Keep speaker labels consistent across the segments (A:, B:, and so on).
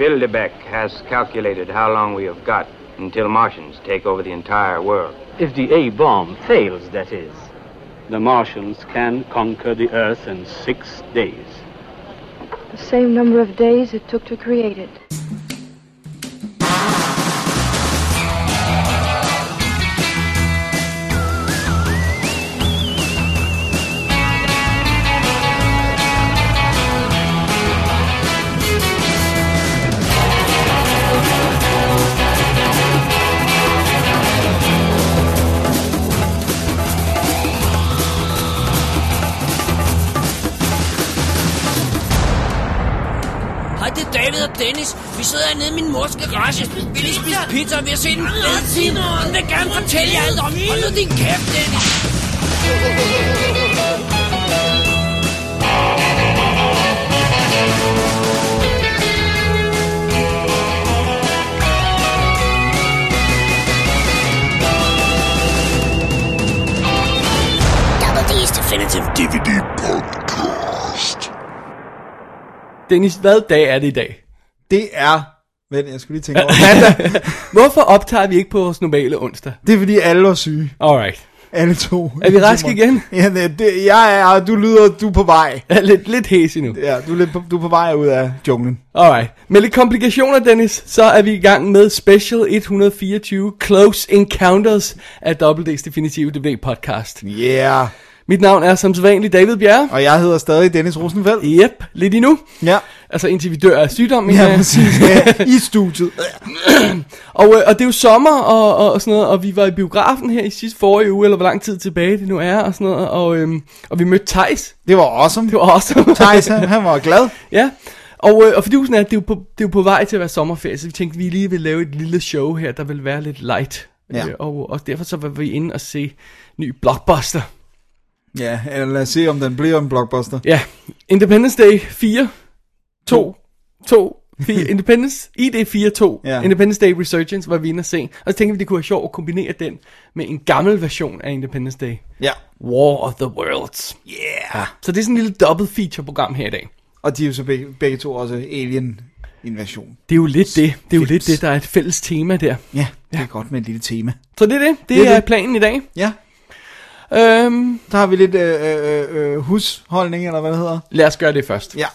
A: Bilderbeck has calculated how long we have got until Martians take over the entire world.
B: If the A-bomb fails, that is. The Martians can conquer the Earth in six days.
C: The same number of days it took to create it.
D: I mors garage. Vi lige spise pizza, og vi har set en fed film. Hun vil gerne fortælle jer alt om. Hold nu din kæft, Dennis. Double D's Definitive DVD Podcast.
E: Dennis, hvad dag er det i dag?
F: Det er... Vent, jeg skulle lige tænke over mandag.
E: Hvorfor optager vi ikke på vores normale onsdag?
F: Det er fordi alle er syge.
E: Alright.
F: Alle to.
E: Er vi raske igen?
F: Ja, det, det, jeg er, du lyder, du er på vej.
E: Er lidt, lidt hæs nu.
F: Ja, du er, lidt på, du er på vej ud af junglen.
E: Alright. Med lidt komplikationer, Dennis, så er vi i gang med Special 124 Close Encounters af WD's Definitive DVD podcast.
F: Yeah.
E: Mit navn er som sædvanligt David Bjerre.
F: Og jeg hedder stadig Dennis Rosenfeldt.
E: Yep, lidt endnu.
F: Ja.
E: Altså indtil vi dør af sygdom.
F: Ja, præcis. Ja, I studiet.
E: Og, øh, og det er jo sommer og, og, og sådan noget, og vi var i biografen her i sidste forrige uge, eller hvor lang tid tilbage det nu er, og sådan noget, og, øhm, og vi mødte Thijs.
F: Det var awesome.
E: Det var awesome.
F: Thijs, han, han var glad.
E: Ja, og, øh, og fidusen er, at det er, jo på, det er jo på vej til at være sommerferie, så vi tænkte, at vi lige vil lave et lille show her, der vil være lidt light.
F: Ja.
E: Øh, og, og derfor så var vi inde og se ny blockbuster.
F: Ja, eller lad os se, om den bliver en blockbuster.
E: Ja, Independence Day 4, 2, 2, 4, Independence, ID 4, 2,
F: Ja.
E: Independence Day Resurgence var vi inde og se. Og så tænkte vi, det kunne være sjovt at kombinere den med en gammel version af Independence Day.
F: Ja.
E: War of the Worlds.
F: Yeah.
E: Så det er sådan en lille double feature program her i dag.
F: Og de er jo så begge, begge to også alien invasion.
E: Det er jo lidt det. Det er jo lidt det, der er et fælles tema der.
F: Ja, det er godt med et lille tema.
E: Så det er det. Det,
F: Det er
E: er
F: det.
E: planen i dag.
F: Ja,
E: Øhm,
F: der har vi lidt øh, øh, øh, husholdning, eller hvad det hedder.
E: lad os gøre det først.
F: Ja.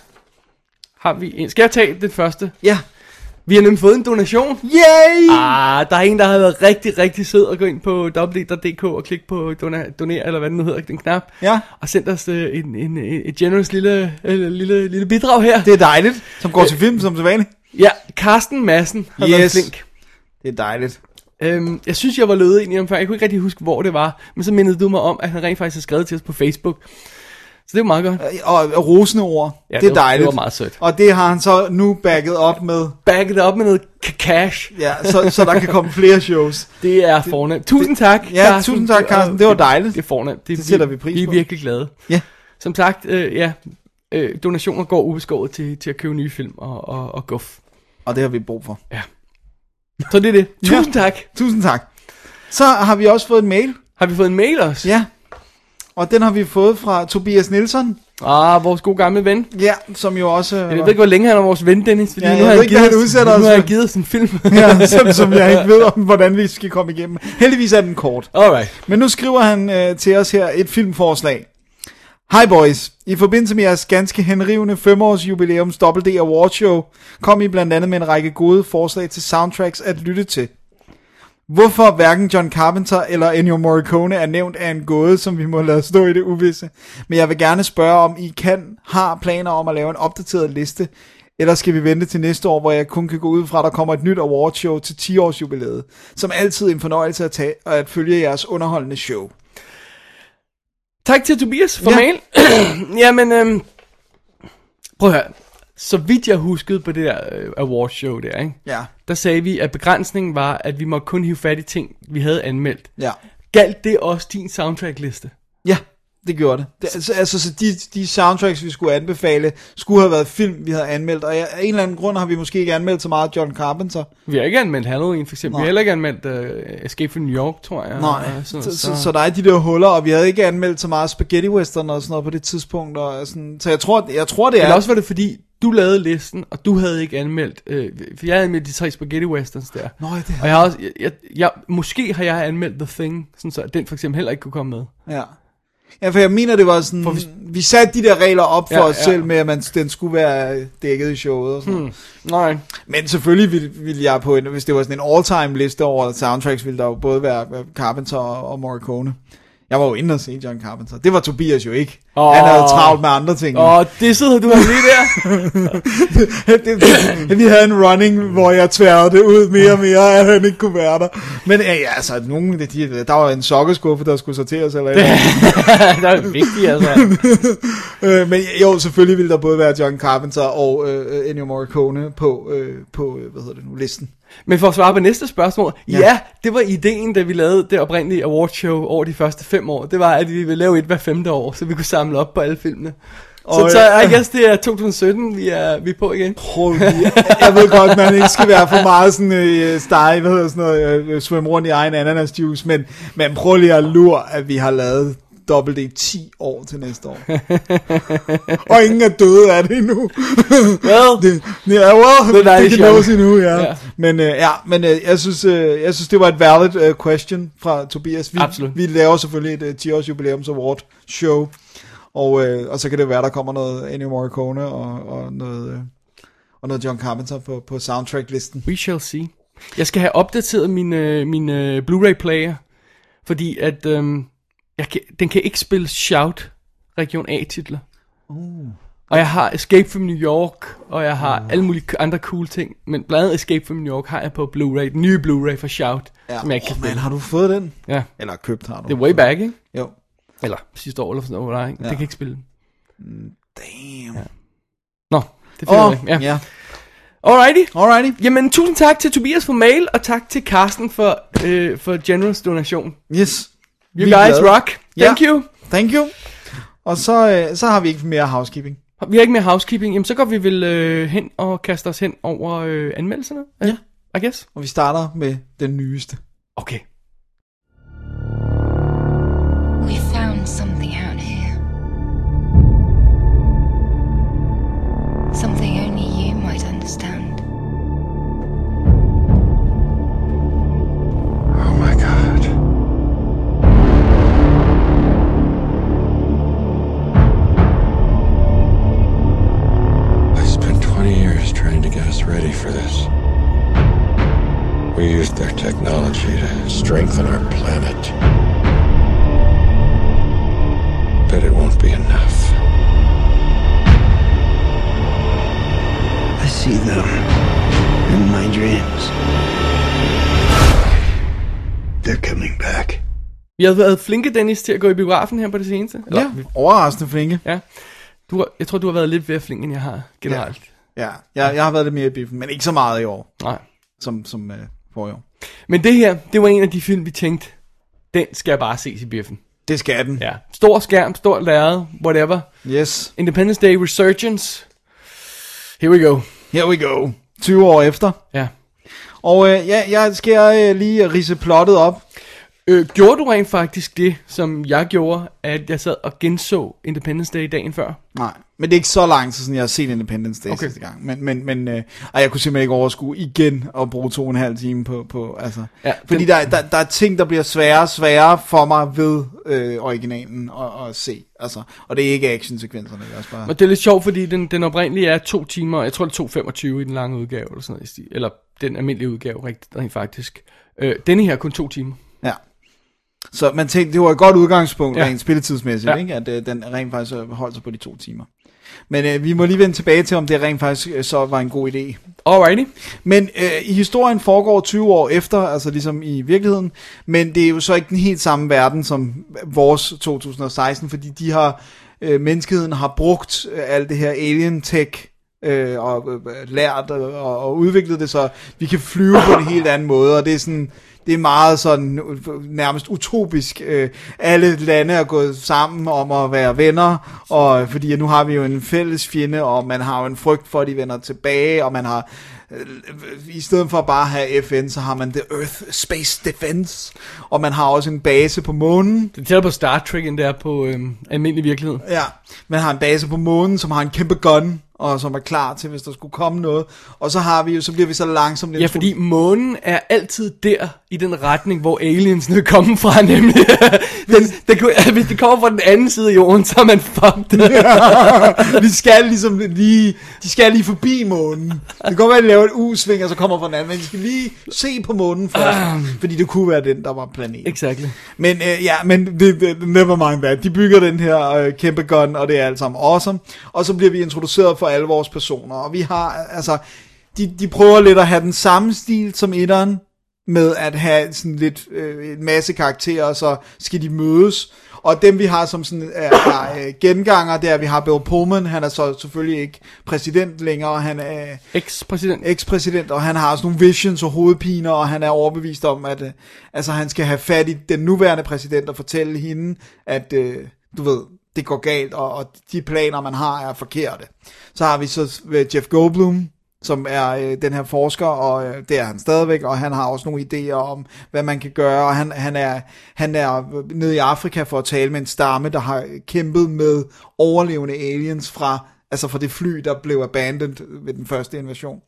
E: Har vi en? Skal jeg tage det første?
F: Ja.
E: Vi har nemlig fået en donation.
F: Yay!
E: Ah, der er en, der har været rigtig, rigtig sød og gå ind på www.dk og klikke på doner, doner, eller hvad den nu hedder, den knap.
F: Ja.
E: Og sendt os øh, en, en, en, et generous lille, øh, lille, lille bidrag her.
F: Det er dejligt, som går til film som sædvanligt.
E: Ja, Carsten Madsen har været
F: Yes.
E: flink.
F: Det er dejligt.
E: Øhm, jeg synes, jeg var lødet ind i ham før. Jeg kunne ikke rigtig huske, hvor det var. Men så mindede du mig om, at han rent faktisk har skrevet til os på Facebook. Så det er jo meget godt.
F: Og, og rosende ord.
E: Ja,
F: det er
E: det var-
F: dejligt.
E: det var meget sødt.
F: Og det har han så nu backet op med,
E: Back det op med noget cash.
F: ja, så, så der kan komme flere shows.
E: Det er fornemt. Tusind tak,
F: Ja, tusind tak, Carsten. Det var dejligt.
E: Det er fornemt.
F: Det sætter vi pris
E: Vi er
F: på.
E: virkelig glade.
F: Ja.
E: Som sagt, øh, ja, øh, donationer går ubeskåret til, til at købe nye film og, og, og guf.
F: Og det har vi brug for.
E: Så det er det. Tusind tak.
F: Tusind tak. Så har vi også fået en mail.
E: Har vi fået en mail også?
F: Ja. Og den har vi fået fra Tobias Nielsen.
E: Ah, vores gode gamle ven.
F: Ja, som jo også...
E: Jeg ved ikke, hvor længe han er vores ven, Dennis. Fordi
F: Ja,
E: nu
F: jeg
E: har han
F: ikke,
E: givet
F: han
E: os-
F: udsætter
E: Nu
F: os
E: har han
F: for.
E: givet os en film.
F: ja, som, som jeg ikke ved om, hvordan vi skal komme igennem. Heldigvis er den kort.
E: Alright.
F: Men nu skriver han øh, til os her et filmforslag. Hej boys. I forbindelse med jeres ganske henrivende 5-års jubilæums D Award Show, kom I blandt andet med en række gode forslag til soundtracks at lytte til. Hvorfor hverken John Carpenter eller Ennio Morricone er nævnt af en gåde, som vi må lade stå i det uvisse. Men jeg vil gerne spørge, om I kan, har planer om at lave en opdateret liste, eller skal vi vente til næste år, hvor jeg kun kan gå ud fra, at der kommer et nyt awardshow til 10-års jubilæet. Som altid en fornøjelse at, tage, og at følge jeres underholdende show.
E: Tak til Tobias for
F: Ja.
E: mail. Jamen, øhm, prøv at høre. Så vidt jeg huskede på det der øh, awardshow der, ikke?
F: Ja,
E: der sagde vi, at begrænsningen var, at vi måtte kun hive fat i ting, vi havde anmeldt.
F: ja.
E: Galt det også din soundtrackliste?
F: Det gjorde det. det altså, altså, så de, de soundtracks, vi skulle anbefale, skulle have været film, vi havde anmeldt. Og af en eller anden grund har vi måske ikke anmeldt så meget John Carpenter.
E: Vi har ikke anmeldt Halloween, for eksempel.
F: Nej.
E: Vi har heller ikke anmeldt uh, Escape from New York, tror jeg.
F: Nej,
E: og sådan
F: så, så, så der er de der huller, og vi havde ikke anmeldt så meget spaghetti western og sådan noget på det tidspunkt. Og sådan, så jeg tror, jeg tror det er...
E: også var det fordi, du lavede listen, og du havde ikke anmeldt, øh, for jeg havde anmeldt de tre spaghetti westerns der.
F: Nå, det
E: Og jeg har også, jeg, jeg, jeg, måske har jeg anmeldt The Thing, sådan så den for eksempel heller ikke kunne komme med.
F: Ja. Ja, for jeg mener, det var sådan,
E: For
F: vi, vi satte de der regler op for
E: Ja,
F: os
E: ja.
F: selv med, at man, den skulle være dækket i showet og sådan hmm.
E: Nej.
F: Men selvfølgelig ville, ville jeg på en, hvis det var sådan en all-time liste over soundtracks, ville der jo både være være Carpenter og, og Morricone. Jeg var jo inde og se John Carpenter. Det var Tobias jo ikke.
E: Åh.
F: Han havde travlt med andre ting.
E: Og det sidder du lige der.
F: det, det, vi havde en running, hvor jeg tværede det ud mere og mere, at han ikke kunne være der. Men ja, altså, nogle af de, der var en sokkeskuffe, der skulle sorteres eller eller
E: det er vigtigt, altså.
F: øh, men jo, selvfølgelig ville der både være John Carpenter og øh, Ennio Morricone på, øh, på øh, hvad hedder det nu, listen.
E: Men for at svare på næste spørgsmål. Ja.
F: Ja.
E: det var ideen, da vi lavede det oprindelige awardshow over de første fem år. Det var, at vi ville lave et hver femte år, så vi kunne samle op på alle filmene. Så,
F: Og,
E: så
F: ja.
E: I guess det er 2017, vi er, vi er på igen.
F: Prøv lige. Jeg ved godt, man ikke skal være for meget sådan øh, stege, hvad hedder sådan noget, øh, svømme rundt i egen ananasjuice, men, men prøv lige at lure, at vi har lavet dobbelt D 10 år til næste år. og ingen er døde af det endnu.
E: Well,
F: det, ja, well, det
E: is
F: kan nås endnu, ja.
E: Ja.
F: Men, øh, ja, men øh, jeg, synes, øh, jeg synes, det var et valid øh, question fra Tobias. Vi,
E: Absolut.
F: vi laver selvfølgelig et øh, 10 års jubilæums award show, og, øh, og så kan det være, der kommer noget Ennio Morricone og, og noget... Øh, og noget John Carpenter på, på soundtrack-listen.
E: we shall see. Jeg skal have opdateret min, øh, min øh, Blu-ray player, fordi at øhm, jeg kan, den kan ikke spille Shout Region A-titler. Uh. Og jeg har Escape from New York, og jeg har uh. alle mulige andre cool ting, men blandt andet Escape from New York har jeg på Blu-ray, den nye Blu-ray for Shout, ja. som jeg ikke kan
F: oh, man, har du fået den?
E: Ja,
F: Eller købt har du?
E: det er way back, ikke?
F: Jo.
E: Eller sidste år eller sådan noget, nej, ja. det kan ikke spille.
F: Damn.
E: Nå, det finder oh, jeg. Ja.
F: ja.
E: Alrighty.
F: Alrighty.
E: Jamen, tusind tak til Tobias for mail, og tak til Carsten for, øh, for generous donation.
F: Yes.
E: You
F: Vi
E: guys
F: glade.
E: rock. Thank
F: Ja.
E: you.
F: Thank you. Og så, øh, så har vi ikke mere housekeeping.
E: Vi har ikke mere housekeeping. Jamen, så går vi vel øh, hen og kaster os hen over øh, anmeldelserne.
F: Ja.
E: I guess.
F: Og vi starter med den nyeste.
E: Okay.
G: We found something
H: ready for this. We used their technology to strengthen our planet. But it won't be enough.
I: I see them in my dreams. They're coming back.
E: Vi har været flinke, Dennis, til at gå i biografen her på det seneste. Eller,
F: Ja, overraskende flinke.
E: ja. Du har, jeg tror, du har været lidt mere flink, end jeg har generelt.
F: Ja, jeg, jeg har været lidt mere i biffen, men ikke så meget i år,
E: Nej.
F: som, som uh, forrige år.
E: Men det her, det var en af de film, vi tænkte, den skal jeg bare ses i biffen.
F: Det skal den.
E: Ja. Stor skærm, stor lærred, whatever.
F: Yes.
E: Independence Day Resurgence. Here we go.
F: Here we go. 20 år efter.
E: Ja.
F: Og øh, ja, jeg skal øh, lige rise plottet op.
E: Øh, gjorde du rent faktisk det, som jeg gjorde, at jeg sad og genså Independence Day dagen før?
F: Nej, men det er ikke så lang tid siden, jeg har set Independence Day
E: Okay.
F: sidste gang. Men, men, men øh, jeg kunne simpelthen ikke overskue igen at bruge to og en halv time på, på altså.
E: Ja,
F: Fordi
E: den-
F: der, der, der er ting, der bliver sværere og sværere for mig ved øh, originalen at, at se. Altså, og det er ikke actionsekvenserne, det er også bare...
E: Og det er lidt sjovt, fordi den, den oprindelige er to timer, jeg tror det er 2.25 i den lange udgave, eller sådan noget, eller den almindelige udgave, rent, rent faktisk. Øh, denne her er kun to timer.
F: Ja. Så man tænkte, det var et godt udgangspunkt,
E: Ja.
F: rent spilletidsmæssigt,
E: Ja.
F: ja. ikke? at øh, den rent faktisk øh, holdt sig på de to timer. Men øh, vi må lige vende tilbage til, om det rent faktisk øh, så var en god idé.
E: Alrighty.
F: Men øh, i historien foregår 20 år efter, altså ligesom i virkeligheden, men det er jo så ikke den helt samme verden som vores 2016, fordi de har, øh, menneskeheden har brugt øh, alt det her alien tech, øh, og øh, lært og, og, og udviklet det, så vi kan flyve på en helt anden måde, og det er sådan, det er meget sådan øh, nærmest utopisk. Øh, alle lande er gået sammen om at være venner, og fordi nu har vi jo en fælles fjende, og man har jo en frygt for, at de vender tilbage, og man har øh, i stedet for bare at have FN, så har man The Earth Space Defense, og man har også en base på månen.
E: Det er tættere på Star Trek, end det er på øhm, almindelig virkelighed.
F: Ja, man har en base på månen, som har en kæmpe gun, og som er klar til, hvis der skulle komme noget. Og så har vi jo, så bliver vi så langsomt...
E: Ja, fordi månen er altid der i den retning, hvor aliensene kommer fra, nemlig den, den, kunne- hvis det kommer fra den anden side af jorden, så er man fucked.
F: vi skal ligesom lige, de skal lige forbi månen. Det kan godt være, at de laver et U-sving, og så kommer fra den anden, men de skal lige se på månen først, fordi det kunne være den, der var planet.
E: exactly.
F: Men øh, ja, men det, det, never mind that. De bygger den her øh, kæmpe gun, og det er alt sammen awesome. Og så bliver vi introduceret for alle vores personer, og vi har, altså, de, de prøver lidt at have den samme stil som etteren, med at have sådan lidt øh, en masse karakterer, og så skal de mødes. Og dem vi har som sådan er, er øh, genganger, det er, at vi har Bill Pullman, han er så selvfølgelig ikke præsident længere, han er
E: Ex-præsident.
F: ekspræsident, og han har også nogle visions og hovedpiner, og han er overbevist om, at øh, altså, han skal have fat i den nuværende præsident og fortælle hende, at øh, du ved, det går galt, og, og de planer, man har, er forkerte. Så har vi så øh, Jeff Goldblum, som er øh, den her forsker, og øh, det er han stadigvæk, og han har også nogle idéer om, hvad man kan gøre, og han, han, er, han er nede i Afrika for at tale med en stamme, der har kæmpet med overlevende aliens fra altså fra det fly, der blev abandoned ved den første invasion.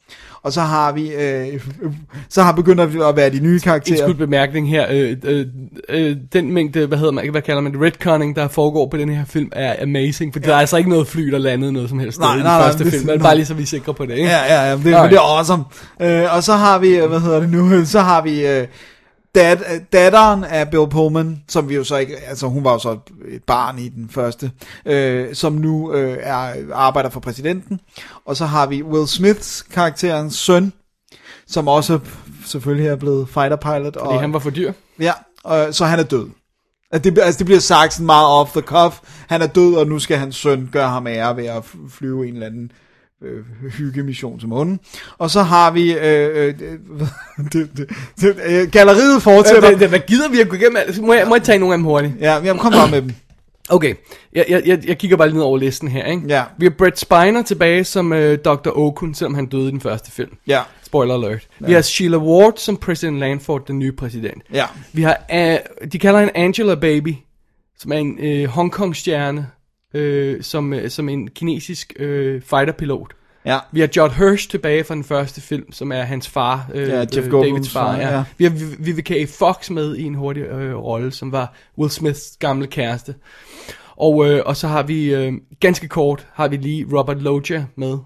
F: Og så har vi, øh, så har begyndt at være de nye
E: En
F: karakterer.
E: skud bemærkning her. Øh, øh, øh, den mængde, hvad hedder man, hvad kalder man det, retconning, der foregår på den her film, er amazing. For ja. der er altså ikke noget fly, der landede noget som helst
F: Nej,
E: sted i den
F: nej, nej,
E: første
F: det-
E: film. Men
F: nej.
E: bare lige så vi er sikre på det, ikke?
F: Ja, ja, ja, det, men det er awesome. Øh, og så har vi, øh, hvad hedder det nu, så har vi øh, dat, datteren af Bill Pullman, som vi jo så ikke, altså hun var jo så et barn i den første, øh, som nu øh, er, arbejder for præsidenten. Og så har vi Will Smiths karakterens søn, som også selvfølgelig er blevet fighter pilot.
E: Fordi
F: og,
E: han var for dyr.
F: Ja, og, så han er død. Det, altså det bliver sagt sådan meget off the cuff. Han er død, og nu skal hans søn gøre ham ære ved at flyve en eller anden øh, hyggemission til månen. Og så har vi... Øh, øh, det, det, det, øh, galleriet fortsætter.
E: Hvad, hvad gider vi at gå igennem? Må jeg, må jeg tage nogle af dem hurtigt?
F: Ja, jeg kom bare med dem.
E: Okay, jeg, jeg, jeg, kigger bare lige ned over listen her, ikke?
F: Ja.
E: Vi har Brett Spiner tilbage som øh, Dr. Okun, selvom han døde i den første film.
F: Ja,
E: Spoiler alert. Vi har Sheila Ward som President Lanford, den nye præsident.
F: ja.
E: Vi har, uh, de kalder hende Angela Baby, som er en øh, Hongkong-stjerne, øh, som, øh, som en kinesisk øh, fighterpilot.
F: Ja,
E: Vi har Judd Hirsch tilbage fra den første film, som er hans far, øh,
F: Ja, Jeff
E: øh, Davids far. Ja.
F: ja.
E: Vi har Viv- Vivica. Fox med i en hurtig øh, rolle, som var Will Smiths gamle kæreste. Og, øh, og så har vi, øh, ganske kort, har vi lige Robert Loggia med.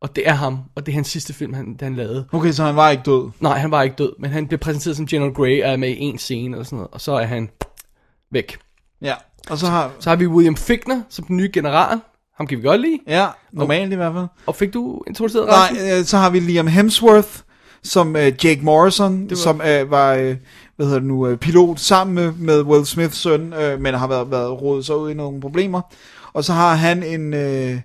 E: Og det er ham, og det er hans sidste film, han, han lavede.
F: okay, så han var ikke død.
E: Nej, han var ikke død, men han blev præsenteret som General Grey, og er med i en scene og sådan noget, og så er han væk.
F: Ja, og så har...
E: Så har vi William Fickner som den nye general. Ham kan vi godt lide.
F: Ja, normalt i hvert fald.
E: Og fik du introduceret?
F: Nej, øh, så har vi Liam Hemsworth, som øh, Jake Morrison,
E: var-
F: som øh, var, øh, hvad hedder det nu, øh, pilot sammen med, med Will Smiths søn, øh, men har været, været rodet sig ud i nogle problemer. Og så har han en, øh, en,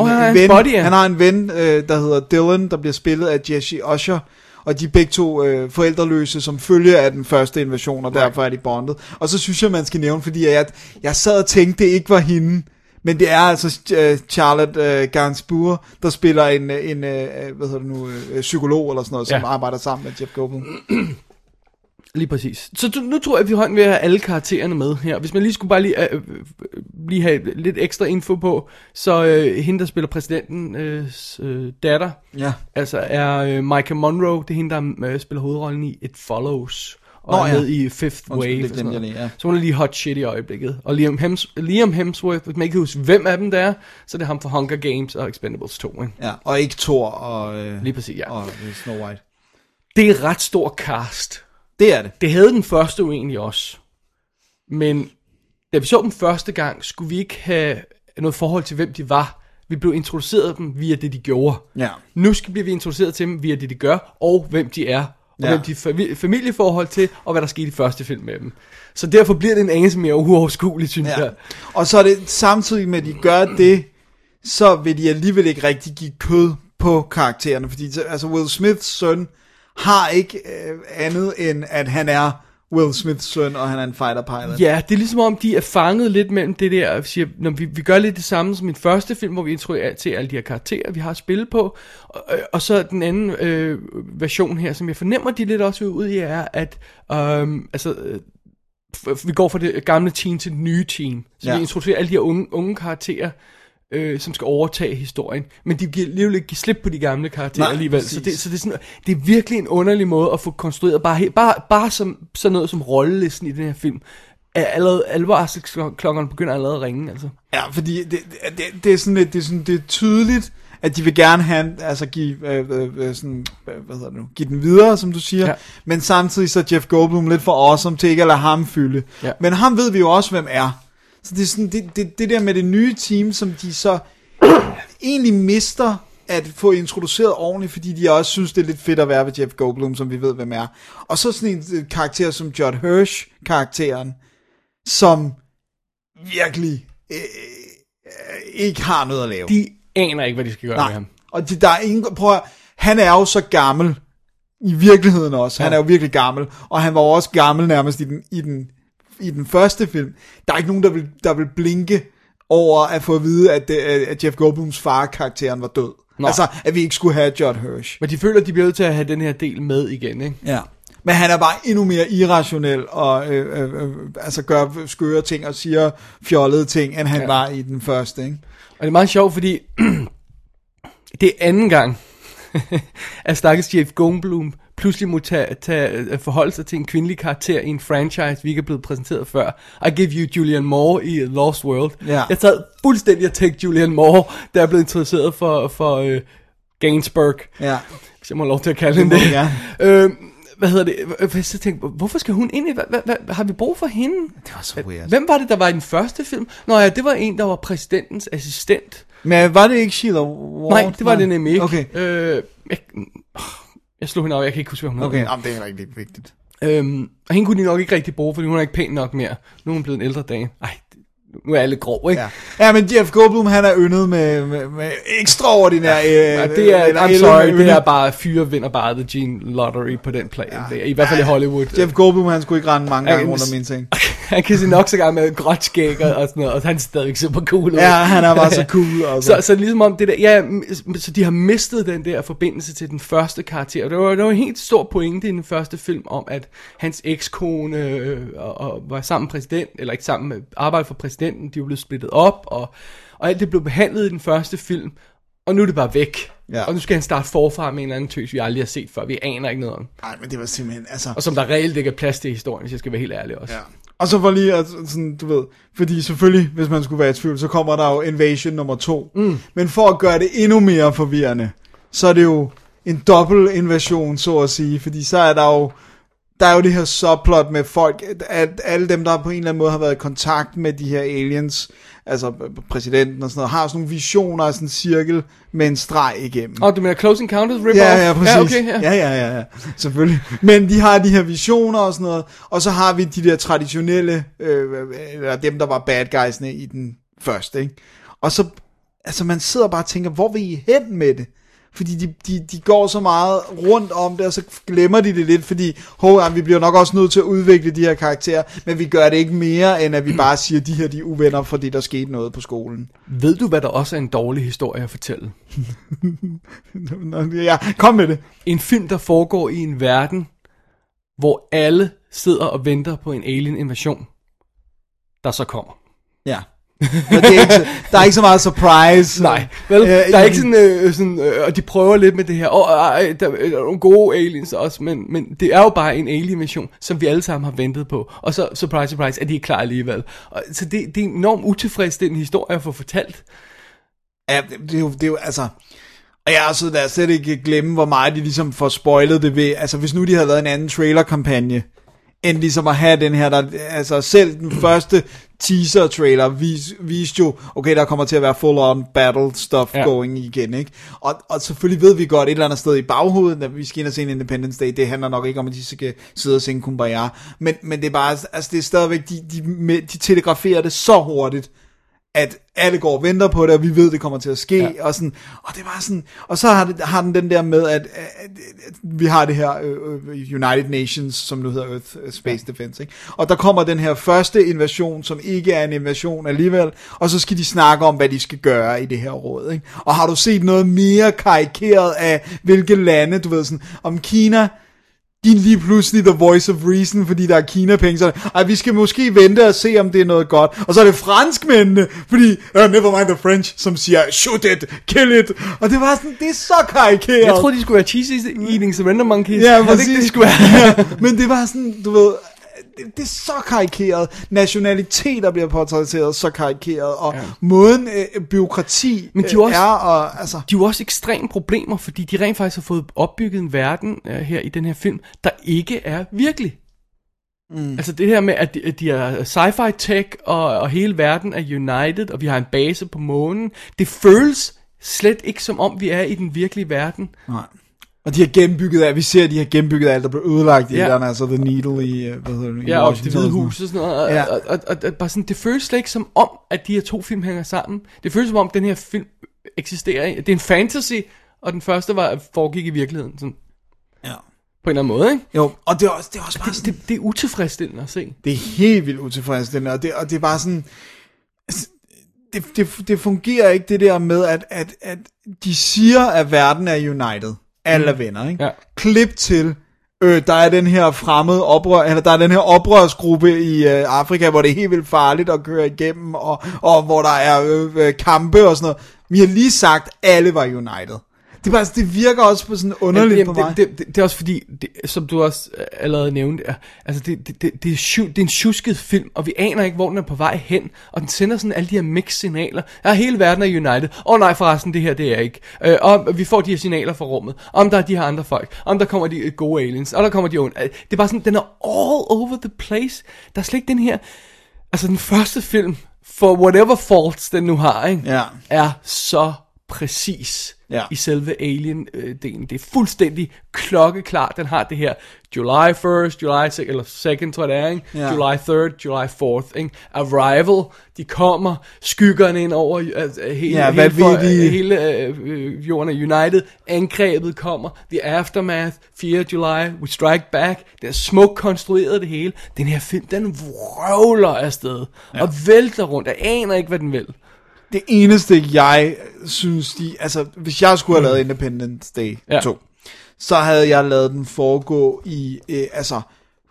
E: Åh, han
F: en
E: en
F: ven,
E: buddy, ja.
F: han har en ven, øh, der hedder Dylan, der bliver spillet af Jesse Usher, og de er begge to øh, forældreløse, som følger af den første invasion, og derfor er de bondet. Og så synes jeg, man skal nævne, fordi jeg, jeg sad og tænkte, det ikke var hende, men det er altså øh, Charlotte øh, Gainsbourg, der spiller en, øh, en øh, hvad hedder det nu, øh, psykolog eller sådan noget, som
E: Ja.
F: arbejder sammen med Jeff Goldblum.
E: Lige præcis. Så du, nu tror jeg, at vi hånden ved at have alle karaktererne med her. Hvis man lige skulle bare lige, øh, øh, lige have lidt ekstra info på, så øh, hende, der spiller præsidenten øh, øh, datter,
F: Ja.
E: altså er øh, Micah Monroe, det er hende, der øh, spiller hovedrollen i It Follows. Og
F: Nå,
E: er
F: ja.
E: med i Fifth
F: Undskyld,
E: Wave.
F: det
E: og sådan noget.
F: lige, ja.
E: Så hun er lige hot shit i øjeblikket. Og Liam, Hems, Liam Hemsworth, hvis man ikke huske, hvem af dem der er, så er det ham fra Hunger Games og Expendables 2. Ikke?
F: ja, og ikke Thor og, øh,
E: Lige præcis, ja.
F: og øh, Snow White.
E: Det er et ret stor cast.
F: Det er det.
E: Det havde den første jo egentlig også. Men da vi så dem første gang, skulle vi ikke have noget forhold til, hvem de var. Vi blev introduceret dem via det, de gjorde.
F: Ja.
E: Nu skal bliver vi introduceret til dem via det, de gør, og hvem de er. Og
F: Ja.
E: hvem de fami- familieforhold til, og hvad der skete i første film med dem. Så derfor bliver det en anelse mere uoverskueligt, synes
F: Ja.
E: jeg.
F: Og så er det samtidig med, at de gør det, så vil de alligevel ikke rigtig give kød på karaktererne, fordi så- altså Will Smiths søn har ikke øh, andet end, at han er Will Smiths søn, og han er en fighter pilot.
E: Ja, det er ligesom om, de er fanget lidt mellem det der, og siger, når vi, vi gør lidt det samme som i den første film, hvor vi introducerer til alle de her karakterer, vi har at spille på, og, øh, og så den anden øh, version her, som jeg fornemmer, de lidt også ud i, er, at øh, altså, øh, f- vi går fra det gamle team til det nye team, så
F: ja.
E: vi introducerer alle de her unge, unge karakterer, øh, som skal overtage historien. Men de giver alligevel ikke give slip på de gamle karakterer
F: Nej,
E: alligevel. Så
F: præcis.
E: det, så det, er sådan, det er virkelig en underlig måde at få konstrueret, bare, he- bare, bare som, sådan noget som rollelisten i den her film. Er allerede, alvorsklokkerne begynder allerede at ringe, altså.
F: Ja, fordi det, det, det, det er sådan lidt, det er, sådan, det er tydeligt, at de vil gerne have, altså give, øh, øh, øh, sådan, hvad hedder det nu, give den videre, som du siger,
E: ja.
F: men samtidig så er Jeff Goldblum lidt for awesome til ikke at lade ham fylde.
E: Ja.
F: Men ham ved vi jo også, hvem er. Så det er sådan, det, det, det der med det nye team, som de så egentlig mister at få introduceret ordentligt, fordi de også synes, det er lidt fedt at være ved Jeff Goldblum, som vi ved, hvem er. Og så sådan en øh, karakter som Judd Hirsch-karakteren, som virkelig øh, øh, ikke har noget at lave.
E: De aner ikke, hvad de skal gøre med
F: Nej,
E: ham.
F: og de, der er ingen, prøv at, han er jo så gammel, i virkeligheden også, han
E: Ja.
F: er jo virkelig gammel, og han var også gammel nærmest i den, i den, i den første film. Der er ikke nogen, der vil, der vil blinke over at få at vide, at, det, at Jeff Goldblums far-karakteren var død.
E: Nej.
F: Altså, at vi ikke skulle have Judd Hirsch.
E: Men de føler, at de bliver nødt til at have den her del med igen, ikke?
F: Ja. Men han er bare endnu mere irrationel og øh, øh, øh, altså gør skøre ting og siger fjollede ting, end han
E: ja.
F: var i den første. Ikke?
E: Og det er meget sjovt, fordi det er anden gang, at stakkels Jeff Goldblum pludselig må tage, tage, forholde sig til en kvindelig karakter i en franchise, vi ikke er blevet præsenteret før. I give you Julian Moore i Lost World.
F: Ja.
E: Jeg sad fuldstændig at tænke Julian Moore, der er blevet introduceret for, for uh, Gainsbourg,
F: Ja.
E: hvis jeg må lov til at kalde hende
F: Det gerne.
E: Øh, hvad hedder det? Så tænkte, hvorfor skal hun ind i? Hvad, hvad, hvad, har vi brug for hende?
F: Det var så weird.
E: Hvem var det, der var i den første film? Nå ja, det var en, der var præsidentens assistent.
F: Men var det ikke Sheila Ward?
E: Nej, det var det nemlig ikke.
F: Okay,
E: Øh, jeg, jeg slog hende op, jeg kan ikke huske, hvad hun
F: okay. Jamen, det er heller ikke lidt vigtigt.
E: Øhm, og hende kunne de nok ikke rigtig bruge, fordi hun er ikke pæn nok mere. Nu er hun blevet en ældre dame. Ej, nu er alle grov, ikke?
F: Ja. ja, men Jeff Goldblum, han er yndet med, med, med ekstraordinær... Øh,
E: Ja, det er, I'm sorry, det er bare fyre vinder bare The Gene Lottery på den plan. Ja. I hvert fald i Hollywood.
F: Jeff Goldblum, han skulle ikke rende mange
E: Ja,
F: gange
E: men-
F: rundt om mine ting.
E: Han kan se nok så gang med gråt skæg og, og sådan noget, og han er stadigvæk super cool. ud.
F: Ja, han er bare så cool. Altså.
E: Så, så ligesom om det der, ja, så de har mistet den der forbindelse til den første karakter. Og det var, det var en helt stor pointe i den første film om, at hans ekskone øh, og, og var sammen med præsident, eller ikke sammen med, arbejdede for præsidenten, de var blevet splittet op, og, og alt det blev behandlet i den første film, og nu er det bare væk.
F: Ja.
E: Og nu skal han starte forfra med en eller anden tøs, vi aldrig har set før. Vi aner ikke noget om.
F: Nej, men det var simpelthen, altså...
E: Og som der reelt ikke er plads til i historien, hvis jeg skal være helt ærlig også.
F: Ja. Og så for lige at, sådan, du ved, fordi selvfølgelig, hvis man skulle være i tvivl, så kommer der jo Invasion nummer to. Mm. Men for at gøre det endnu mere forvirrende, så er det jo en dobbelt invasion, så at sige, fordi så er der jo, der er jo det her subplot med folk, at alle dem, der på en eller anden måde har været i kontakt med de her aliens, altså præsidenten og sådan noget, har sådan nogle visioner af sådan en cirkel med en streg igennem.
E: Og du mener Close Encounters rip
F: Ja, ja, præcis.
E: Ja, okay, ja.
F: ja, ja, ja, ja, selvfølgelig. Men de har de her visioner og sådan noget, og så har vi de der traditionelle, øh, eller dem, der var bad guysene i den første, ikke? Og så, altså man sidder bare og tænker, hvor vil I hen med det? Fordi de, de, de går så meget rundt om det, og så glemmer de det lidt, fordi hov, ja, vi bliver nok også nødt til at udvikle de her karakterer, men vi gør det ikke mere, end at vi bare siger, at de her de er uvenner, fordi der skete noget på skolen.
E: Ved du, hvad der også er en dårlig historie at fortælle?
F: Nå, Ja, kom med det.
E: En film, der foregår i en verden, hvor alle sidder og venter på en alien invasion, der så kommer.
F: Ja. Men det er ikke, så- der er ikke så meget surprise.
E: Nej, vel?
F: Øh,
E: der er ikke sådan, øh, sådan øh, og de prøver lidt med det her, åh, oh, der, der er nogle gode aliens også, men, men det er jo bare en alien mission, som vi alle sammen har ventet på, og så, surprise, surprise, er de ikke klar alligevel. Og, så det, det er enormt utilfredsstillende historie at få fortalt.
F: Ja, det, det, er jo, det er jo, altså... Og jeg har også der slet ikke glemme, hvor meget de ligesom får spoilet det ved. Altså, hvis nu de havde lavet en anden trailer-kampagne, end ligesom at have den her, der, altså selv den første teaser-trailer vis, viste jo, okay, der kommer til at være full-on battle stuff
E: Ja.
F: going igen, ikke? Og, og selvfølgelig ved vi godt et eller andet sted i baghovedet, når vi skal ind og se en Independence Day, det handler nok ikke om, at de skal sidde og synge Kumbaya, men, men det er bare, altså det er stadigvæk, de, de, de telegraferer det så hurtigt, at alle går og venter på det, og vi ved, det kommer til at ske,
E: Ja.
F: ja. og sådan, og det var sådan, og så har, det, har den den der med, at, at, at vi har det her øh, United Nations, som nu hedder Earth øh, Space Defense, ikke? og der kommer den her første invasion, som ikke er en invasion alligevel, og så skal de snakke om, hvad de skal gøre i det her råd, ikke? og har du set noget mere karikeret af, hvilke lande, du ved sådan, om Kina, de er lige pludselig the voice of reason, fordi der er Kina-penge, så ej, vi skal måske vente og se, om det er noget godt. Og så er det franskmændene, fordi, uh, never mind the French, som siger, shoot it, kill it. Og det var sådan, det er så karikeret.
E: Jeg troede, de skulle være cheesy eating surrender monkeys.
F: Ja,
E: Var det ikke,
F: præcis.
E: skulle være?
F: ja, men det var sådan, du ved, det, det er så karikeret. Nationaliteter bliver portrætteret så karikeret, og ja. måden øh, byråkrati
E: Men de er
F: øh,
E: også-
F: er, og altså...
E: De er jo også ekstreme problemer, fordi de rent faktisk har fået opbygget en verden uh, her i den her film, der ikke er virkelig. Mm. Altså det her med, at de, at de er sci-fi tech, og, og hele verden er united, og vi har en base på månen. Det føles slet ikke som om, vi er i den virkelige verden.
F: Nej. Og de har genbygget af, vi ser, at de har genbygget alt, der blev ødelagt i
E: Ja.
F: ja. altså The Needle i, øh, hvad hedder det, i
E: Ja, og det hvide hus og sådan noget. Og,
F: Ja.
E: og, og, og, og bare sådan, det føles slet ikke som om, at de her to film hænger sammen. Det føles som om, den her film eksisterer. Det er en fantasy, og den første var foregik i virkeligheden. Sådan,
F: Ja.
E: på en eller anden måde, ikke?
F: Jo, og det er også, det er også bare
E: Det,
F: sådan,
E: det, det er utilfredsstillende at se.
F: det er helt vildt utilfredsstillende, og det, og det er bare sådan, altså, det, det, det fungerer ikke det der med, at, at, at de siger, at verden er united. Alle er venner, ikke?
E: Ja.
F: Klip til, øh, der er den her fremmede oprør, eller der er den her oprørsgruppe i øh, Afrika, hvor det er helt vildt farligt at køre igennem, og, og hvor der er øh, øh, kampe og sådan noget. Vi har lige sagt, at alle var united. Det, bare, det virker også på sådan underligt
E: Jamen,
F: på mig.
E: det, det, det, det er også fordi, det, som du også øh, allerede nævnte, er, altså det, det, det, det, er sju, det er en tjusket film, og vi aner ikke, hvor den er på vej hen, og den sender sådan alle de her mix-signaler. Ja, hele verden er united. Åh oh, nej, forresten, det her, det er ikke. Øh, og vi får de her signaler fra rummet. Om der er de her andre folk. Om der kommer de øh, gode aliens. Og der kommer de onde. Øh, Det er bare sådan, den er all over the place. Der er slet ikke den her... Altså den første film, for whatever faults den nu har, ikke?
F: Ja.
E: er så præcis
F: Ja.
E: i selve Alien-delen. Det er fuldstændig klokkeklart. Den har det her July 1st, July 2nd, eller 2nd, tror jeg det er, ikke?
F: Ja.
E: July 3rd, July 4th, ikke? Arrival, de kommer, skyggerne ind over altså, hele,
F: Ja,
E: hele, for,
F: vanvittige-
E: hele øh, øh, jorden er united. Angrebet kommer, The Aftermath, 4. July, We Strike Back. Det er smukt konstrueret det hele. Den her film, den vrøvler afsted ja. og vælter rundt. Jeg aner ikke, hvad den vil.
F: Det eneste, jeg synes, de... Altså, hvis jeg skulle have lavet Independence Day
E: Ja.
F: 2, så havde jeg lavet den foregå i, øh, altså,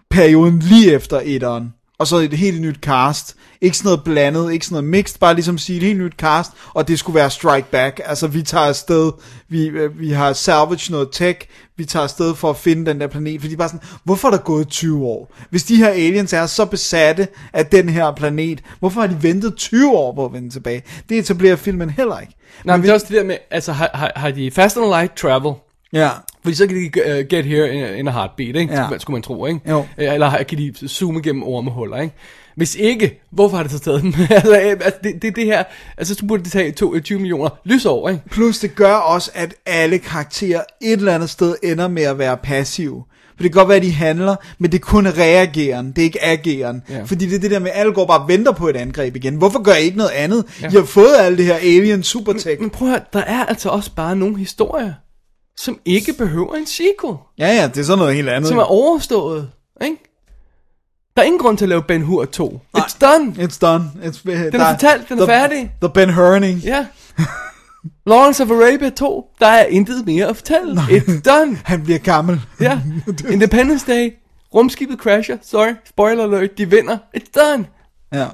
F: perioden lige efter etteren. Og så et helt nyt cast. Ikke sådan noget blandet, ikke sådan noget mixed, bare ligesom sige et helt nyt cast, og det skulle være strike back. Altså, vi tager afsted, vi, øh, vi har salvage noget tech, vi tager afsted for at finde den der planet, fordi bare sådan, hvorfor er der gået 20 år? Hvis de her aliens er så besatte af den her planet, hvorfor har de ventet 20 år på at vende tilbage? Det etablerer filmen heller ikke.
E: Nej, men det er også det der med, altså har, har, har de fast and light travel,
F: Ja,
E: fordi så kan de uh, get here in a, in a heartbeat, ikke?
F: Ja.
E: Skulle man tro, ikke?
F: Jo.
E: Øh, Eller kan de zoome gennem ormehuller, ikke? Hvis ikke, hvorfor har det så taget dem? altså, øh, altså det, det, det her, altså så burde det tage to, 20 millioner lysår, ikke?
F: Plus det gør også, at alle karakterer et eller andet sted ender med at være passive. For det kan godt være, at de handler, men det er kun reageren, det er ikke ageren.
E: Ja.
F: Fordi det er det der med, at alle går bare og venter på et angreb igen. Hvorfor gør I ikke noget andet? Ja. I har fået alle det her alien supertech.
E: Men prøv at høre, der er altså også bare nogle historier, som ikke behøver en sequel.
F: Ja, ja, det er sådan noget helt andet.
E: Som er overstået, ikke? Der er ingen grund til at lave Ben Hur 2. It's done.
F: It's done. It's, den
E: er fortalt, den er færdig.
F: The Ben Hurning.
E: Ja. Lawrence of Arabia 2, der er intet mere at fortælle. It's done.
F: Han bliver gammel.
E: Ja. Independence Day, rumskibet crasher, sorry, spoiler alert, de vinder. It's done.
F: Ja.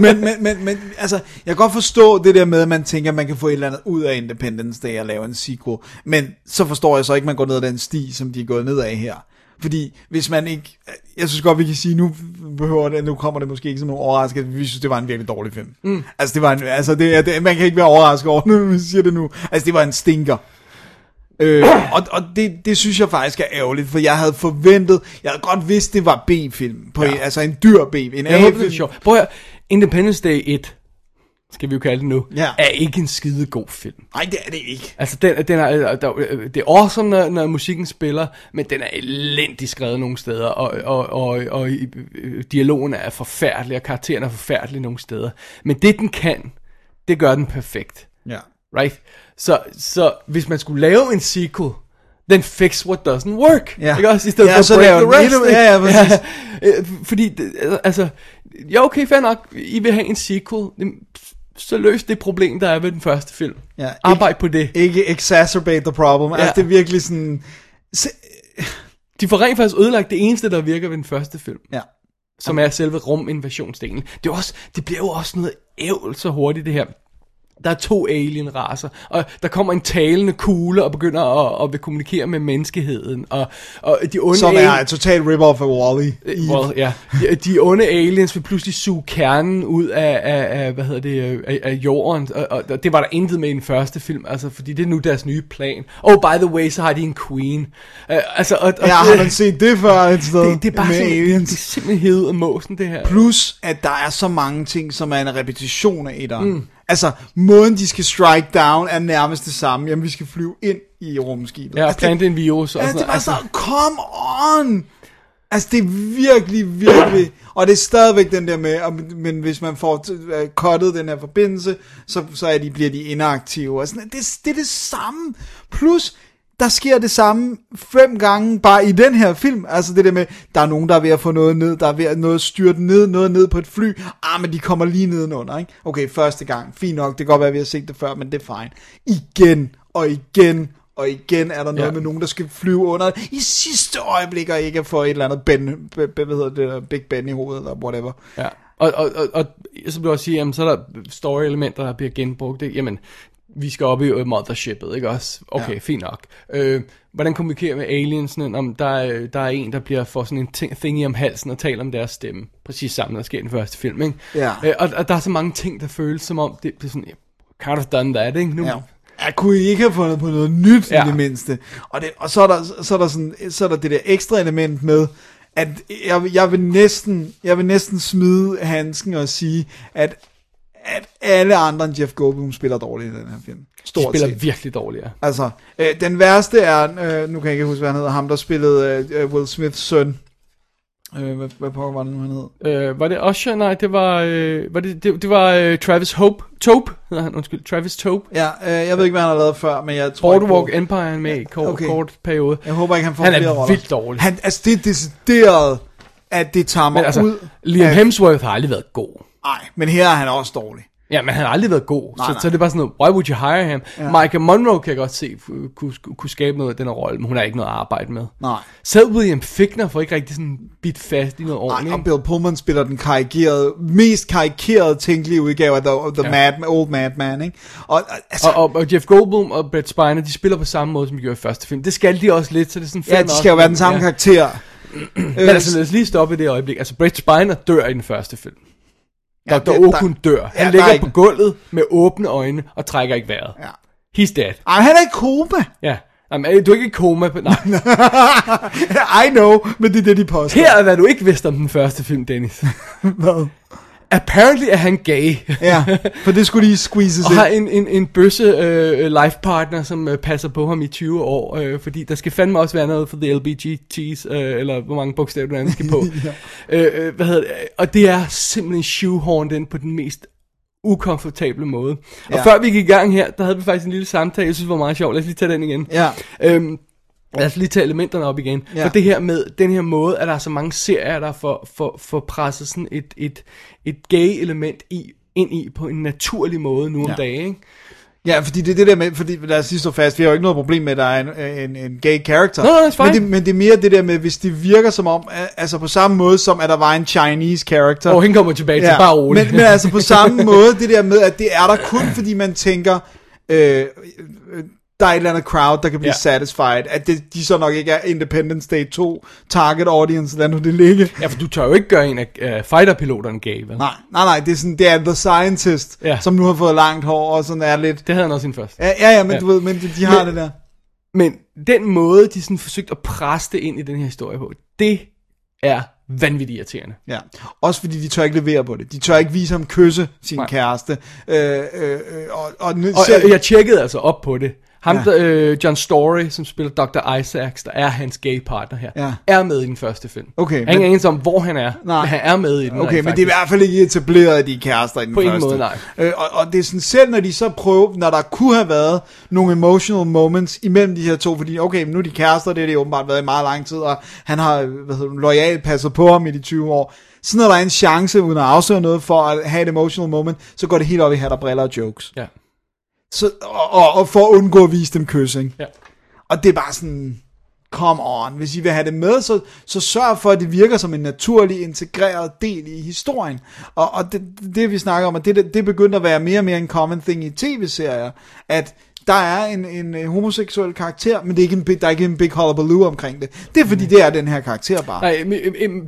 F: men, men, men, men, altså, jeg kan godt forstå det der med, at man tænker, at man kan få et eller andet ud af Independence Day og lave en sequel. Men så forstår jeg så ikke, at man går ned ad den sti, som de er gået ned af her. Fordi hvis man ikke... Jeg synes godt, vi kan sige, nu behøver det, nu kommer det måske ikke som nogen overraskelse, vi synes, det var en virkelig dårlig film. Mm. Altså, det var en, altså det, det, man kan ikke være overrasket over, når vi siger det nu. Altså, det var en stinker. Øh, og og det, det synes jeg faktisk er ærgerligt, for jeg havde forventet, jeg havde godt vidst, det var B-film, på ja. en, altså en dyr B, en
E: Jeg håber, det er
F: A-film.
E: sjovt. Prøv at høre, Independence Day 1, skal vi jo kalde det nu,
F: Ja.
E: er ikke en skide god film.
F: Nej, det er det ikke.
E: Altså, den, den er, der, det er awesome, når, når musikken spiller, men den er elendigt skrevet nogle steder, og, og, og, og øh, dialogen er forfærdelig, og karakteren er forfærdelig nogle steder. Men det, den kan, det gør den perfekt.
F: Ja.
E: Right? Så, så hvis man skulle lave en sequel, then fix what doesn't work.
F: Ja.
E: Ikke også? I stedet
F: Ja,
E: for
F: så lave
E: the
F: den
E: rest.
F: endnu-
E: ikke?
F: ja, ja, præcis.
E: øh, Fordi, det- altså, ja okay, fair nok, I vil have en sequel, så løs det problem, der er ved den første film.
F: Ja, ikke-
E: Arbejd på det.
F: Ikke exacerbate the problem. Ja.
E: Ja.
F: Altså, det er virkelig sådan... Se,
E: De får rent faktisk ødelagt det eneste, der virker ved den første film.
F: Ja.
E: Som er selve ruminvasionsdelen. Det, er også, det bliver jo også noget ævl så hurtigt, det her. Der er to alien-raser, og der kommer en talende kugle og begynder at, at vil kommunikere med menneskeheden. Og, og de onde
F: Som er et total rip-off af Wall-E.
E: Øh, Well, ja. De, de onde aliens vil pludselig suge kernen ud af, af, af hvad hedder det, øh, af, af jorden, og, og det var der intet med i den første film, altså, fordi det er nu deres nye plan. Oh, by the way, så har de en queen. Uh, altså, og, og
F: Ja, har man set det før et sted?
E: det, det er bare
F: med
E: sådan,
F: aliens?
E: det er simpelthen hed af måsen, det her.
F: Plus, at der er så mange ting, som er en repetition af etteren. Mm. Altså, måden de skal strike down er nærmest det samme. Jamen, vi skal flyve ind i rumskibet.
E: Ja,
F: altså,
E: plante en virus og
F: Ja,
E: sådan
F: det var
E: noget.
F: så, come on! Altså, det er virkelig, virkelig... Og det er stadigvæk den der med, og, men hvis man får uh, cuttet den her forbindelse, så, så er de, bliver de inaktive. Og sådan, det, det er det samme. Plus, der sker det samme fem gange bare i den her film. Altså det der med, der er nogen, der er ved at få noget ned, der er ved at noget styrt ned, noget ned på et fly. Ah, men de kommer lige nedenunder, ikke? Okay, første gang, fint nok, det kan godt være, at vi har set det før, men det er fine. Igen, og igen, og igen er der noget
E: Ja.
F: ja. med nogen, der skal flyve under i sidste øjeblik, og ikke få et eller andet ben, be, be, hvad hedder det, der, Big Ben i hovedet, eller whatever.
E: Ja. Og, og, og, og så vil jeg også sige, jamen, så er der story-elementer, der bliver genbrugt. Det, jamen, vi skal op i øh, mothershipet, ikke også? Okay, ja. fint nok. Øh, hvordan kommunikerer med aliensene, om der, er- der er en, der bliver får sådan en ting, thingy om halsen og taler om deres stemme. Præcis samme, der sker i den første film, ikke?
F: Ja.
E: Øh, og, og der er så mange ting, der føles som om, det, det er sådan, kind of done that, ikke? Nu,
F: Ja. Jeg kunne I ikke have fundet på noget nyt ja. I det mindste. Og, det, og så, er der, så, er der sådan, så er der det der ekstra element med, at jeg, vil- jeg, vil næsten, jeg vil næsten smide handsken og sige, at, at alle andre end Jeff Goldblum spiller dårligt i den her film.
E: de
F: Stort
E: spiller
F: set.
E: virkelig dårligere.
F: Altså, øh, den værste er, øh, nu kan jeg ikke huske, hvad han hedder, ham der spillede øh, Will Smiths søn. Øh, hvad, hvad pokker var det nu, han hed?
E: Øh, var det Usher? Nej, det var, øh, var det, det, det var øh, Travis Hope. Tope hedder han, undskyld. Travis Tope.
F: Ja, øh, jeg ved ikke, hvad han har lavet før, men jeg tror
E: Boardwalk
F: på,
E: Empire er han med i kort,
F: Okay.
E: kort periode.
F: jeg håber ikke, han får
E: Han er
F: flere roller.
E: vildt dårlig.
F: Han, altså, det er decideret, at det tager mig
E: Men altså,
F: ud.
E: Liam Hemsworth har aldrig været god.
F: Nej, men her er han også dårlig.
E: Ja, men han har aldrig været god.
F: Nej,
E: så,
F: nej.
E: så det er bare sådan noget, why would you hire him? Ja. Michael Monroe kan jeg godt se, kunne, kunne, kunne skabe noget af den rolle, men hun har ikke noget at arbejde med.
F: Nej.
E: Selv William Fickner får ikke rigtig sådan bit fast i noget
F: Nej,
E: ordentligt.
F: og Bill Pullman spiller den karikerede, mest karikerede tænkelige udgave af The, the
E: Ja.
F: Mad, Old Madman, ikke? Og, altså,
E: Og, og, og Jeff Goldblum og Brett Spiner, de spiller på samme måde, som de gjorde i første film. Det skal de også lidt, så det er sådan
F: ja, de skal jo være den samme
E: ja.
F: karakter.
E: Men altså, lad os lige stoppe i det øjeblik. Altså, Brett Spiner dør i den første film.
F: Ja,
E: Dr.
F: det- der-
E: Okun dør. Han
F: Ja, er
E: ligger
F: ikke-
E: på gulvet med åbne øjne og trækker ikke vejret.
F: Ja.
E: He's dead.
F: Ej, han er i koma.
E: Ja. Jamen, er- du er ikke i koma. Nej.
F: I know, men det er det, de påstår.
E: Her er, hvad du ikke vidste om den første film, Dennis.
F: Hvad?
E: Apparently er han gay.
F: Ja, for det skulle lige squeezes
E: Og har
F: ind.
E: en, en, en bøsse øh, life partner, som øh, passer på ham i 20 år. Øh, fordi der skal fandme også være noget for the LBGT's, øh, eller hvor mange bogstaver du andet skal på. øh, øh, hvad hedder det? Og det er simpelthen shoehorned ind på den mest ukomfortable måde. Og
F: Ja.
E: før vi gik i gang her, der havde vi faktisk en lille samtale, jeg synes det var meget sjovt. Lad os lige tage den igen.
F: Ja.
E: Øhm, lad os lige tage elementerne op igen.
F: Ja.
E: Ja. For det her med, den her måde, at der er så mange serier, der får, får, får presset sådan et, et, et gay element i, ind i på en naturlig måde nu om
F: Ja.
E: dagen, ikke?
F: Ja, fordi det er det der med, fordi lad os lige stå fast, vi har jo ikke noget problem med, at der er en, en, en gay character.
E: No, no, it's fine.
F: men, det, men det er mere det der med, hvis det virker som om, altså på samme måde som, at der var en Chinese character.
E: Og oh, hende kommer tilbage til, bare roligt.
F: men, men altså på samme måde, det der med, at det er der kun, fordi man tænker, øh, øh, der er et eller andet crowd, der kan blive
E: Ja.
F: satisfied, at det, de så nok ikke er Independence Day 2 target audience, lad nu det ligge.
E: Ja, for du tør jo ikke gøre en af uh, fighterpiloterne gay, vel?
F: Nej, nej, nej, det er sådan, det er The Scientist,
E: Ja.
F: som nu har fået langt hår, og sådan er lidt,
E: Det havde han også sin først.
F: ja, ja, ja men
E: Ja.
F: du ved, men de, de har
E: Men-
F: det der.
E: Men den måde, de sådan forsøgte at presse det ind i den her historie på, det er vanvittigt irriterende.
F: Ja, også fordi de tør ikke levere på det. De tør ikke vise ham kysse sin
E: Nej.
F: kæreste. Øh, øh, øh, og, og,
E: Og
F: selv,
E: jeg, jeg tjekkede altså op på det. Ham,
F: Ja.
E: der, øh, John Story, som spiller Dr. Isaacs, der er hans gay partner her,
F: Ja.
E: er med i den første film.
F: Okay,
E: Jeg har ingen om, hvor han er,
F: Nej.
E: men han er med i den.
F: Okay, men det er i hvert fald ikke etableret, at de er kærester i den
E: På
F: første.
E: måde, nej.
F: Øh, og, og det er sådan, selv når de så prøver, når der kunne have været nogle emotional moments imellem de her to, fordi okay, men nu er de kærester, det har de åbenbart været i meget lang tid, og han har hvad hedder, det, lojalt passet på ham i de 20 år. Så når der er en chance, uden at afsløre noget, for at have et emotional moment, så går det helt op i hat og briller og jokes.
E: Ja.
F: Så, og, og, og for at undgå at vise dem kys, ikke?
E: Ja.
F: Og det er bare sådan, come on, hvis I vil have det med, så, så sørg for, at det virker som en naturlig, integreret del i historien. Og, og det, det, vi snakker om, at det, det begynder at være mere og mere en common thing i tv-serier, at der er en, en, en homoseksuel karakter, men det er ikke en, big- der er ikke en big hullabaloo omkring det. Det er fordi, det er den her karakter bare.
E: Nej,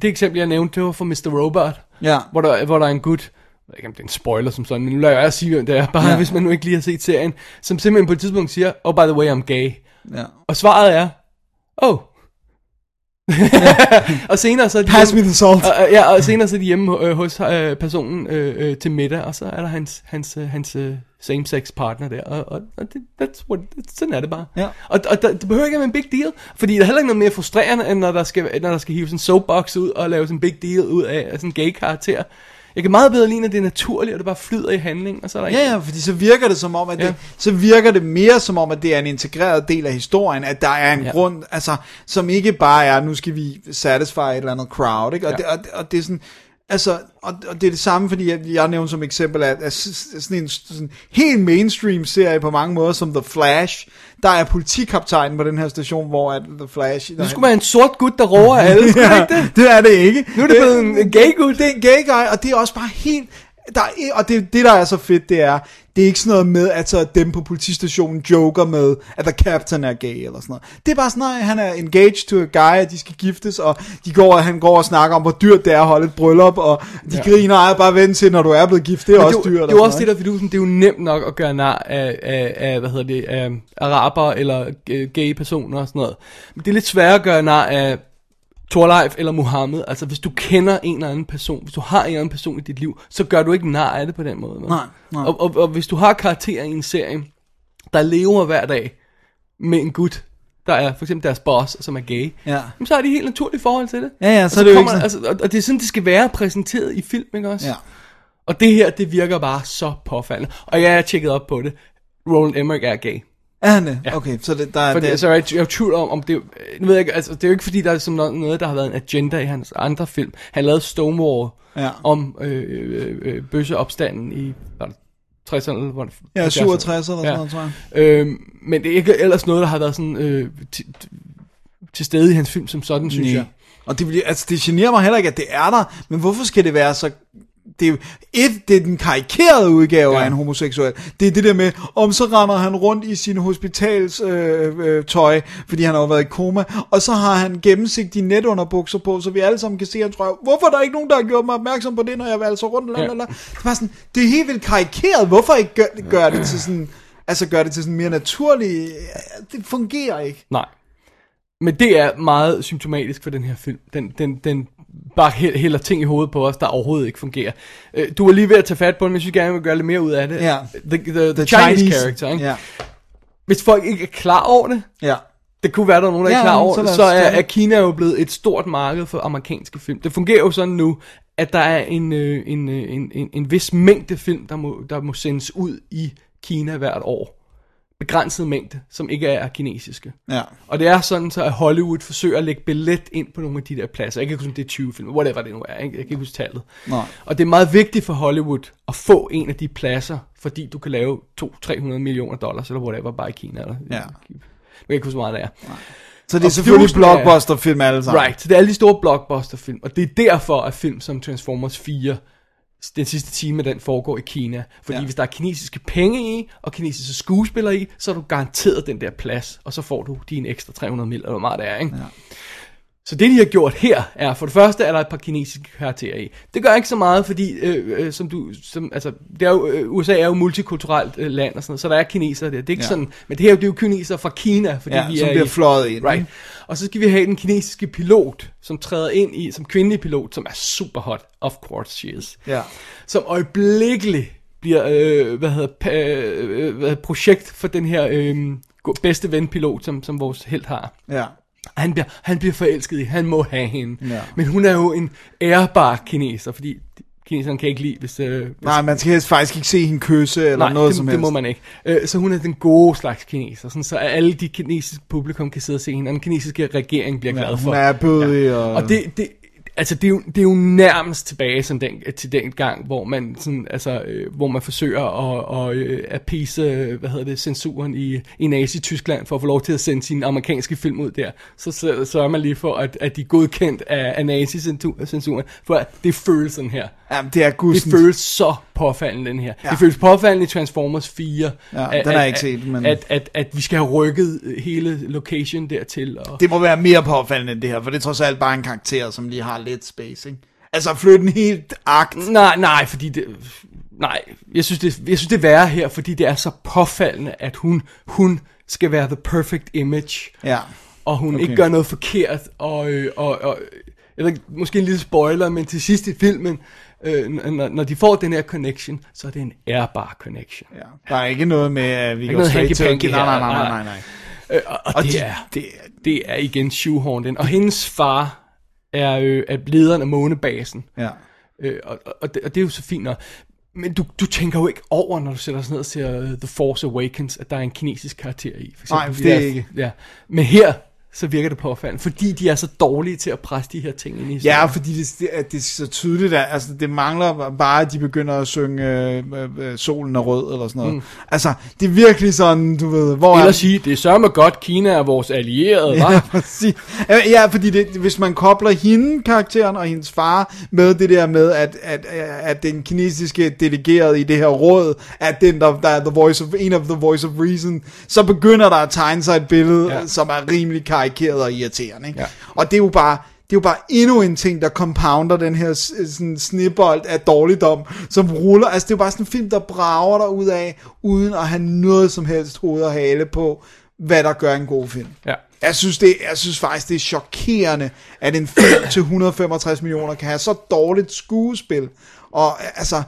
E: det eksempel, jeg nævnte, det var for Mr. Robot.
F: Ja.
E: Hvor der, hvor der er en gut, jeg ved ikke om det er en spoiler som sådan, men nu lader jeg sige, hvem det er, bare
F: Ja.
E: hvis man nu ikke lige har set serien, som simpelthen på et tidspunkt siger, oh by the way, I'm gay.
F: Ja.
E: Og svaret er, oh. og senere så er de
F: Pass
E: hjemme,
F: me the salt.
E: Og, ja, og senere så er de hjemme øh, hos øh, personen øh, øh, til middag, og så er der hans, hans, øh, hans øh, same-sex partner der, og, og, og det, that's what, that's, sådan er det bare.
F: Ja.
E: Og, og der, det behøver ikke at være en big deal, fordi der er heller ikke noget mere frustrerende, end når der skal, når der skal hives en soapbox ud og lave sådan en big deal ud af, af sådan en gay karakter. Jeg kan meget bedre lide, når det er naturligt, og det bare flyder i handling, og så er der ikke...
F: Ja, ja, fordi så virker det som om, at
E: Ja.
F: det, så virker det mere som om, at det er en integreret del af historien, at der er en ja. Grund, altså, som ikke bare er, nu skal vi satisfy et eller andet crowd, ikke? Og,
E: ja.
F: det, og, og det er sådan, altså, og, og det er det samme, fordi jeg, jeg nævnte som eksempel, at, at sådan en sådan helt mainstream serie på mange måder, som The Flash, der er politikaptajnen på den her station, hvor at The Flash...
E: Det skulle være en sort gut, der roer alle, det ikke det?
F: det er det ikke.
E: Nu er det blevet en gay gut.
F: Det er en gay guy, og det er også bare helt... Der er, og det, det, der er så fedt, det er, det er ikke sådan noget med, at så dem på politistationen joker med, at the captain er gay, eller sådan noget. Det er bare sådan noget, han er engaged to a guy, at de skal giftes, og de går, han går og snakker om, hvor dyrt det er at holde et bryllup, og de ja. griner, ej, bare vent til, når du er blevet gift, det er
E: Men
F: også
E: det,
F: dyrt.
E: Det er
F: og
E: også det,
F: sådan
E: der fidusen. Det er jo nemt nok at gøre nar af, af, af hvad hedder det, af araber eller gay personer og sådan noget. Men det er lidt sværere at gøre nar af Torleif eller Mohammed. Altså, hvis du kender en eller anden person, hvis du har en eller anden person i dit liv, så gør du ikke nar af det på den måde. vel?
F: Nej, nej.
E: Og, og, og hvis du har karakterer i en serie, der lever hver dag med en gut, der er for eksempel deres boss, som er gay,
F: Ja.
E: jamen, så har de helt naturligt forhold til det.
F: Ja, ja,
E: Og
F: så er det jo
E: kommer,
F: ikke
E: altså, og, det er sådan, det skal være præsenteret i film, ikke også?
F: Ja.
E: Og det her, det virker bare så påfaldende. Og jeg har tjekket op på det. Roland Emmerich er gay.
F: Er han det?
E: Ja.
F: Okay, så det, der er...
E: For det,
F: det,
E: så er jeg, jeg er tvivl om, om det, nu ved jeg ikke, altså, det er jo ikke fordi, der er som noget, der har været en agenda i hans andre film. Han lavede Stonewall
F: Ja.
E: om øh, øh, øh, bøsseopstanden i var det 60'erne, eller hvor det-
F: ja,
E: 70'erne?
F: 67 eller sådan noget, tror jeg.
E: Øhm, men det er ikke ellers noget, der har været sådan øh, til, stede i hans film som sådan, synes
F: Nej.
E: jeg.
F: Og det, altså, det generer mig heller ikke, at det er der, men hvorfor skal det være så... Det er, et, det er den karikerede udgave ja. Af en homoseksuel. Det er det der med, om så render han rundt i sin hospitals øh, øh, tøj, fordi han har jo været i koma, og så har han gennemsigtige netunderbukser på, så vi alle sammen kan se hans røv. Hvorfor er der ikke nogen, der har gjort mig opmærksom på det, når jeg valser rundt?
E: Ja.
F: Ja. Det, er bare sådan, det er helt vildt karikeret. Hvorfor ikke gør, gør det til sådan... Altså gør det til sådan mere naturlig... Det fungerer ikke.
E: Nej. Men det er meget symptomatisk for den her film. Den, den, den bare hæ- hælder ting i hovedet på os, der overhovedet ikke fungerer. Øh, Du er lige ved at tage fat på den, men jeg synes gerne, vil gøre lidt mere ud af det.
F: Ja.
E: The, the, the, the Chinese, character, ikke?
F: Ja.
E: Hvis folk ikke er klar over det,
F: ja.
E: det kunne være, der er nogen, der
F: Ja,
E: er klar over
F: så
E: det, så er, er Kina jo blevet et stort marked for amerikanske film. Det fungerer jo sådan nu, at der er en, øh, en, øh, en, en, en vis mængde film, der må, der må sendes ud i Kina hvert år. Begrænset mængde, som ikke er kinesiske.
F: Ja.
E: Og det er sådan, så at Hollywood forsøger at lægge billet ind på nogle af de der pladser. Jeg kan ikke huske, om det er 20 film, whatever det nu er. Ikke? Jeg kan ikke huske tallet.
F: Nej.
E: Og det er meget vigtigt for Hollywood at få en af de pladser, fordi du kan lave 200-300 millioner dollars, eller whatever, bare i Kina. Eller,
F: Ja.
E: Jeg kan ikke huske, hvor meget det er.
F: Så det er
E: Og
F: selvfølgelig
E: er-
F: blockbuster-film alle sammen.
E: Right, så det er alle de store blockbuster-film, og det er derfor, at film som Transformers 4, den sidste time, den foregår i Kina. Fordi
F: Ja.
E: hvis der er kinesiske penge i, og kinesiske skuespillere i, så er du garanteret den der plads, og så får du dine ekstra 300 mil, eller hvor meget det er, ikke?
F: Ja.
E: Så det, de har gjort her, er, for det første er der et par kinesiske karakterer i. Det gør ikke så meget, fordi, øh, øh, som du, som, altså, det er jo, øh, USA er jo multikulturelt øh, land og sådan noget, så der er kinesere der. Det er ikke
F: Ja.
E: sådan, men det her det er jo kinesere fra Kina, fordi
F: Ja,
E: vi
F: som
E: er
F: bliver
E: i,
F: fløjet ind.
E: Right. Og så skal vi have den kinesiske pilot, som træder ind i, som kvindelig pilot, som er super hot, of course she is.
F: Ja.
E: Som øjeblikkeligt bliver, øh, hvad hedder, pa, øh, hvad hedder, projekt for den her øh, bedste ven pilot, som, som vores held har.
F: Ja.
E: Han bliver, han bliver forelsket i, han må have hende.
F: Ja.
E: Men hun er jo en ærbar kineser, fordi kineserne kan ikke lide, hvis... Øh, hvis
F: Nej, man skal helst faktisk ikke se hende kysse eller
E: Nej,
F: noget
E: det,
F: som
E: det
F: helst.
E: må man ikke. Øh, så hun er den gode slags kineser, sådan, så alle de kinesiske publikum kan sidde og se hende, og den kinesiske regering bliver glad
F: Ja,
E: for.
F: hun er bødig og...
E: Og det, det, altså det er, jo, det er jo nærmest tilbage som den, til den gang, hvor man sådan, altså, øh, hvor man forsøger at, at øh, appease, øh, hvad hedder det, censuren i, i Nazi-Tyskland for at få lov til at sende sine amerikanske film ud der. Så sørger man lige for, at, at de er godkendt af, af Nazi-censuren, for at det føles sådan her.
F: Ja, det er
E: Det
F: gudsens.
E: føles så påfaldende, den her.
F: Ja.
E: Det føles påfaldende i Transformers 4.
F: Ja,
E: at,
F: den har jeg
E: at-
F: ikke set, men-
E: At, at, at vi skal have rykket hele location dertil. Og,
F: Det må være mere påfaldende end det her, for det er trods alt bare en karakter, som lige har lidt space, ikke? Altså flytte en helt akt.
E: Nej, nej, fordi det... Nej, jeg synes, det, jeg synes, det er værre her, fordi det er så påfaldende, at hun, hun skal være the perfect image,
F: Ja.
E: og hun
F: Okay.
E: ikke gør noget forkert, og, øh, og, og jeg ved måske en lille spoiler, men til sidst i filmen, øh, når, når de får den her connection, så er det en ærbar connection.
F: ja. Der er ikke noget med, at vi går straight to...
E: hanky-panky
F: Nej, nej, nej, nej,
E: nej. Øh, og, og,
F: Og
E: det,
F: de-
E: er,
F: det,
E: det er igen shoehorn den. Og hendes far er, øh, er lederen af månebasen.
F: ja.
E: Øh, og, og, og, det, og det er jo så fint nok. Men du, du tænker jo ikke over, når du sætter dig ned og ser uh, The Force Awakens, at der er en kinesisk karakter i. For
F: Nej,
E: fordi
F: det er ikke.
E: Ja. Men her, så virker det påfaldende, fordi de er så dårlige til at presse de her ting ind i historien.
F: Ja, fordi det, det, at det er så tydeligt, at altså, det mangler bare, at de begynder at synge øh, øh, Solen er rød, eller sådan noget. Mm. Altså, det er virkelig sådan, du ved, hvor
E: Eller
F: er...
E: sige, det er sørme godt, Kina er vores allierede,
F: Ja,
E: ja.
F: præcis. Ja, fordi det, hvis man kobler hende, karakteren, og hendes far med det der med, at, at, at den kinesiske delegerede i det her råd, er den, der, der er the voice of, en af the voice of reason, så begynder der at tegne sig et billede, ja. Som er rimelig karikeret og irriterende. Ikke?
E: Ja.
F: Og det er jo bare... Det er jo bare endnu en ting, der compounder den her sådan snibbold af dårligdom, som ruller. Altså, det er jo bare sådan en film, der brager dig ud af, uden at have noget som helst hoved og hale på, hvad der gør en god film.
E: ja.
F: Jeg synes, det, jeg synes faktisk, det er chokerende, at en film til 165 millioner kan have så dårligt skuespil, og altså,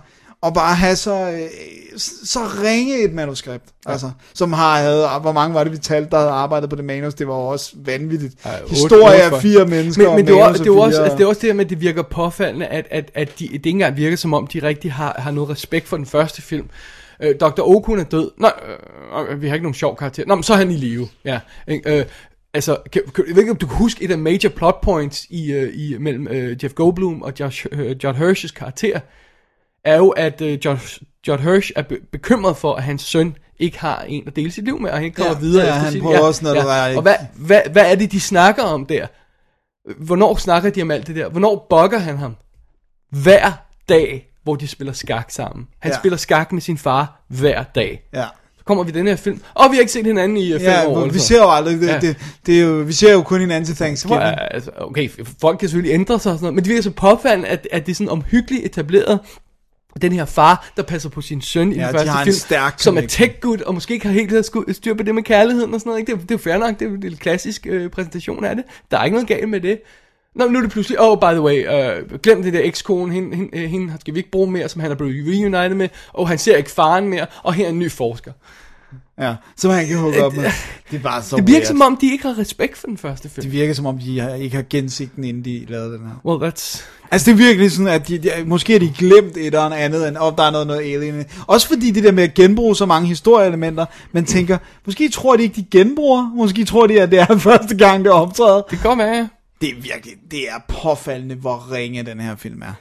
F: og bare have så, øh, så ringe et manuskript, ja. altså, som har havde, hvor mange var det, vi talte, der havde arbejdet på det manus, det var også vanvittigt.
E: Ja,
F: Historie af fire mennesker,
E: Men, men det, er,
F: af
E: det, jo også, altså, det er også det her med, at det virker påfaldende, at, at, at de, det ikke engang virker som om, de rigtig har, har noget respekt for den første film. Øh, Dr. Okun er død. Nej, øh, øh, vi har ikke nogen sjov karakter. Nå, men så er han i live. Ja. Øh, altså, kan, kan, jeg ved ikke, om du kan huske et af major plot points i, øh, i mellem øh, Jeff Goldblum og Josh, øh, John Hirsch's karakter, er jo, at øh, John Hirsch er be- bekymret for, at hans søn ikke har en at dele sit liv med, og han ikke kommer
F: Ja,
E: videre
F: ja,
E: efter
F: han
E: sit
F: prøver også noget, der er
E: Og hvad, hvad, hvad er det, de snakker om der? Hvornår snakker de om alt det der? Hvornår bugger han ham? Hver dag, hvor de spiller skak sammen. Han
F: Ja.
E: ja. spiller skak med sin far hver dag.
F: Ja.
E: Så kommer vi i den her film. Og vi har ikke set hinanden i fem
F: Ja,
E: år. eller
F: vi
E: så.
F: ser jo aldrig, det,
E: Ja.
F: det, det, er jo, vi ser jo kun hinanden til Thanksgiving.
E: altså, okay, folk kan selvfølgelig ændre sig og sådan noget, men det virker så påfaldende, at, at det er sådan omhyggeligt etableret, den her far, der passer på sin søn i
F: Ja,
E: den
F: de
E: første
F: en
E: film,
F: stærk
E: som er
F: connection.
E: tech-good, og måske ikke har helt sku- styr på det med kærligheden og sådan noget. Ikke? Det, er- det er fair nok, det er en klassisk øh, præsentation af det. Der er ikke noget galt med det. Nå, nu er det pludselig, oh, by the way, øh, glem det der ekskone, hende, hende, hende skal vi ikke bruge mere, som han er blevet reunited med, og han ser ikke faren mere, og her er en ny forsker.
F: Ja, som han kan hugge op med. Det er bare så
E: Det virker
F: weird.
E: som om, de ikke har respekt for den første film.
F: Det virker som om, de har- ikke har genset den, inden de lavede den her.
E: Well, that's...
F: Altså det er virkelig sådan, at de, de, måske har de glemt et eller andet, end, og der er noget, noget alien. Også fordi det der med at genbruge så mange historieelementer, man tænker, måske tror de ikke, de genbruger, måske tror de, at det er første gang, det optræder.
E: Det være, ja.
F: Det er virkelig, det er påfaldende, hvor ringe den her film er.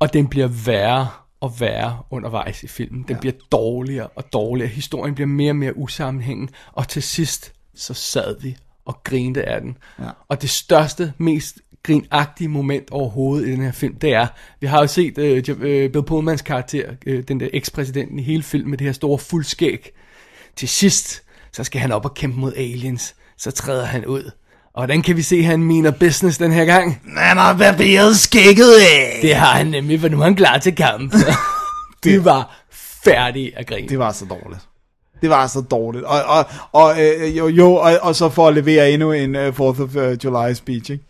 E: Og den bliver værre og værre undervejs i filmen. Den ja. bliver dårligere og dårligere. Historien bliver mere og mere usammenhængende. Og til sidst, så sad vi og grinte af den.
F: Ja.
E: Og det største, mest grinagtige moment overhovedet i den her film, det er, vi har jo set øh, øh, Bill Pullmans karakter, øh, den der ekspræsidenten i hele filmen med det her store fuldskæg. Til sidst, så skal han op og kæmpe mod aliens. Så træder han ud. Og hvordan kan vi se, at han mener business den her gang?
F: Han har barberet skægget af.
E: Det har han nemlig, for nu er han klar til kamp. det var færdig at grine.
F: Det var så dårligt. Det var så dårligt. Og, og, og øh, jo, jo og, og så for at levere endnu en uh, 4th of uh, July speech, ikke?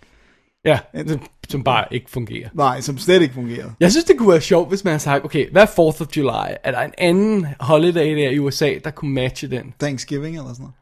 E: Ja, som- som bare ikke fungerer.
F: Nej, som slet ikke fungerede.
E: Jeg synes, det kunne være sjovt, hvis man havde sagt, okay, hvad er 4th of July? Er der en anden holiday der i USA, der kunne matche den?
F: Thanksgiving eller sådan noget.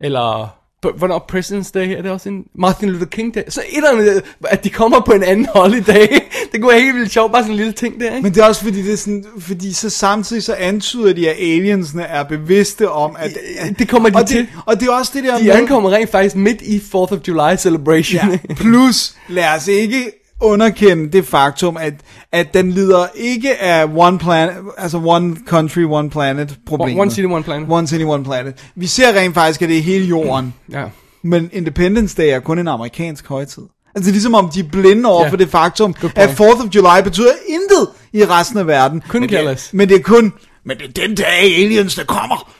E: Eller, hvornår President's Day er det også en Martin Luther King Day? Så et eller andet, at de kommer på en anden holiday. det kunne være helt vildt sjovt, bare sådan en lille ting der, ikke?
F: Men det er også fordi, det er sådan, fordi så samtidig så antyder de, at aliensene er bevidste om, at...
E: det kommer de
F: og
E: til.
F: Det, og det er også det der
E: De ankommer rent faktisk midt i 4th of July celebration.
F: Ja, plus, lad os ikke underkende det faktum, at, at den lider ikke af one planet, altså one country, one planet problemet.
E: One city, one planet.
F: One city, one planet. Vi ser rent faktisk, at det er hele jorden.
E: Ja.
F: Men Independence Day er kun en amerikansk højtid. Altså det er ligesom om de er blinde over
E: Ja.
F: for det faktum, at
E: point.
F: 4th of July betyder intet i resten af verden.
E: Couldn't
F: men det, men det er kun, men det er den dag aliens, der kommer.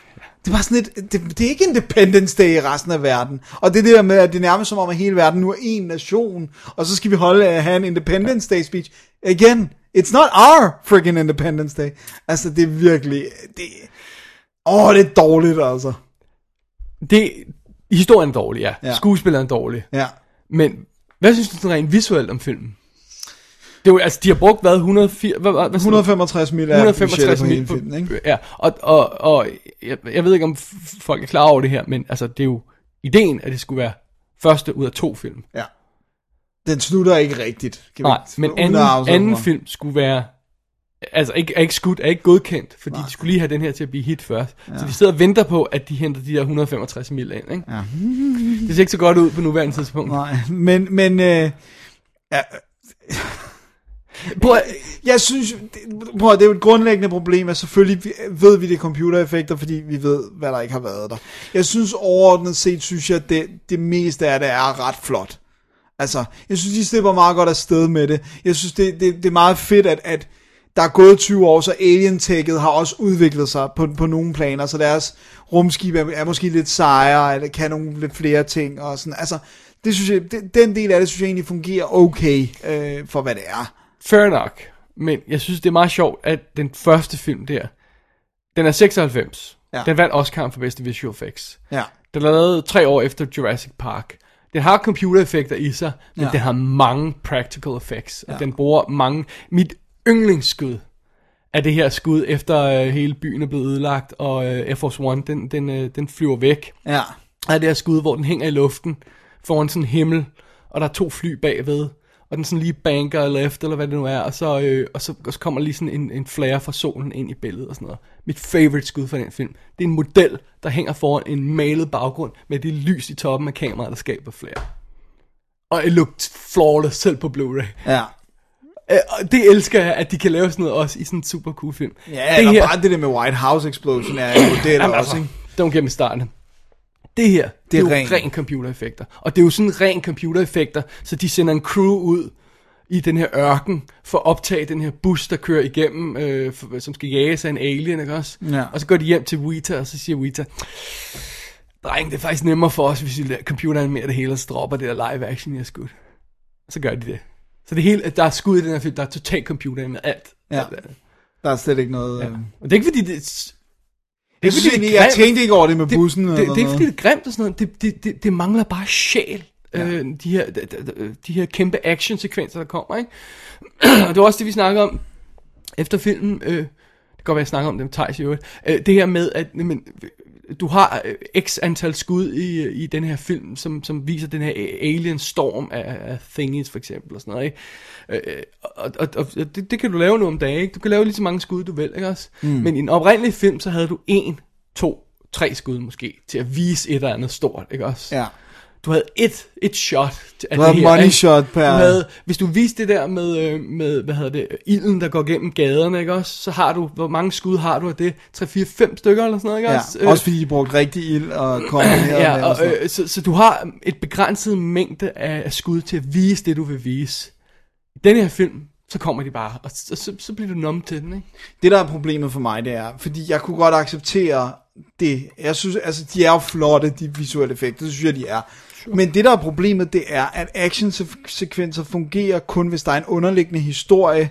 F: Det bare sådan et, det, det er ikke Independence Day i resten af verden. Og det er det der med, at det er nærmest som om, at hele verden nu er en nation. Og så skal vi holde at have en Independence Day speech. Again, it's not our freaking Independence Day. Altså, det er virkelig... Det, åh, det er dårligt, altså.
E: Det, historien er dårlig, ja.
F: Ja.
E: Skuespilleren er dårlig.
F: Ja.
E: Men hvad synes du rent visuelt om filmen? Det er jo, altså, de har brugt hvad, 104, hvad, hvad, hvad,
F: 165 mil er
E: 165
F: budgettet på
E: mil på,
F: filmen, ikke?
E: Ja, og, og, og jeg, jeg ved ikke, om folk er klar over det her, men altså, det er jo ideen, at det skulle være første ud af to film.
F: Ja. Den slutter ikke rigtigt. Kan vi
E: Nej,
F: ikke-
E: men anden, anden film skulle være, altså ikke, er ikke skudt, er ikke godkendt, fordi de skulle lige have den her til at blive hit først. Ja. Så de sidder og venter på, at de henter de der 165 mil ind, ikke?
F: Ja.
E: Det ser ikke så godt ud på nuværende tidspunkt.
F: Nej, men, men øh, ja,
E: Prøv, øh,
F: jeg synes, det, prøv, det er jo et grundlæggende problem, at selvfølgelig ved vi det computereffekter, fordi vi ved, hvad der ikke har været der. Jeg synes overordnet set, synes jeg, det, det meste af det er ret flot. Altså, jeg synes, de slipper meget godt afsted med det. Jeg synes, det, det, det er meget fedt, at, at der er gået 20 år, så alien har også udviklet sig på, på nogle planer, så deres rumskib er, er måske lidt sejere, eller kan nogle lidt flere ting, og sådan, altså, det synes jeg, det, den del af det, synes jeg egentlig fungerer okay, øh, for hvad det er.
E: Fair nok. Men jeg synes, det er meget sjovt, at den første film der, den er 96.
F: Ja.
E: Den vandt Oscar for bedste visual effects.
F: Ja.
E: Den er lavet tre år efter Jurassic Park. Den har computereffekter i sig, men
F: Ja.
E: den har mange practical effects. Og
F: Ja.
E: den bruger mange... Mit yndlingsskud er det her skud, efter øh, hele byen er blevet ødelagt, og øh, Air Force One, den, den, øh, den flyver væk.
F: Ja.
E: Og det her skud, hvor den hænger i luften foran sådan en himmel, og der er to fly bagved, og den sådan lige banker left, eller hvad det nu er, og så, øh, og så, og så kommer lige sådan en, en flare fra solen ind i billedet og sådan noget. Mit favorite skud fra den film, det er en model, der hænger foran en malet baggrund, med det lys i toppen af kameraet, der skaber flare. Og det looked flawless selv på Blu-ray.
F: Ja.
E: Øh, og det elsker jeg, at de kan lave sådan noget også i sådan en super cool film.
F: Ja, det her... bare det der med White House Explosion er en model
E: Jamen,
F: også,
E: altså,
F: ikke?
E: don't get me started. Det her, det, det er,
F: er
E: jo
F: ren.
E: ren. computereffekter. Og det er jo sådan ren computereffekter, så de sender en crew ud i den her ørken, for at optage den her bus, der kører igennem, øh, for, som skal jages af en alien, ikke også?
F: Ja.
E: Og så går de hjem til Weta, og så siger Weta, dreng, det er faktisk nemmere for os, hvis vi lader computeranimerer det hele, og så dropper det der live action, jeg har skudt. Og så gør de det. Så det hele, der er skud i den her film, der er totalt alt.
F: Ja.
E: alt, alt.
F: Der er slet ikke noget...
E: Ja.
F: Øh...
E: Og det er ikke fordi, det, det
F: Jeg, synes, egentlig, jeg tænkte ikke over det med bussen.
E: Det,
F: eller
E: det, det er fordi, det er grimt og sådan noget. Det, det, det, det mangler bare sjæl. Ja. Øh, de, her, de, de, her kæmpe actionsekvenser, der kommer, ikke? og det var også det, vi snakkede om efter filmen. Øh, det godt være, jeg snakker om det med Thijs i øvrigt. Øh, det her med, at men, du har øh, x antal skud i, i den her film, som, som viser den her alien storm af, af thingies, for eksempel, og sådan noget, ikke? Øh, og, og, og det, det kan du lave nu om dagen, ikke? Du kan lave lige så mange skud, du vil, ikke også? Mm. Men i en oprindelig film, så havde du en, to, tre skud måske, til at vise et eller andet stort, ikke også?
F: Ja.
E: Du havde et, et shot af
F: Du havde
E: her,
F: money
E: ikke?
F: shot per-
E: Du havde, hvis du viste det der med, øh, med, hvad hedder det, ilden, der går gennem gaderne, ikke også? Så har du, hvor mange skud har du af det? 3, 4, 5 stykker eller sådan noget, ikke
F: Ja,
E: også? Øh,
F: også fordi de brugte rigtig ild og kommer her
E: ja,
F: og,
E: og,
F: sådan noget.
E: øh, så, så du har et begrænset mængde af, skud til at vise det, du vil vise. I den her film, så kommer de bare, og så, så, så bliver du numb til den, ikke?
F: Det der er problemet for mig, det er, fordi jeg kunne godt acceptere det. Jeg synes, altså, de er jo flotte, de visuelle effekter, det synes jeg, de er. Sure. Men det der er problemet, det er, at actionsekvenser fungerer kun, hvis der er en underliggende historie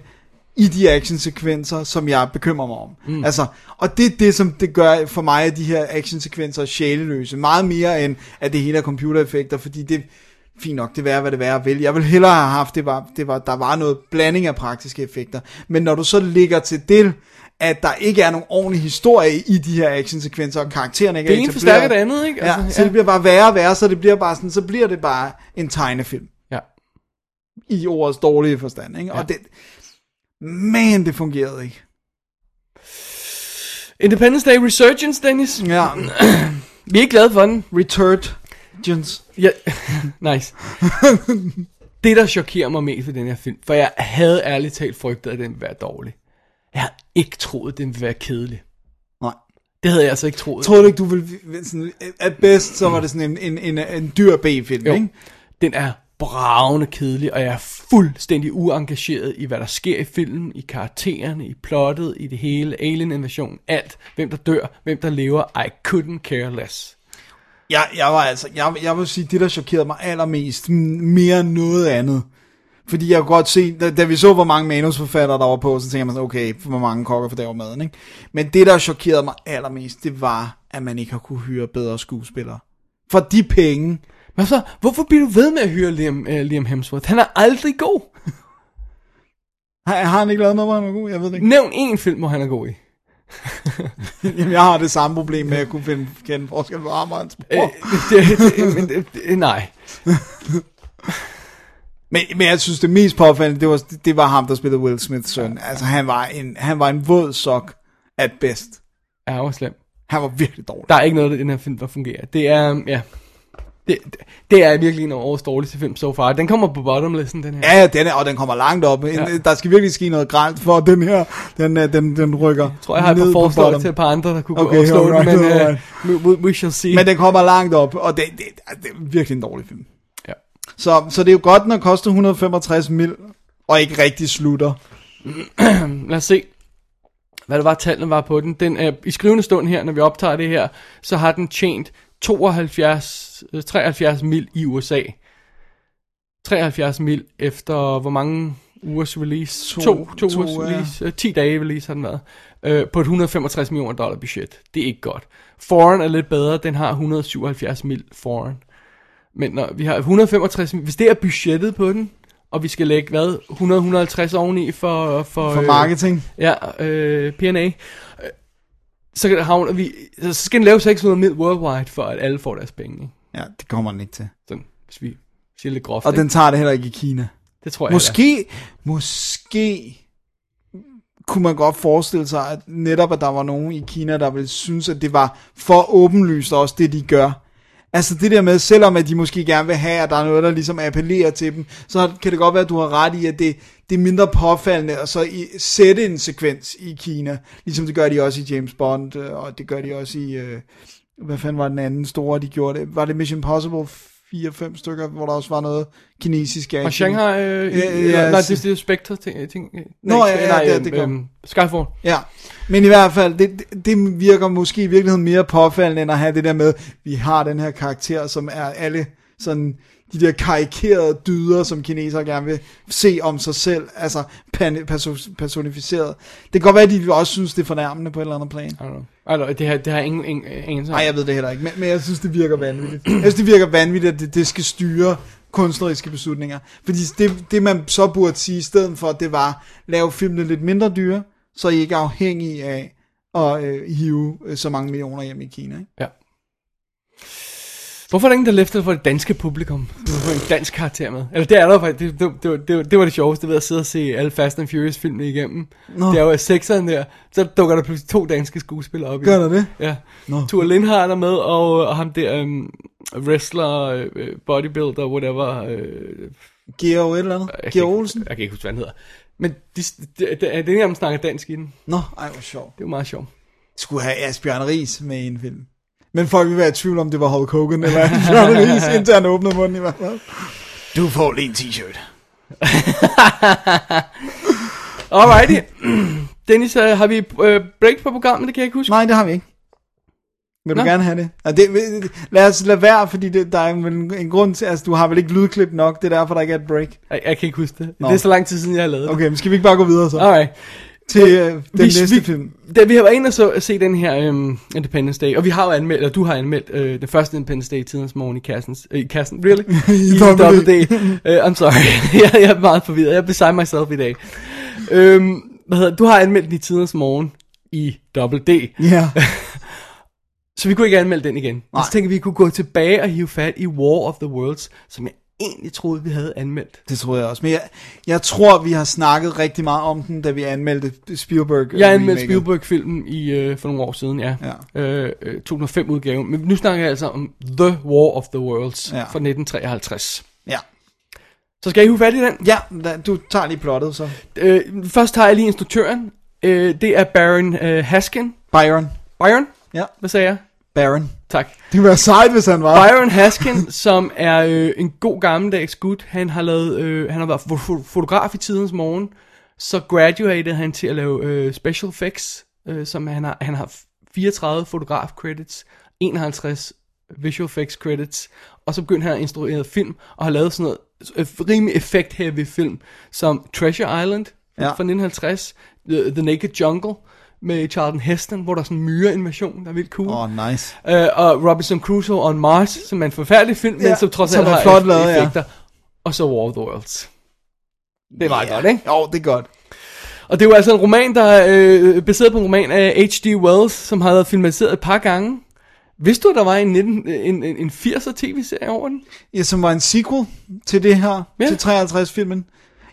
F: i de actionsekvenser, som jeg bekymrer mig om. Mm. Altså, og det er det, som det gør for mig, at de her actionsekvenser er sjæleløse. Meget mere end, at det hele er computereffekter, fordi det, fint nok, det er hvad det være vil. Jeg vil hellere have haft, det var, det var, der var noget blanding af praktiske effekter. Men når du så ligger til det, at der ikke er nogen ordentlig historie i de her actionsekvenser, og karaktererne ikke
E: Det
F: er
E: ene
F: etableret.
E: forstærker det andet, ikke?
F: Ja,
E: Altså,
F: så det bliver bare værre og værre, så det bliver bare sådan, så bliver det bare en tegnefilm.
E: Ja.
F: I ordets dårlige forstand, ikke? Ja. Og det, man, det fungerede ikke.
E: Independence Day Resurgence, Dennis.
F: Ja.
E: Vi er ikke glade for den.
F: Returd. Jens.
E: Ja, nice. det, der chokerer mig mest ved den her film, for jeg havde ærligt talt frygtet, at den ville være dårlig. Jeg havde ikke troet, den ville være kedelig.
F: Nej.
E: Det havde jeg altså ikke troet.
F: Tror du ikke, du ville... Sådan, at bedst, så var det sådan en, en, en, en dyr B-film,
E: Jo.
F: ikke?
E: Den er bravende kedelig, og jeg er fuldstændig uengageret i, hvad der sker i filmen, i karaktererne, i plottet, i det hele, alien-invasion, alt. Hvem der dør, hvem der lever, I couldn't care less.
F: Jeg, jeg var altså... Jeg, jeg vil sige, det, der chokerede mig allermest, mere end noget andet, fordi jeg kunne godt se, da, da vi så, hvor mange manusforfattere der var på, så tænker man sådan, okay, hvor mange kokker for der maden, ikke? Men det, der chokerede mig allermest, det var, at man ikke har kunne hyre bedre skuespillere. For de penge,
E: Men så, hvorfor bliver du ved med at hyre Liam, uh, Liam Hemsworth? Han er aldrig god.
F: har, har han ikke lavet noget, hvor han var god? Jeg ved det ikke.
E: Nævn én film, hvor han er god i.
F: Jamen, jeg har det samme problem med at kunne finde, kende forskel på ham og hans
E: Øh,
F: bror.
E: det, det, men det, det, nej.
F: Men, men jeg synes, det mest påfaldende, det var, det var ham, der spillede Will Smiths søn. Altså, han var en, han var en våd sok at bedst.
E: Ja, han var slem.
F: Han var virkelig dårlig.
E: Der er ikke noget i den her film, der fungerer. Det er, ja... Det, det er virkelig en af årets dårligste film so far. Den kommer på bottomlisten, den her.
F: Ja, ja, den er, og den kommer langt op.
E: Ja.
F: Der skal virkelig ske noget gralt, for den her, den, øh, den, den rykker
E: Jeg tror, jeg har et par forslag til et par andre, der kunne
F: Okay,
E: slå
F: alright,
E: den, men
F: alright.
E: uh, we, we, we shall see.
F: Men den kommer langt op, og det, det, det er virkelig en dårlig film. Så, så det er jo godt, når koster 165 mil, og ikke rigtig slutter.
E: Lad os se, hvad det var, tallene var på den. den er, I skrivende stund her, når vi optager det her, så har den tjent 72, øh, 73 mil i USA. 73 mil efter hvor mange ugers release?
F: To-
E: to, to,
F: to,
E: ugers
F: ja.
E: release. Øh, 10 dage release har den været. Øh, på et 165 millioner dollar budget. Det er ikke godt. Foreign er lidt bedre. Den har 177 mil foreign. Men når vi har 165 mil, hvis det er budgettet på den, og vi skal lægge, hvad, 100-150 oveni for... For,
F: For
E: øh,
F: marketing.
E: Ja, øh, P&A. Øh, Så kan- havner vi, så skal den lave 600 mil worldwide, for at alle får deres penge. Ikke?
F: Ja, det kommer den ikke til.
E: Sådan, hvis vi siger lidt groft.
F: Og
E: ikke?
F: den tager det heller ikke i Kina.
E: det tror jeg
F: Måske, måske kunne man godt forestille sig, at netop at der var nogen i Kina, der ville synes, at det var for åbenlyst også det, de gør. Altså det der med, selvom at de måske gerne vil have, at der er noget, der ligesom appellerer til dem, så kan det godt være, at du har ret i, at det, det er mindre påfaldende at så i, sætte en sekvens i Kina. Ligesom det gør de også i James Bond, øh, og det gør de også i, øh, hvad fanden var den anden store, de gjorde det? Var det Mission Impossible 4-5 stykker, hvor der også var noget kinesisk
E: Og Shanghai, øh,
F: Ja,
E: ja,
F: ja,
E: ja, nej, det, det er Spectre ting. ting
F: Nå,
E: nej,
F: ja, ja,
E: nej,
F: det-
E: øhm,
F: det
E: øhm, Skyfall.
F: Ja, men i hvert fald, det, det- det virker måske i virkeligheden mere påfaldende, end at have det der med, vi har den her karakter, som er alle sådan de der karikerede dyder, som kinesere gerne vil se om sig selv, altså personificeret. Det kan godt være, at de også synes, det er fornærmende på et eller andet plan.
E: I don't know. Altså, det har, det har ingen, ingen, ingen
F: Nej, jeg ved det heller ikke, men, men jeg synes, det virker vanvittigt. Jeg synes, det virker vanvittigt, at det, det skal styre kunstneriske beslutninger. Fordi det, det, man så burde sige i stedet for, det var, lave filmene lidt mindre dyre, så I ikke er afhængige af at øh, hive øh, så mange millioner hjem i Kina. Ikke?
E: Ja. Hvorfor er der ingen, der løfter for det danske publikum? Du får en dansk karakter med. Eller det er der faktisk. Det, det, det, var- det, var- det var det sjoveste ved at sidde og se alle Fast and Furious filmene igennem.
F: Nå.
E: Det er jo i sekseren der, så dukker der pludselig to danske skuespillere op. i.
F: Gør der det?
E: Ja.
F: Nå.
E: Tua Lindhardt er med, og, og ham der um, wrestler, øh, bodybuilder, whatever. Øh,
F: Geo et eller andet?
E: jeg,
F: Geo
E: ikke,
F: Olsen?
E: jeg kan ikke huske, hvad han hedder. Men de, de, de, de, det ikke, om snakker dansk i den.
F: Nå, ej, hvor sjovt.
E: Det jo meget sjovt.
F: Skulle have Asbjørn Ries med i en film. Men folk vil være i tvivl om, det var Hulk Hogan eller Asbjørn Ries, indtil han åbnede munden i hvert fald. Du får lige en t-shirt.
E: Alrighty. Dennis, uh, har vi uh, break på programmet? Det kan jeg ikke huske.
F: Nej, det har vi ikke. Vil du
E: Nå.
F: gerne have det? Ja, det lad os lade være, fordi det, der er en, en grund til, altså du har vel ikke lydklip nok, det er derfor, der ikke er et break.
E: Jeg, jeg kan ikke huske det.
F: Nå.
E: Det er så lang tid siden, jeg har lavet det.
F: Okay, men skal vi ikke bare gå videre så?
E: Alright.
F: Til øh, den
E: vi,
F: næste
E: vi,
F: film.
E: Da vi har været inde og så, se den her um, Independence Day, og vi har jo anmeldt, eller du har anmeldt øh, den første Independence Day i tidens morgen i kassen. Øh, I kassen, really? I,
F: Double
E: Double D. Uh, I'm sorry, jeg, jeg er meget forvirret. Jeg beside myself i dag. Um, hvad hedder, du har anmeldt den i tidens morgen i Double D.
F: Ja.
E: Så vi kunne ikke anmelde den igen. Og
F: Nej.
E: så tænkte vi, vi kunne gå tilbage og hive fat i War of the Worlds, som jeg egentlig troede, vi havde anmeldt.
F: Det tror jeg også. Men jeg, jeg tror, vi har snakket rigtig meget om den, da vi anmeldte Spielberg.
E: Jeg anmeldte. Spielberg-filmen i, øh, for nogle år siden, ja.
F: Ja.
E: Øh, øh, 2005-udgaven. Men nu snakker jeg altså om The War of the Worlds
F: Ja.
E: fra 1953.
F: Ja.
E: Så skal I have fat i den?
F: Ja, da, du tager lige plottet så.
E: Øh, først tager jeg lige instruktøren. Øh, det er Baron øh, Haskin.
F: Byron.
E: Byron?
F: Ja.
E: Hvad sagde jeg?
F: Baron.
E: Tak.
F: Det ville være sejt, hvis han var.
E: Byron Haskin, som er øh, en god gammeldags gut. Han har lavet, øh, han har været fo- fo- fotograf i tidens morgen. Så graduated han til at lave øh, special effects, øh, som han har, han har 34 fotograf credits, 51 visual effects credits, og så begyndte han at instruere film, og har lavet sådan noget øh, rimelig effect-heavy film, som Treasure Island
F: Ja.
E: fra 1950, The, The Naked Jungle, med Charlton Heston, hvor der er sådan en myreinvasion, der er vildt cool.
F: Åh, oh, nice.
E: Øh, og Robinson Crusoe on Mars, som er en forfærdelig film, ja,
F: Ja,
E: men som trods alt
F: er
E: har
F: flot
E: eff-
F: lavet, ja.
E: effekter. Og så War of the Worlds. Det er meget godt, ikke?
F: Jo, det er godt.
E: Og det er jo altså en roman, der er øh, baseret på en roman af H.G. Wells, som har været filmatiseret et par gange. Vidste du, at der var en, 19, en, en, en 80'er tv-serie over den?
F: Ja, som var en sequel til det her,
E: Ja.
F: ja. til 53-filmen.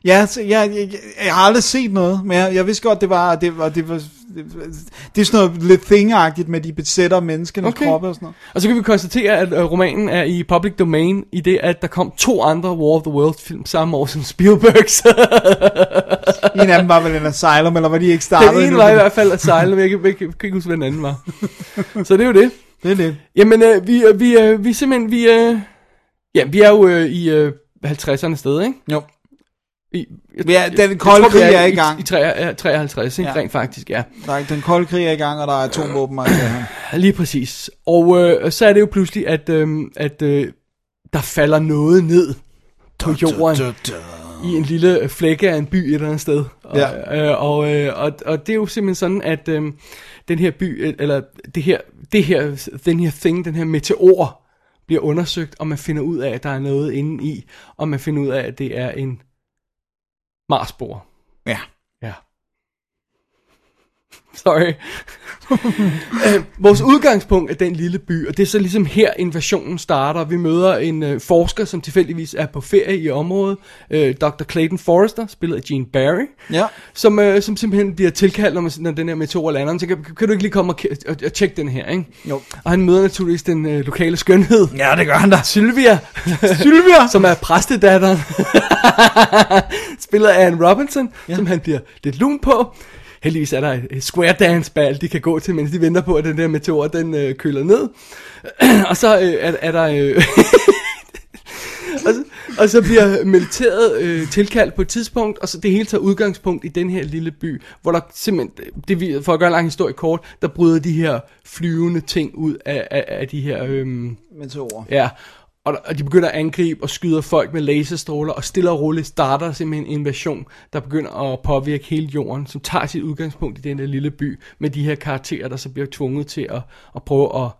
F: Ja, så jeg, jeg, jeg, har aldrig set noget, men jeg, jeg vidste godt, det var, det var, det var, det, er sådan noget lidt thing med de besætter menneskenes
E: Okay.
F: kroppe og sådan noget.
E: Og så kan vi konstatere, at øh, romanen er i public domain, i det at der kom to andre War of the Worlds film samme år som Spielbergs.
F: En af dem var vel en Asylum, eller var de ikke startet?
E: Den ene var i hvert fald Asylum, jeg kan, jeg, kan, ikke huske, hvad den anden var. så det er jo det.
F: Det er det.
E: Jamen, øh, vi, øh, vi, øh, vi simpelthen, vi, øh, ja, vi er jo øh, i øh, 50'erne sted, ikke?
F: Jo.
E: I, jeg,
F: Ja,
E: jeg-
F: den
E: jeg
F: kolde
E: tror, vi
F: krig er i gang.
E: I, i 53, 53 ikke?
F: Ja.
E: Rent faktisk, ja.
F: Der er, den kolde krig er i gang, og der er atomvåben. her.
E: Lige præcis. Og øh, så er det jo pludselig, at, øh, at øh, der falder noget ned på jorden i en lille flække af en by et eller andet sted. Og,
F: Ja.
E: øh, og, øh, og, og det er jo simpelthen sådan, at øh, den her by, øh, eller det her, det her, den her thing, den her meteor, bliver undersøgt, og man finder ud af, at der er noget inde i, og man finder ud af, at det er en Marsbor.
F: Ja.
E: Sorry. øh, vores udgangspunkt er den lille by, og det er så ligesom her invasionen starter. Vi møder en øh, forsker, som tilfældigvis er på ferie i området, øh, Dr. Clayton Forrester, spillet af Gene Barry,
F: Ja.
E: som, øh, som simpelthen bliver tilkaldt, når, man, når den her meteor lander. Så kan, kan du ikke lige komme og, og, og tjekke den her, ikke?
F: Jo.
E: Og han møder naturligvis den øh, lokale skønhed.
F: Ja, det gør han da.
E: Sylvia.
F: Sylvia!
E: som er præstedatteren. Spillet af Anne Robinson, ja. som han bliver lidt lun på. Heldigvis er der et square dance ball, de kan gå til, mens de venter på, at den der meteor, den øh, køler ned. og så øh, er, er der... Øh, og, så, og så bliver militæret øh, tilkaldt på et tidspunkt, og så det hele tager udgangspunkt i den her lille by, hvor der simpelthen, det for at gøre en lang historie kort, der bryder de her flyvende ting ud af, af, af de her... Øh,
F: Meteorer.
E: Ja, og, og de begynder at angribe og skyder folk med laserstråler, og stille og roligt starter simpelthen en invasion, der begynder at påvirke hele jorden, som tager sit udgangspunkt i den der lille by, med de her karakterer, der så bliver tvunget til at, at prøve at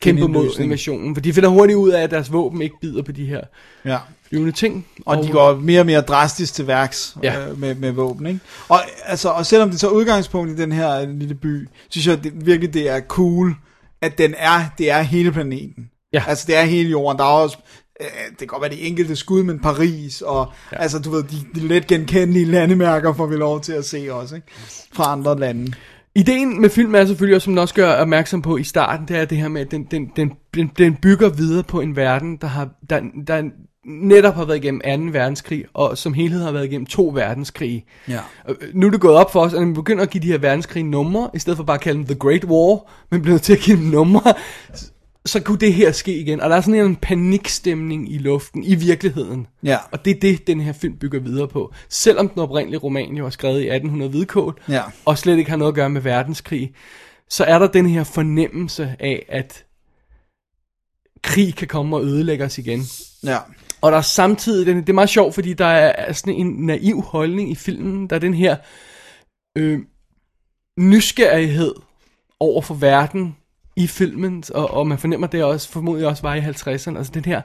E: kæmpe mod invasionen. For de finder hurtigt ud af, at deres våben ikke bider på de her
F: Ja.
E: flyvende ting.
F: Og de går mere og mere drastisk til værks
E: Ja.
F: ja. øh, med, med våben, ikke? Og, altså, og selvom det tager udgangspunkt i den her øh, lille by, synes jeg det, virkelig, det er cool, at den er, det er hele planeten.
E: Ja.
F: Altså, det er hele jorden. Der er også, øh, det kan godt være de enkelte skud, men Paris, og ja. altså, du ved, de, de let genkendelige landemærker får vi lov til at se også, ikke? Fra andre lande.
E: Ideen med filmen er selvfølgelig også, som den også gør opmærksom på i starten, det er det her med, at den, den, den, den, den bygger videre på en verden, der, har, der, der netop har været igennem 2. verdenskrig, og som helhed har været igennem to verdenskrige.
F: Ja.
E: Og, øh, Nu er det gået op for os, at vi begynder at give de her verdenskrige numre, i stedet for bare at kalde dem The Great War, men bliver nødt til at give dem numre, så kunne det her ske igen. Og der er sådan en panikstemning i luften, i virkeligheden.
F: Ja.
E: Og det er det, den her film bygger videre på. Selvom den oprindelige roman jo er skrevet i 1800 hvidkål,
F: Ja.
E: og slet ikke har noget at gøre med verdenskrig, så er der den her fornemmelse af, at krig kan komme og ødelægge os igen.
F: Ja.
E: Og der er samtidig, det er meget sjovt, fordi der er sådan en naiv holdning i filmen, der er den her øh, nysgerrighed over for verden i filmen, og, og man fornemmer det også, formodentlig også var i 50'erne, altså den her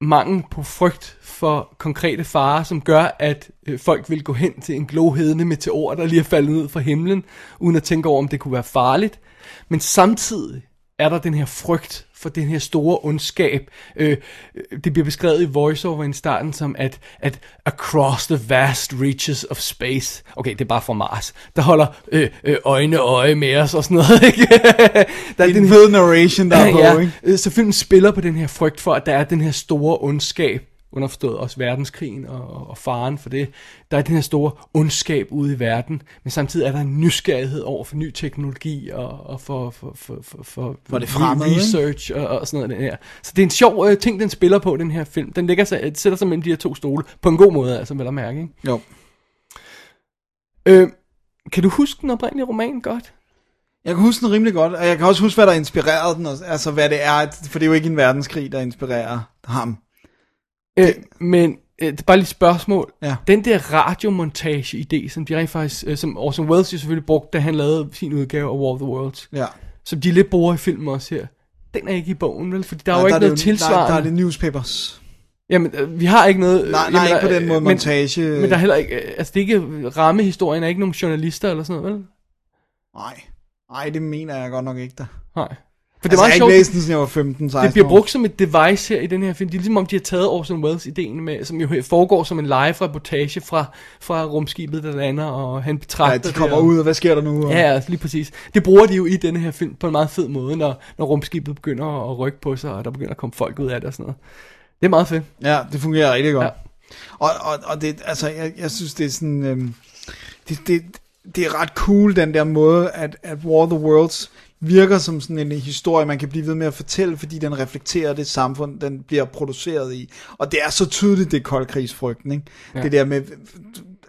E: mangel på frygt for konkrete farer, som gør, at øh, folk vil gå hen til en glohedende meteor, der lige er faldet ned fra himlen, uden at tænke over, om det kunne være farligt. Men samtidig er der den her frygt for den her store ondskab. Øh, øh, det bliver beskrevet i voiceover i starten som, at, at across the vast reaches of space, okay, det er bare fra Mars, der holder øh, øh, øjne øje med os og sådan noget, ikke? der
F: er en fed narration, der er på,
E: ja,
F: ikke?
E: Så filmen spiller på den her frygt for, at der er den her store ondskab underforstået også verdenskrigen og, og, og faren for det. Der er den her store ondskab ude i verden, men samtidig er der en nysgerrighed over for ny teknologi og, og for, for, for, for, for,
F: For det fremmede,
E: research og, og sådan noget. Den her. Så det er en sjov øh, ting, den spiller på, den her film. Den lægger sig, sætter sig mellem de her to stole, på en god måde, altså vel at mærke. Ikke?
F: Jo.
E: Øh, kan du huske den oprindelige roman godt?
F: Jeg kan huske den rimelig godt, og jeg kan også huske, hvad der inspirerede den, altså hvad det er, for det er jo ikke en verdenskrig, der inspirerer ham.
E: Øh, men øh, det er bare lige et spørgsmål.
F: Ja.
E: Den der radiomontage-idé, som de rent faktisk, øh, som Orson Welles jo selvfølgelig brugte, da han lavede sin udgave af War of the Worlds,
F: Ja.
E: som de lidt bruger i filmen også her, den er ikke i bogen, vel? Fordi der er jo
F: Nej,
E: ikke
F: er
E: noget
F: jo-
E: tilsvarende.
F: Nej, der er det newspapers.
E: Jamen, øh, vi har ikke noget...
F: Nej,
E: øh,
F: nej,
E: jamen,
F: ikke på den måde
E: men,
F: montage.
E: Men der er heller ikke... øh, Altså, det er ikke rammehistorien, er ikke nogen journalister eller sådan noget, vel?
F: Nej, nej, det mener jeg godt nok ikke, der.
E: Nej. For det er
F: altså, har ikke
E: sjovt,
F: læst den, siden jeg var 15, 16
E: det bliver brugt som et device her i den her film. Det er ligesom om, de har taget Orson Welles ideen med, som jo foregår som en live reportage fra, fra rumskibet, der lander, og han betragter
F: Ja, de
E: det,
F: kommer
E: og-
F: ud, og hvad sker der nu? Og...
E: Ja, altså lige præcis. Det bruger de jo i denne her film på en meget fed måde, når, når rumskibet begynder at rykke på sig, og der begynder at komme folk ud af det og sådan noget. Det er meget fedt.
F: Ja, det fungerer rigtig godt.
E: Ja.
F: Og, og, og det, altså, jeg, jeg synes, det er sådan, øhm, det, det, det er ret cool, den der måde, at, at War of the Worlds virker som sådan en historie, man kan blive ved med at fortælle, fordi den reflekterer det samfund, den bliver produceret i. Og det er så tydeligt, det er koldkrigsfrygten, ikke?
E: Ja.
F: Det der med,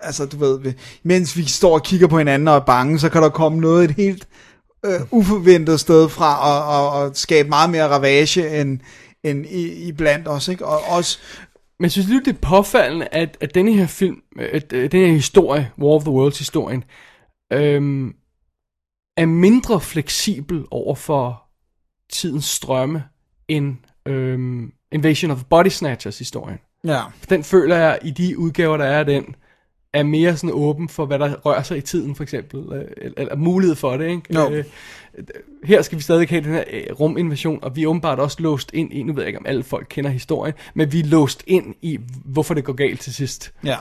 F: altså du ved, mens vi står og kigger på hinanden og er bange, så kan der komme noget et helt øh, uforventet sted fra og, og, og skabe meget mere ravage end, end i, i blandt os, ikke? Og også
E: Men jeg synes lige, det er påfaldende, at, at denne her film, at, at den her historie, War of the Worlds historien, øhm, er mindre fleksibel over for tidens strømme end øhm, Invasion of Body Snatchers historien.
F: Ja.
E: Den føler jeg, i de udgaver, der er af den, er mere sådan åben for, hvad der rører sig i tiden, for eksempel. øh, Eller, eller mulighed for det, ikke?
F: Jo.
E: Øh, her skal vi stadig have den her øh, ruminvasion, og vi er åbenbart også låst ind i, nu ved jeg ikke, om alle folk kender historien, men vi er låst ind i, hvorfor det går galt til sidst.
F: Ja.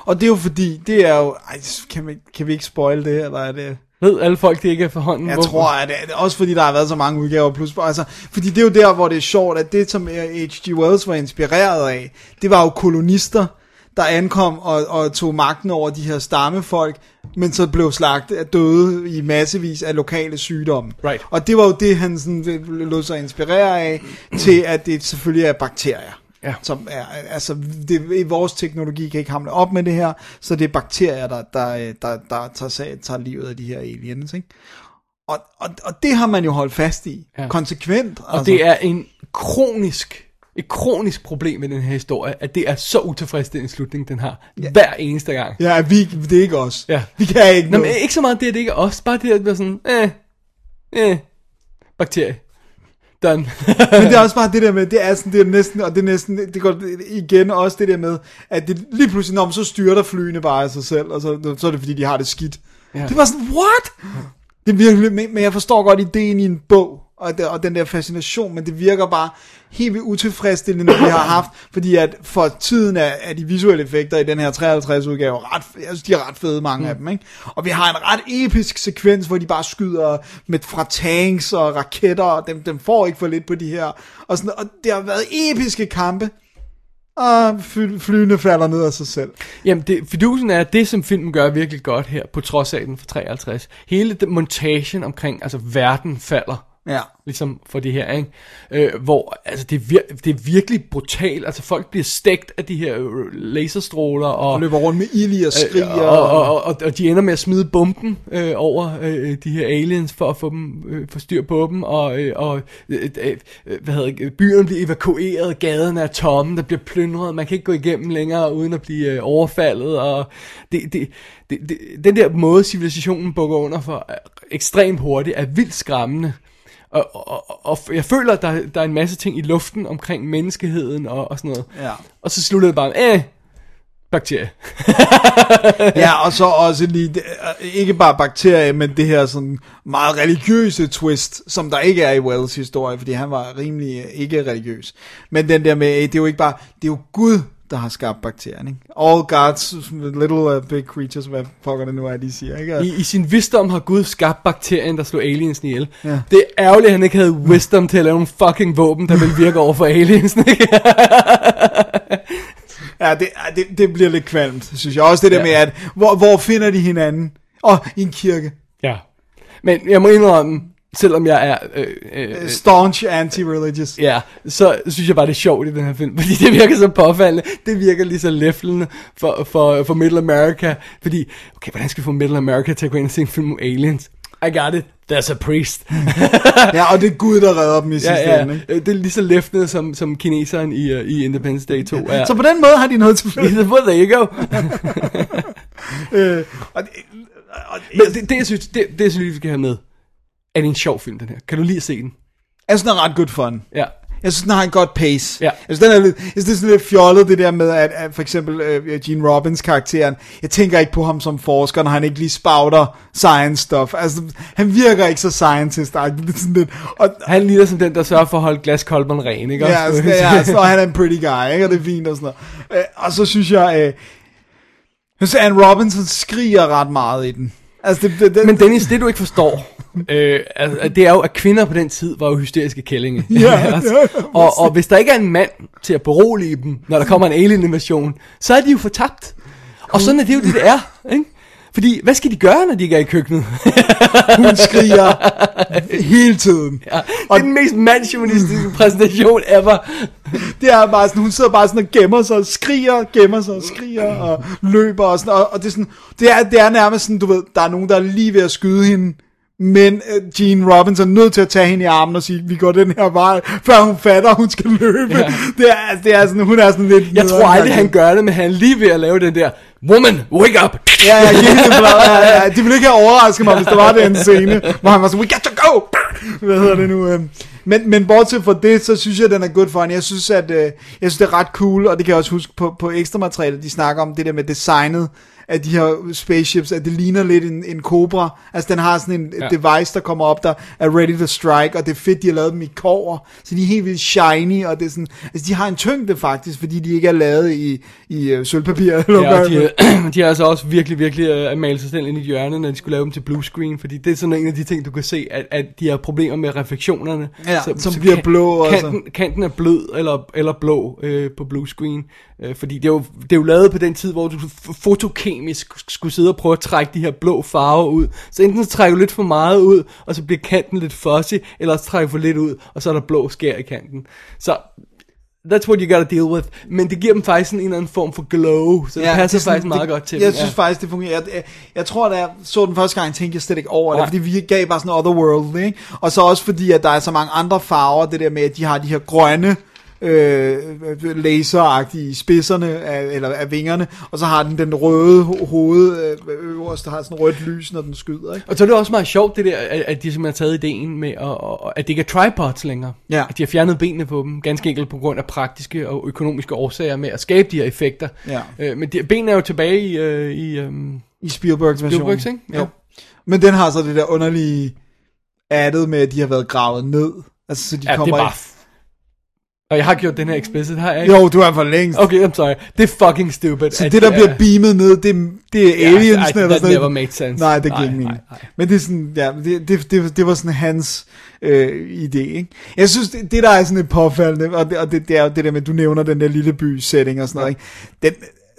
F: Og det er jo fordi, det er jo... Ej, kan vi, kan vi ikke spoil det, eller er det...
E: Ved alle folk, det ikke er for hånden?
F: Jeg
E: hvorfor?
F: tror, at det er også fordi, der har været så mange udgaver. Plus, altså, fordi det er jo der, hvor det er sjovt, at det, som H.G. Wells var inspireret af, det var jo kolonister, der ankom og, og tog magten over de her stammefolk, men så blev slagtet af døde i massevis af lokale sygdomme.
E: Right.
F: Og det var jo det, han sådan lod sig inspirere af, til at det selvfølgelig er bakterier.
E: Ja.
F: Som er, altså, det, vores teknologi kan ikke hamle op med det her, så det er bakterier, der, der, der, der tager, tager livet af de her aliens, ikke? Og, og, og det har man jo holdt fast i,
E: Ja.
F: konsekvent.
E: Og det er en kronisk, et kronisk problem med den her historie, at det er så utilfredsstillende en slutning, den har. Ja. Hver eneste gang.
F: Ja, vi, det er ikke os.
E: Ja.
F: Vi kan ikke
E: Nå,
F: noget.
E: men ikke så meget det, at det ikke er os, bare det, at det er sådan, eh, eh, bakterie. Done.
F: Men det er også bare det der med, det er sådan, det er næsten, og det er næsten, det går igen også det der med, at det lige pludselig, når man så styrter flyene bare af sig selv, og så, så er det fordi, de har det skidt.
E: Ja.
F: Det var sådan, what? Det er virkelig, men men jeg forstår godt ideen i en bog, og, det, og den der fascination, men det virker bare helt vildt utilfredsstillende, vi har haft, fordi at for tiden er, er de visuelle effekter i den her 53 udgave ret, jeg synes, de er ret fede, mange mm. af dem, ikke? Og vi har en ret episk sekvens, hvor de bare skyder med, fra tanks og raketter, og dem, dem får ikke for lidt på de her, og, sådan, og det har været episke kampe, og fly, flyene falder ned af sig selv.
E: Jamen, det, fidusen er, det, som filmen gør virkelig godt her, på trods af den fra 53, hele den montagen omkring, altså verden falder,
F: Ja.
E: ligesom for det her, ikke? Øh, hvor, altså, det er, vir- det er virkelig brutalt, altså, folk bliver stegt af de her øh, laserstråler, og,
F: Og løber rundt med ild og skriger.
E: Øh, og, og, og, og, og de ender med at smide bomben øh, over øh, de her aliens for at få dem øh, få styr på dem og øh, og øh, øh, hvad hedder byerne bliver evakueret, gaderne er tomme, der bliver plyndret, man kan ikke gå igennem længere uden at blive øh, overfaldet og det, det, det, det, den der måde civilisationen bukker under for er ekstremt hurtigt er vildt skræmmende. Og, og, og, jeg føler, at der, der er en masse ting i luften omkring menneskeheden og, og sådan noget.
F: Ja.
E: Og så slutter det bare med, eh, bakterie.
F: ja, og så også lige, øh, ikke bare bakterier, men det her sådan meget religiøse twist, som der ikke er i Wells historie, fordi han var rimelig ikke religiøs. Men den der med, øh, det er jo ikke bare, det er jo Gud, der har skabt bakterierne, ikke? All God's little uh, big creatures, hvad pokker det nu er, de siger, ikke?
E: I, I sin visdom har Gud skabt bakterien, der slog aliens ihjel. Ja. Det er ærgerligt, at han ikke havde wisdom til at lave nogle fucking våben, der ville virke over for aliens. Ikke?
F: ja, det, det, det bliver lidt kvalmt, synes jeg. Også det der
E: Ja.
F: med, at hvor, hvor finder de hinanden? Åh, oh, i en kirke.
E: Ja. Men jeg må indrømme, selvom jeg er... Øh, øh,
F: Staunch anti-religious.
E: Ja, så synes jeg bare, det er sjovt i den her film, fordi det virker så påfaldende. Det virker lige så læflende for, for, for Middle America, fordi, okay, hvordan skal vi få Middle America til at gå ind og se en film om aliens? I got it, there's a priest.
F: ja, og det er Gud, der redder dem i sidste
E: ja, ja,
F: ende. Ikke?
E: det er lige så læflende som, som kineseren i, uh, i Independence Day 2 er.
F: Så på den måde har de noget til fælles.
E: well, there you go.
F: øh, og det, og
E: Men det, det, jeg synes, det, det, jeg synes, vi skal have med, er det en sjov film, den her. Kan du lige se den?
F: Jeg synes, den er ret good fun.
E: Ja.
F: Jeg synes, den har en godt pace.
E: Ja.
F: Jeg synes, den er lidt, jeg synes, det er sådan lidt fjollet, det der med, at, at for eksempel uh, Gene Robbins karakteren, jeg tænker ikke på ham som forsker, når han ikke lige spouter science stuff. Altså, han virker ikke så scientist det sådan lidt, og,
E: Han ligner som den, der sørger for at holde glaskolberen ren, ikke?
F: Ja, altså, ja altså, og han er en pretty guy, ikke? og det er fint og sådan noget. Øh, og så synes jeg, øh, jeg synes, Anne Robinson skriger ret meget i den. Altså, det, det, det,
E: Men Dennis, det du ikke forstår, øh, altså, det er jo, at kvinder på den tid var jo hysteriske kællinge.
F: Ja,
E: Altså,
F: ja,
E: og, og hvis der ikke er en mand til at berolige dem, når der kommer en alien-invasion, så er de jo fortabt. Og sådan er det jo det, det er. Ikke? Fordi, hvad skal de gøre, når de ikke er i køkkenet?
F: hun skriger hele tiden.
E: Ja, det er den mest mandsjuvenistiske præsentation ever.
F: Det er bare sådan, hun sidder bare sådan og gemmer sig og skriger, gemmer sig og skriger og løber og sådan, og, og det er sådan, det er, det er nærmest sådan, du ved, der er nogen, der er lige ved at skyde hende, men uh, Gene Robinson er nødt til at tage hende i armen og sige, vi går den her vej, før hun fatter, at hun skal løbe.
E: Ja.
F: Det, er, det er sådan, hun er sådan lidt...
E: Jeg tror aldrig, han gør det, men han er lige ved at lave den der, woman, wake up!
F: Ja, ja, ja, ja, ja, De ville ikke have overrasket mig, hvis der var den scene, hvor han var sådan, we got to go! Hvad hedder det nu? Øhm. Men, men bortset fra det, så synes jeg, den er good fun. Jeg synes, at, øh, jeg synes, det er ret cool, og det kan jeg også huske på, på ekstra materiale, de snakker om det der med designet af de her spaceships, at det ligner lidt en, en Cobra. Altså, den har sådan en
E: Ja.
F: device, der kommer op, der er ready to strike, og det er fedt, de har lavet dem i kover, så de er helt vildt shiny, og det er sådan, altså, de har en tyngde faktisk, fordi de ikke er lavet i, i uh, sølvpapir. Eller
E: Ja, og de, de har altså også virkelig, virkelig uh, malet sig selv ind i et hjørne, når de skulle lave dem til blue screen, fordi det er sådan en af de ting, du kan se, at, at de har problemer med refleksionerne.
F: Ja, som bliver blå også.
E: Kanten, kanten er blød eller, eller blå øh, på blue screen, øh, fordi det er, jo, det er jo lavet på den tid, hvor du f- fotokemisk skulle sidde og prøve at trække de her blå farver ud. Så enten så trækker du lidt for meget ud, og så bliver kanten lidt fuzzy, eller så trækker du for lidt ud, og så er der blå skær i kanten. Så That's what you gotta deal with. Men det giver dem faktisk sådan en eller anden form for glow, så det
F: Ja,
E: passer
F: det sådan-
E: faktisk meget
F: det,
E: godt til
F: Jeg
E: dem.
F: synes
E: ja.
F: faktisk, det fungerer. Jeg, jeg, jeg tror, da jeg så den første gang, tænkte jeg slet ikke over
E: Nej.
F: det, fordi vi gav bare sådan otherworldly, ikke? Og så også fordi, at der er så mange andre farver, det der med, at de har de her grønne, øh, laseragtige i spidserne af, eller af vingerne, og så har den den røde ho- hoved øh, øverst, der har sådan rødt lys, når den skyder, ikke?
E: Og så er det også meget sjovt, det der, at, at de simpelthen har taget ideen med, at, at- det ikke er tripods længere.
F: Ja.
E: At de har fjernet benene på dem, ganske enkelt på grund af praktiske og økonomiske årsager med at skabe de her effekter.
F: Ja.
E: Øh, men de, benene er jo tilbage i... Øh, i øhm,
F: I Spielbergs version.
E: Spielbergs, ikke? Ja.
F: Jo. Men den har så det der underlige addet med, at de har været gravet ned. Altså, så de
E: ja, det
F: kommer
E: er bare... Og jeg har gjort den her explicit, har jeg ikke?
F: Jo, du er for længst.
E: Okay, I'm sorry. Det er fucking stupid.
F: Så det, der
E: de
F: bliver
E: er-
F: beamet ned, det, det er
E: Ja,
F: aliens.
E: ej,
F: eller
E: that never made sense.
F: Nej, det giver ikke mening. Men det er sådan, ja, det, det, det, det var sådan hans øh, idé, ikke? Jeg synes, det, det der er sådan et påfaldende, og det, og det, det er jo det der med, at du nævner den der lille by setting og sådan noget, ikke? Den,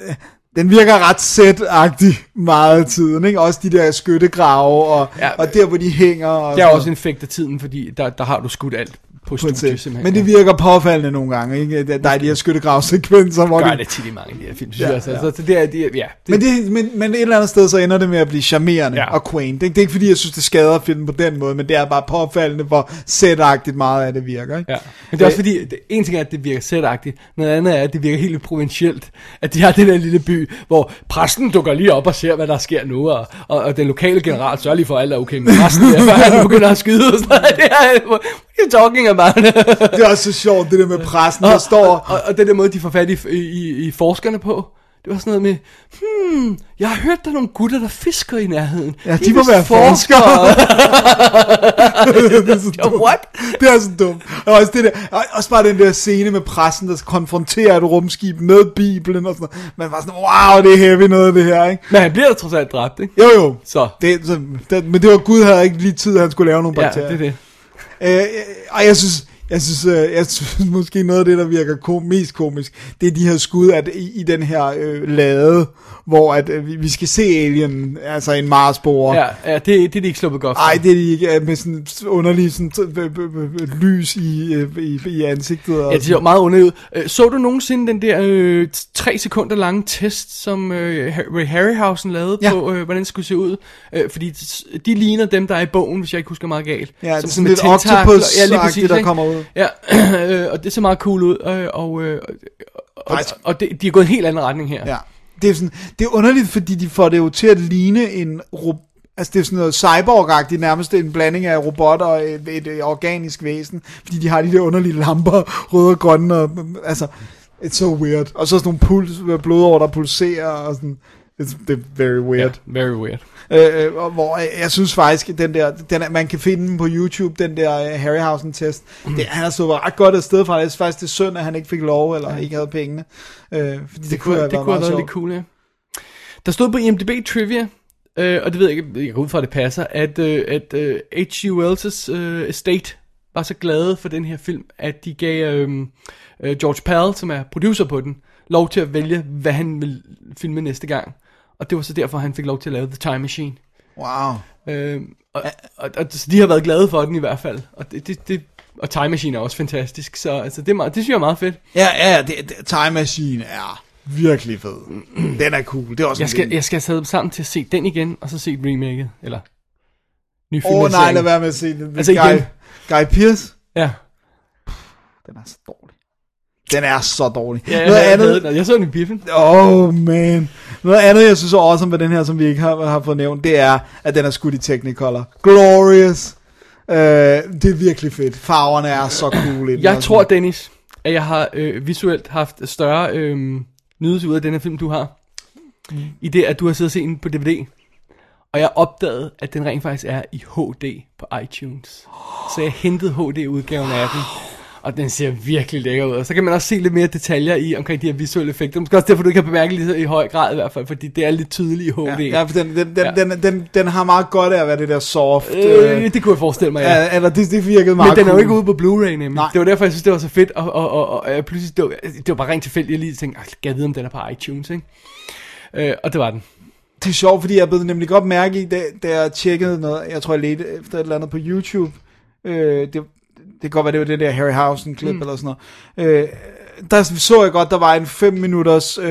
F: øh, den virker ret sæt-agtig meget af tiden, ikke? Også de der skyttegrave, og,
E: Ja,
F: og der, hvor de hænger. Og
E: Det er også en fægt af tiden, fordi der, der har du skudt alt på
F: På et
E: studie,
F: sæt.
E: simpelthen.
F: Men det virker påfaldende nogle gange, ikke? Der der er de her skyttegravsekvenser, hvor
E: gør
F: de,
E: det tit i mange af de her film, synes
F: Ja,
E: jeg. Altså,
F: ja.
E: Så det er, det er, ja. Det,
F: Men, det, men, men et eller andet sted, så ender det med at blive charmerende
E: Ja.
F: og quaint. Det, det er ikke fordi, jeg synes, det skader filmen på den måde, men det er bare påfaldende, hvor sætagtigt meget af det virker. Ikke?
E: Ja. Men det er også fordi, det, en ting er, at det virker sætagtigt, noget andet er, at det virker helt provincielt. At de har den der lille by, hvor præsten dukker lige op og ser, hvad der sker nu, og, og, og den lokale general sørger lige for, at alt er okay med præsten, før han begynder at skyde og sådan noget. Det er, you talking about?
F: Det er også så sjovt, det der med præsten, der står...
E: og, og, og den der måde, de får fat i, i, i forskerne på, det var sådan noget med, hmm, jeg har hørt, der er nogle gutter, der fisker i nærheden.
F: Ja, de
E: er
F: må være forskere. det, er så
E: Ja,
F: dumt.
E: what?
F: det er så dumt. Og også, det der, og også bare den der scene med præsten, der konfronterer et rumskib med Bibelen og sådan noget. Man var sådan, wow, det er heavy noget af det her, ikke?
E: Men han bliver da trods alt dræbt, ikke?
F: Jo, jo.
E: Så,
F: Det, så, det, men det var Gud havde ikke lige tid, at han skulle lave nogle
E: ja,
F: bakterier.
E: det er det.
F: Øh, og jeg synes, Jeg synes, øh, jeg synes måske noget af det, der virker kom, mest komisk, det er de her skud at, i, i den her øh, lade, hvor at, øh, vi- skal se alien, altså en Marsborer.
E: Ja, ja det, det er de ikke sluppet godt for.
F: Ej, det er de ikke, øh, med sådan underlig sådan, b- lys i, øh, i, i ansigtet. Og
E: Ja, det ser meget underligt ud. Øh, Så du nogensinde den der øh, tre sekunder lange test, som øh, Ray Harryhausen lavede
F: Ja.
E: på, øh, hvordan det skulle se ud? Øh, fordi de ligner dem, der er i bogen, hvis jeg ikke husker meget galt.
F: Ja,
E: Som
F: sådan
E: med
F: lidt
E: tentakler.
F: octopus-agtigt, der
E: ikke?
F: kommer ud.
E: Ja, øh, og det ser meget cool ud, øh, og, øh, og,
F: Faktisk-
E: og det, de er gået en helt anden retning her.
F: Ja. Det er, sådan, det er underligt, fordi de får det jo til at ligne en Altså det er sådan noget cyborg nærmest en blanding af robot og et, et, et organisk væsen, fordi de har de der underlige lamper, røde og grønne, og, altså, it's so weird. Og så sådan nogle puls, blodår, der pulserer, og sådan, it's, det er very weird.
E: Ja, very weird.
F: Øh, øh, og hvor jeg, jeg synes faktisk, den der, den man kan finde den på YouTube, den der uh, Harryhausen-test.
E: Mm.
F: Det, han har stået ret godt et sted fra. Det er faktisk det er synd, at han ikke fik lov, eller ikke havde pengene. Øh, fordi det,
E: Det kunne,
F: have
E: det
F: været
E: kunne have været lidt cool, ja. Der stod på IMDb Trivia, øh, og det ved jeg ikke, jeg går ud fra, at det passer, at, øh, at øh, H.G. Wells' øh, estate var så glade for den her film, at de gav øh, øh, George Pal, som er producer på den, lov til at vælge, hvad han vil filme næste gang. Og det var så derfor, han fik lov til at lave The Time Machine.
F: Wow.
E: Øh, og, og, og, så de har været glade for den i hvert fald. Og, det, det, det, og Time Machine er også fantastisk, så altså, det, er meget, det synes jeg er meget fedt.
F: Ja, ja, det, det, Time Machine er virkelig fed. Den er cool. Det er også
E: Jeg skal,
F: film.
E: jeg skal dem sammen til at se den igen, og så se remaket, eller ny
F: Åh oh, nej, lad være med at se den.
E: Altså
F: Guy,
E: igen.
F: Guy Pearce,
E: Ja,
F: den er så dårlig. Den er så dårlig.
E: ja jeg,
F: Noget
E: jeg,
F: andet,
E: jeg, jeg så den i biffen.
F: Oh man. Noget andet, jeg synes er awesome ved den her, som vi ikke har, har fået nævnt, det er, at den er skudt i Technicolor. Glorious. Uh, det er virkelig fedt. Farverne er så cool. i den
E: Jeg tror,
F: sådan.
E: Dennis, at jeg har øh, visuelt haft større øh, nydelse ud af den her film, du har. I det, at du har siddet og set den på DVD. Og jeg opdagede, at den rent faktisk er i HD på iTunes. Så jeg hentede HD-udgaven af den. Og den ser virkelig lækker ud. Og så kan man også se lidt mere detaljer i omkring de her visuelle effekter. Måske også derfor, du ikke har bemærket det i høj grad i hvert fald, fordi det er lidt tydeligt i HD.
F: Ja, ja, for den, den, den,
E: Ja.
F: den, den, den har meget godt af at være det der soft. Øh,
E: Øh, det kunne jeg forestille mig, ja.
F: ja, eller det, det virkede meget
E: Men den er jo ikke ude på Blu-ray nemlig.
F: Nej.
E: Det var derfor, jeg synes, det var så fedt. Og, og, og, og, og jeg pludselig, det var, det var bare rent tilfældigt, jeg lige tænkte, "Ej, kan jeg vide, om den er på iTunes, ikke? Øh, og det var den.
F: Det er sjovt, fordi jeg blev nemlig godt mærke i, da, da jeg tjekkede noget, jeg tror jeg ledte efter et eller andet på YouTube, øh, det, det kan godt være, det var det der Harryhausen klip mm. eller sådan noget, øh, der så jeg godt, der var en 5 minutters øh,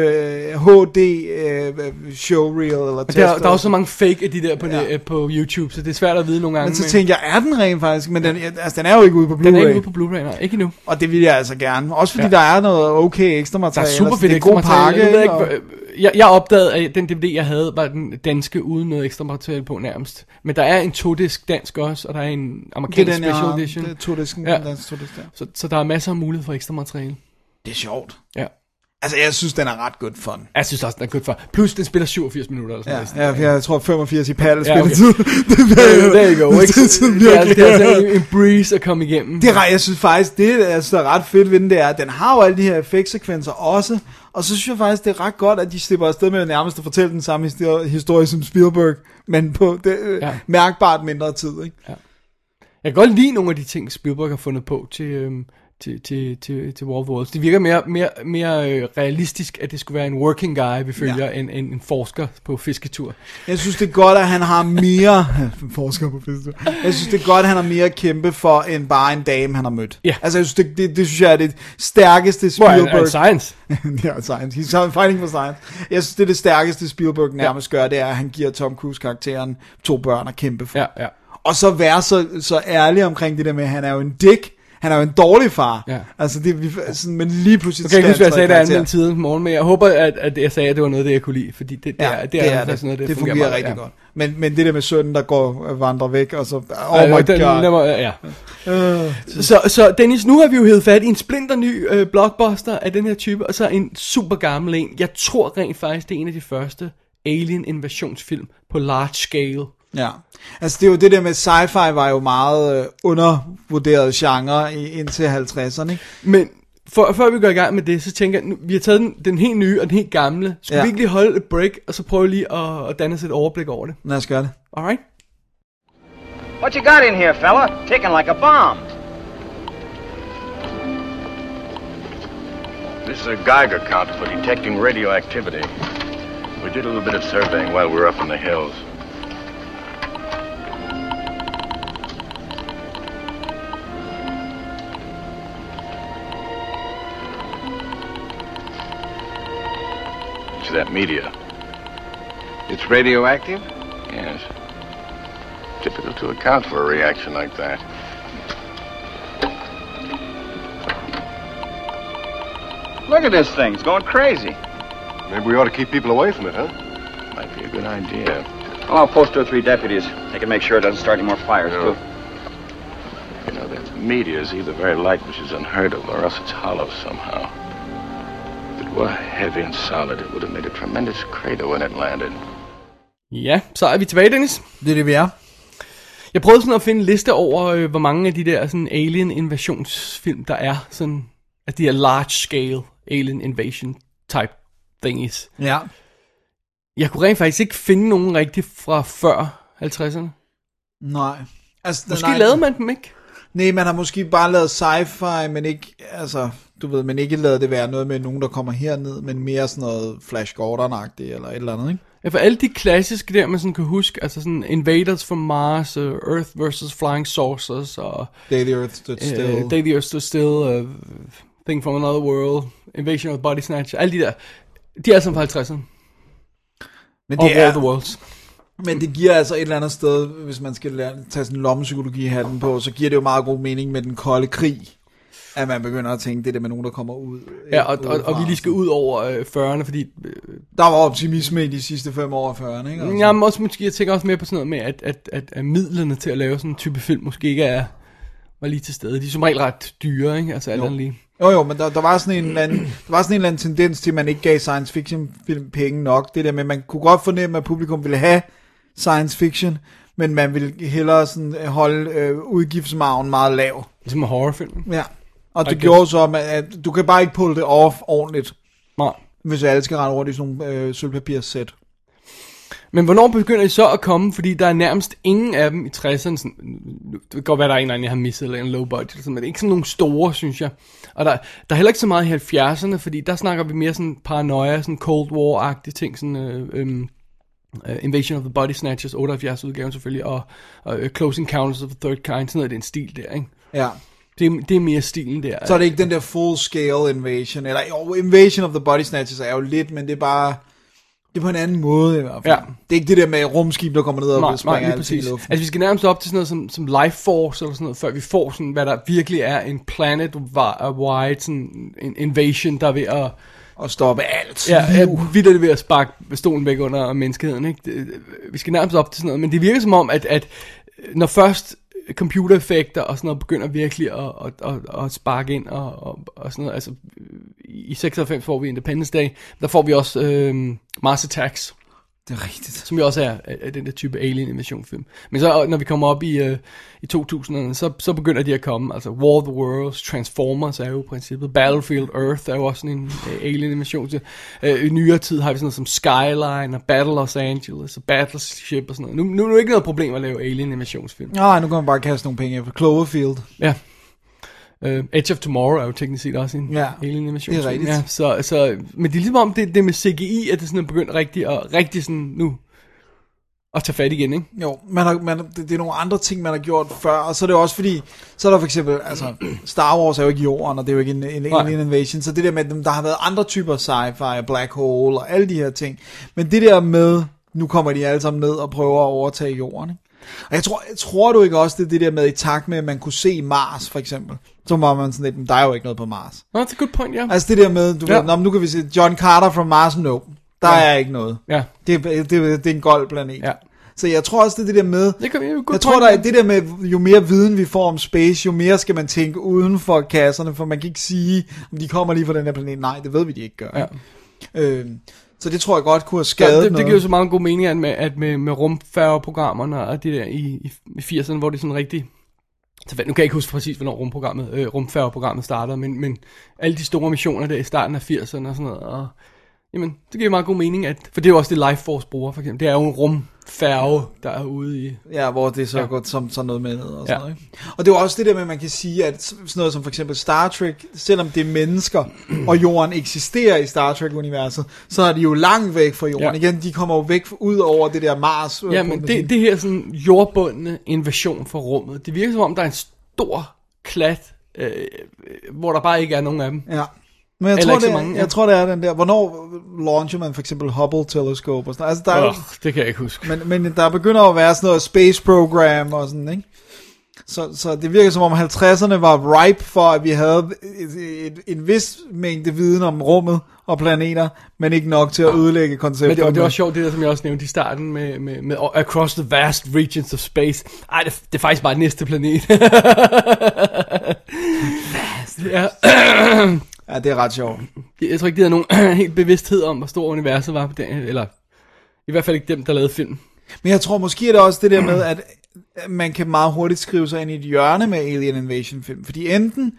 F: HD øh, showreel eller test.
E: der, der er også så mange fake af de der på,
F: Ja.
E: ja. på YouTube, så det er svært at vide nogle gange.
F: men så tænkte jeg, er den rent faktisk? Men den, altså, den er jo ikke ude på Blu-ray.
E: den er ikke ude på Blu-ray, nej, ikke endnu.
F: Og det vil jeg altså gerne. Også fordi
E: Ja.
F: ja. der er noget okay ekstra
E: Der er
F: materiale.
E: super
F: altså,
E: fedt
F: det
E: ekstra materiale.
F: pakke.
E: Jeg, ikke, jeg, jeg opdagede, at den DVD, jeg havde, var den danske uden noget ekstra materiale på nærmest. Men der er en to-disk dansk også, og der er en
F: det
E: amerikansk
F: er den,
E: special edition.
F: Det er to disken,
E: Ja.
F: ja. den to disk der.
E: Så, så der er masser af mulighed for ekstra materiale.
F: Det er sjovt.
E: Ja.
F: Altså, jeg synes, den er ret good fun.
E: Jeg synes også, den er godt for. Plus, den spiller 87 minutter eller sådan
F: Ja,
E: noget.
F: ja, jeg tror 85 i pal
E: Ja, okay.
F: spilletid.
E: There you go, ikke?
F: Det er
E: Det er, er altså en, breeze at komme igennem.
F: Det er, jeg synes faktisk, det altså, der er ret fedt ved den, det er, at den har jo alle de her effektsekvenser også, og så synes jeg faktisk, det er ret godt, at de slipper afsted med at nærmest at fortælle den samme historie, som Spielberg, men på det,
E: Ja.
F: ja. mærkbart mindre tid, ikke?
E: Jeg kan godt lide nogle af de ting, Spielberg har fundet på til, øhm, til, til, til, til War of the Worlds. Det virker mere, mere, mere øh, realistisk, at det skulle være en working guy, vi følger, ja.
F: Ja.
E: end, end en forsker på fisketur.
F: Jeg synes, det er godt, at han har mere... forsker på festival. Jeg synes, det er godt, at han har mere at kæmpe for, end bare en dame, han har mødt.
E: Ja.
F: Altså, jeg synes, det, det, det synes jeg er det stærkeste
E: er,
F: Spielberg...
E: er science?
F: ja, science. He's fighting for science. Jeg synes, det er det stærkeste Spielberg nærmest gør, det er, at han giver Tom Cruise-karakteren to børn at kæmpe for.
E: Ja, ja.
F: Og så være så, så ærlig omkring det der med, at han er jo en dick. Han er jo en dårlig far.
E: Ja.
F: Altså, det, vi, sådan, men lige pludselig...
E: Du kan ikke huske, jeg sagde, der anden tid morgen, men jeg håber, at, at jeg sagde, at det var noget, det jeg kunne lide, fordi det, det,
F: Ja,
E: er, det, er, det, er sådan noget, det,
F: det fungerer, fungerer rigtig
E: ja.
F: godt. Men, men det der med sønnen, der går og vandrer væk, og så... Oh my
E: den-
F: god.
E: den ja.
F: Øh,
E: Så, så Dennis, nu har vi jo hævet fat i en splinter ny øh, blockbuster af den her type, og så en super gammel en. Jeg tror rent faktisk, det er en af de første alien invasionsfilm på large scale.
F: Ja, altså det er jo det der med sci-fi var jo meget øh, undervurderet genre i, indtil 50'erne, ikke?
E: Men for, før vi går i gang med det, så tænker jeg, nu, vi har taget den, den helt nye og den helt gamle. Skulle
F: Ja.
E: vi ikke lige holde et break, og så prøve lige at, at danne os et overblik over det?
F: Lad os gøre det.
E: Alright?
J: What you got in here, fella? Ticking like a bomb. This is a Geiger counter for detecting radioactivity. We did a little bit of surveying while we were up in the hills. That media?
K: It's radioactive?
J: Yes. Difficult to account for a reaction like that.
K: Look at this thing. It's going crazy.
H: Maybe we ought to keep people away from it, huh?
J: Might be a good idea.
K: Well, I'll post two or three deputies. They can make sure it doesn't start any more fires, too.
J: You know, that media is either very light, which is unheard of, or else it's hollow somehow. Were heavy and solid, it would have made a tremendous crater when it landed.
E: Ja, så er vi tilbage, Dennis.
F: Det er det, vi er.
E: Jeg prøvede sådan at finde en liste over, øh, hvor mange af de der sådan alien invasionsfilm, der er. Sådan, at de er large scale alien invasion type thingies.
F: Ja.
E: Jeg kunne rent faktisk ikke finde nogen rigtig fra før 50'erne.
F: Nej. Altså,
E: Måske
F: nej,
E: lavede man dem ikke.
F: Nej, man har måske bare lavet sci-fi, men ikke, altså, du ved, men ikke lavet det være noget med nogen, der kommer herned, men mere sådan noget Flash Gordon-agtigt, eller et eller andet, ikke?
E: Ja, for alle de klassiske der, man sådan kan huske, altså sådan Invaders from Mars, uh, Earth vs. Flying Saucers, og
F: Day the Earth Stood Still.
E: Uh, Day the Earth Stood Still, uh, Thing from Another World, Invasion of the Body Snatch, alle de der, de er altså fra 50'erne.
F: Men
E: Og
F: det
E: War
F: er,
E: the Worlds.
F: men det giver altså et eller andet sted, hvis man skal lære, tage sådan en lommepsykologi hatten på, så giver det jo meget god mening med den kolde krig, at man begynder at tænke, det er det med nogen, der kommer ud.
E: Ja, og, og, og vi lige skal ud over øh, 40'erne, fordi... Øh,
F: Der var optimisme i de sidste fem år af 40'erne, ikke? Altså.
E: Jamen også måske, jeg tænker også mere på sådan noget med, at, at, at, at midlerne til at lave sådan en type film måske ikke er, var lige til stede. De er som regel ret dyre, ikke? Altså alt andet lige.
F: Jo jo, men der, der, var sådan en eller anden, der var sådan en eller anden tendens til, at man ikke gav science fiction film penge nok. Det der med, at man kunne godt fornemme, at publikum ville have science fiction, men man ville hellere sådan holde øh, udgiftsmargen meget lav.
E: Ligesom med horrorfilm.
F: Ja, og det
E: Okay.
F: gjorde så, at, at du kan bare ikke pulle det off ordentligt,
E: Nej.
F: hvis alle skal rende rundt i sådan nogle øh, sølvpapirssæt.
E: Men hvornår begynder de så at komme? Fordi der er nærmest ingen af dem i 60'erne. Sådan, det kan godt være, der er en eller anden, jeg har misset, eller en low budget, eller sådan, men det er ikke sådan nogle store, synes jeg. Og der, der er heller ikke så meget i 70'erne, fordi der snakker vi mere sådan paranoia, sådan Cold War-agtige ting, sådan øh, øh, øh, Invasion of the Body Snatchers, 78 udgaven selvfølgelig, og, og øh, Close Encounters of the Third Kind, sådan noget, det er en stil der, ikke?
F: Ja.
E: Det, det er mere stilen der.
F: Så er det ikke den der full scale invasion, eller jo, invasion of the body snatchers er jo lidt, men det er bare, det er på en anden måde i hvert fald.
E: Ja.
F: Det er ikke det der med rumskib, der kommer ned og
E: Nej, nej,
F: springer
E: lige
F: alt i luften.
E: Altså vi skal nærmest op til sådan noget som, som Life Force eller sådan noget, før vi får sådan, hvad der virkelig er en planet-wide sådan en invasion, der er ved at...
F: Og stoppe alt
E: Ja, er vildt ved at sparke stolen væk under menneskeheden, ikke? Det, vi skal nærmest op til sådan noget, men det virker som om, at, at når først computereffekter og sådan noget begynder virkelig at, at, at, at sparke ind og, og, og sådan noget, altså i 96 får vi Independence Day, der får vi også øh, Mars Attacks,
F: det er rigtigt.
E: som jo også er, er, den der type alien invasion film. Men så når vi kommer op i, øh, i 2000'erne, så, så begynder de at komme. Altså War of the Worlds, Transformers er jo i princippet, Battlefield Earth er jo også sådan en øh, alien invasion. til. Øh, I nyere tid har vi sådan noget som Skyline og Battle Los Angeles og Battleship og sådan noget. Nu, nu er det ikke noget problem at lave alien invasionsfilm.
F: Nej, nu kan man bare kaste nogle penge efter Cloverfield.
E: Ja. Uh, Edge of Tomorrow er jo teknisk set også en
F: Ja,
E: alien invasion.
F: det er rigtigt.
E: Ja, så, så, men det er ligesom om, det, det med CGI, at det sådan er begyndt rigtig, og rigtig sådan nu at tage fat igen, ikke?
F: Jo, man har, man, det, det er nogle andre ting, man har gjort før, og så er det også fordi, så er der for eksempel, altså, Star Wars er jo ikke jorden, og det er jo ikke en, en alien invasion, så det der med, dem, der har været andre typer sci-fi, black hole, og alle de her ting, men det der med, nu kommer de alle sammen ned og prøver at overtage jorden, ikke? Og jeg tror, jeg tror du ikke også, det er det der med i takt med, at man kunne se Mars, for eksempel, så var man sådan lidt, "Men der er jo ikke noget på Mars.
E: Nå, det er good point, ja.
F: Altså det der med, du
E: Ja.
F: ja. ved, "Nå, men nu kan vi se John Carter from Mars, no, der
E: Ja.
F: er ikke noget.
E: Ja.
F: Det, det, det, det er en gold planet.
E: Ja.
F: Så jeg tror også, det er det der med,
E: Det kan
F: jeg tror, der er det der med, jo mere viden vi får om space, jo mere skal man tænke uden for kasserne, for man kan ikke sige, om de kommer lige fra den her planet. Nej, det ved vi, de ikke gør.
E: Ja.
F: Øh, så det tror jeg godt kunne have
E: Ja,
F: skadet
E: det, det
F: noget.
E: giver jo så meget god mening, at med, at med, med rumfærgeprogrammerne og det der i, i, i 80'erne, hvor det sådan rigtig... Så, nu kan jeg ikke huske præcis, hvornår rumprogrammet, øh, rumfærgeprogrammet startede, men, men alle de store missioner der i starten af 80'erne og sådan noget, og jamen, det giver meget god mening, at, for det er jo også det Life Force bruger, for eksempel. Det er jo en rum færge, der er ude i...
F: Ja, hvor det så
E: Ja.
F: ja. går som sådan noget med ned og
E: Ja.
F: sådan noget. Ikke? Og det er også det der med, at man kan sige, at sådan noget som for eksempel Star Trek, selvom det er mennesker, og jorden eksisterer i Star Trek-universet, så er de jo langt væk fra jorden.
E: Ja.
F: Ja. Igen, de kommer jo væk ud over det der Mars. øh,
E: Ja, men det, det her sådan jordbundne invasion fra rummet, det virker som om, der er en stor klat, øh, hvor der bare ikke er nogen af dem.
F: Ja. Men jeg,
E: Eller
F: tror,
E: ikke så
F: det,
E: mange, ja.
F: jeg tror, det er den der, hvornår launcher man for eksempel Hubble Telescope og sådan noget. Altså, der er jo,
E: Øh, det kan jeg ikke huske.
F: men, men der begynder at være sådan noget space program og sådan, ikke? Så, så det virker som om 50'erne var ripe for, at vi havde et, et, en vis mængde viden om rummet og planeter, men ikke nok til at ødelægge konceptet.
E: Men det var, det var sjovt, det der, som jeg også nævnte i starten, med, med, med Across the Vast Regions of Space. Ej, det, det er faktisk bare næste planet. ja.
F: Ja, det er ret sjovt.
E: Jeg tror ikke, de havde nogen helt bevidsthed om, hvor stor universet var på den, eller i hvert fald ikke dem, der lavede film.
F: Men jeg tror måske, er det også det der med, at at man kan meget hurtigt skrive sig ind i et hjørne med Alien Invasion film. Fordi enten,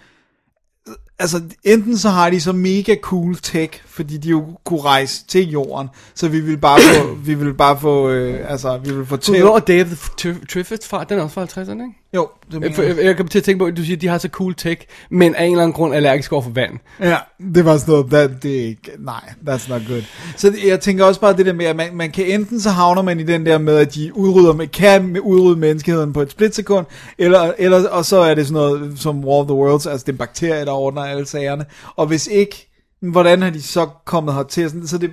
F: altså enten så har de så mega cool tech, fordi de jo kunne rejse til jorden, så vi vil bare få, vi vil bare få, øh, altså vi vil få til...
E: Hvornår er Tri- Triffids fra? Den er også fra 50'erne, ikke?
F: Jo, det mener
E: Jeg, jeg,
F: jeg.
E: kan til at tænke på, at du siger, at de har så cool tech, men af en eller anden grund er allergisk over for vand.
F: Ja, det var sådan noget, that, det er ikke, nej, that's not good. Så jeg tænker også bare det der med, at man, man kan enten så havner man i den der med, at de udrydder, med- kan udrydde menneskeheden på et splitsekund, eller, eller, og så er det sådan noget som War of the Worlds, altså det er bakterier, der ordner alle sagerne. Og hvis ikke, hvordan har de så kommet hertil? Sådan, så det,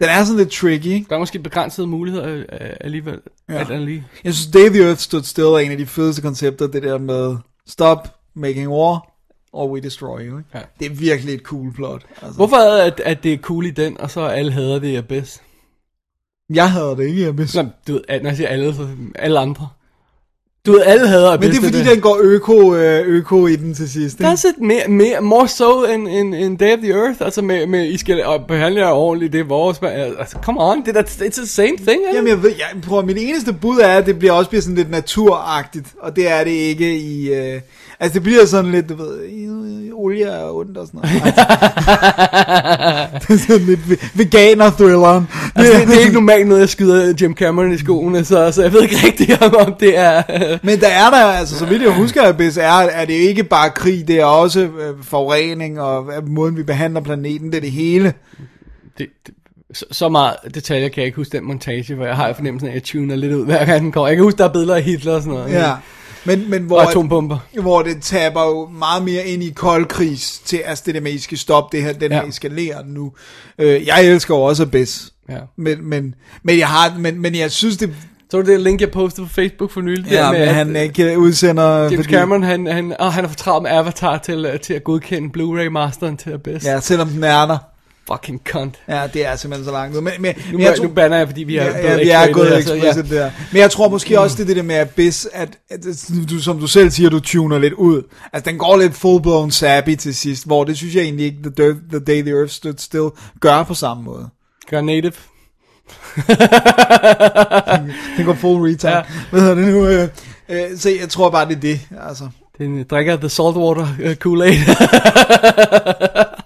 F: den er sådan lidt tricky, ikke?
E: Der er måske begrænsede muligheder øh, alligevel.
F: Ja.
E: Ja. Alt andet lige.
F: Jeg synes, Day the Earth Stood Still er en af de fedeste koncepter, det der med stop making war, or we destroy you. Ikke?
E: Ja.
F: Det er virkelig et cool plot. Altså.
E: Hvorfor er det, at, at det er cool i den, og så alle hader det er bedst?
F: Jeg havde det ikke, jeg vidste.
E: Nå, du ved, når jeg siger alle, så alle andre. Du ved, alle hader er
F: Men det er fordi, den går øko, øh, øko i den til sidst.
E: Der er
F: Ikke?
E: så mere, mere, more so end, end, end Day of the Earth, altså med, med I skal behandle jer ordentligt, det er vores, altså come on, det er, it's the same thing, ikke?
F: Jamen jeg ved, jeg, prøv, mit eneste bud er, at det bliver også bliver sådan lidt naturagtigt, og det er det ikke i, øh, altså det bliver sådan lidt, du ved, olie er ondt og sådan noget. det er sådan lidt ve- veganer-thrilleren.
E: Altså, det, det er ikke normalt noget, jeg skyder Jim Cameron i skoene, så, så jeg ved ikke rigtig, om, om det er...
F: Men der er der, altså så vidt jeg husker, Abyss, er, er det ikke bare krig, det er også øh, forurening og øh, måden vi behandler planeten, det er det hele.
E: det, det, så, så meget detaljer kan jeg ikke huske den montage, hvor jeg har fornemmelsen af, at jeg tuner lidt ud, hver gang den kommer. Jeg kan huske, der er billeder af Hitler og sådan noget.
F: Ja. Men, men hvor,
E: Og atombomber.
F: hvor det taber jo meget mere ind i koldkrigs til, altså det der med, at I skal stoppe det her, den
E: Ja.
F: her eskalerer nu. Øh, jeg elsker jo også Abyss.
E: Ja.
F: Men, men, men, jeg har, men, men jeg synes det,
E: Så var det link, jeg postede på Facebook for nylig.
F: ja,
E: der med,
F: men
E: at,
F: han ikke udsender...
E: James
F: fordi-
E: Cameron, han, han, åh, han er for travlt med Avatar til, øh, til at godkende Blu-ray-masteren til Abyss.
F: Ja, selvom den er der.
E: Fucking cunt.
F: Ja, det er simpelthen så langt. Men, men,
E: Nu,
F: men jeg
E: nu banner jeg, fordi vi er
F: ja, ja, vi er gået explicit der. Men jeg tror måske også, det er det der med Abyss, at, at du, som du selv siger, du tuner lidt ud. Altså, den går lidt full-blown sappy til sidst, hvor det synes jeg egentlig ikke, The, Dirt, the Day the Earth Stood Still gør på samme måde.
E: Gør native.
F: Den går full retard. Ja.
E: Ja.
F: Hvad hedder det nu? Øh, øh, så jeg tror bare, det er det. Altså.
E: Den drikker the saltwater uh, Kool-Aid.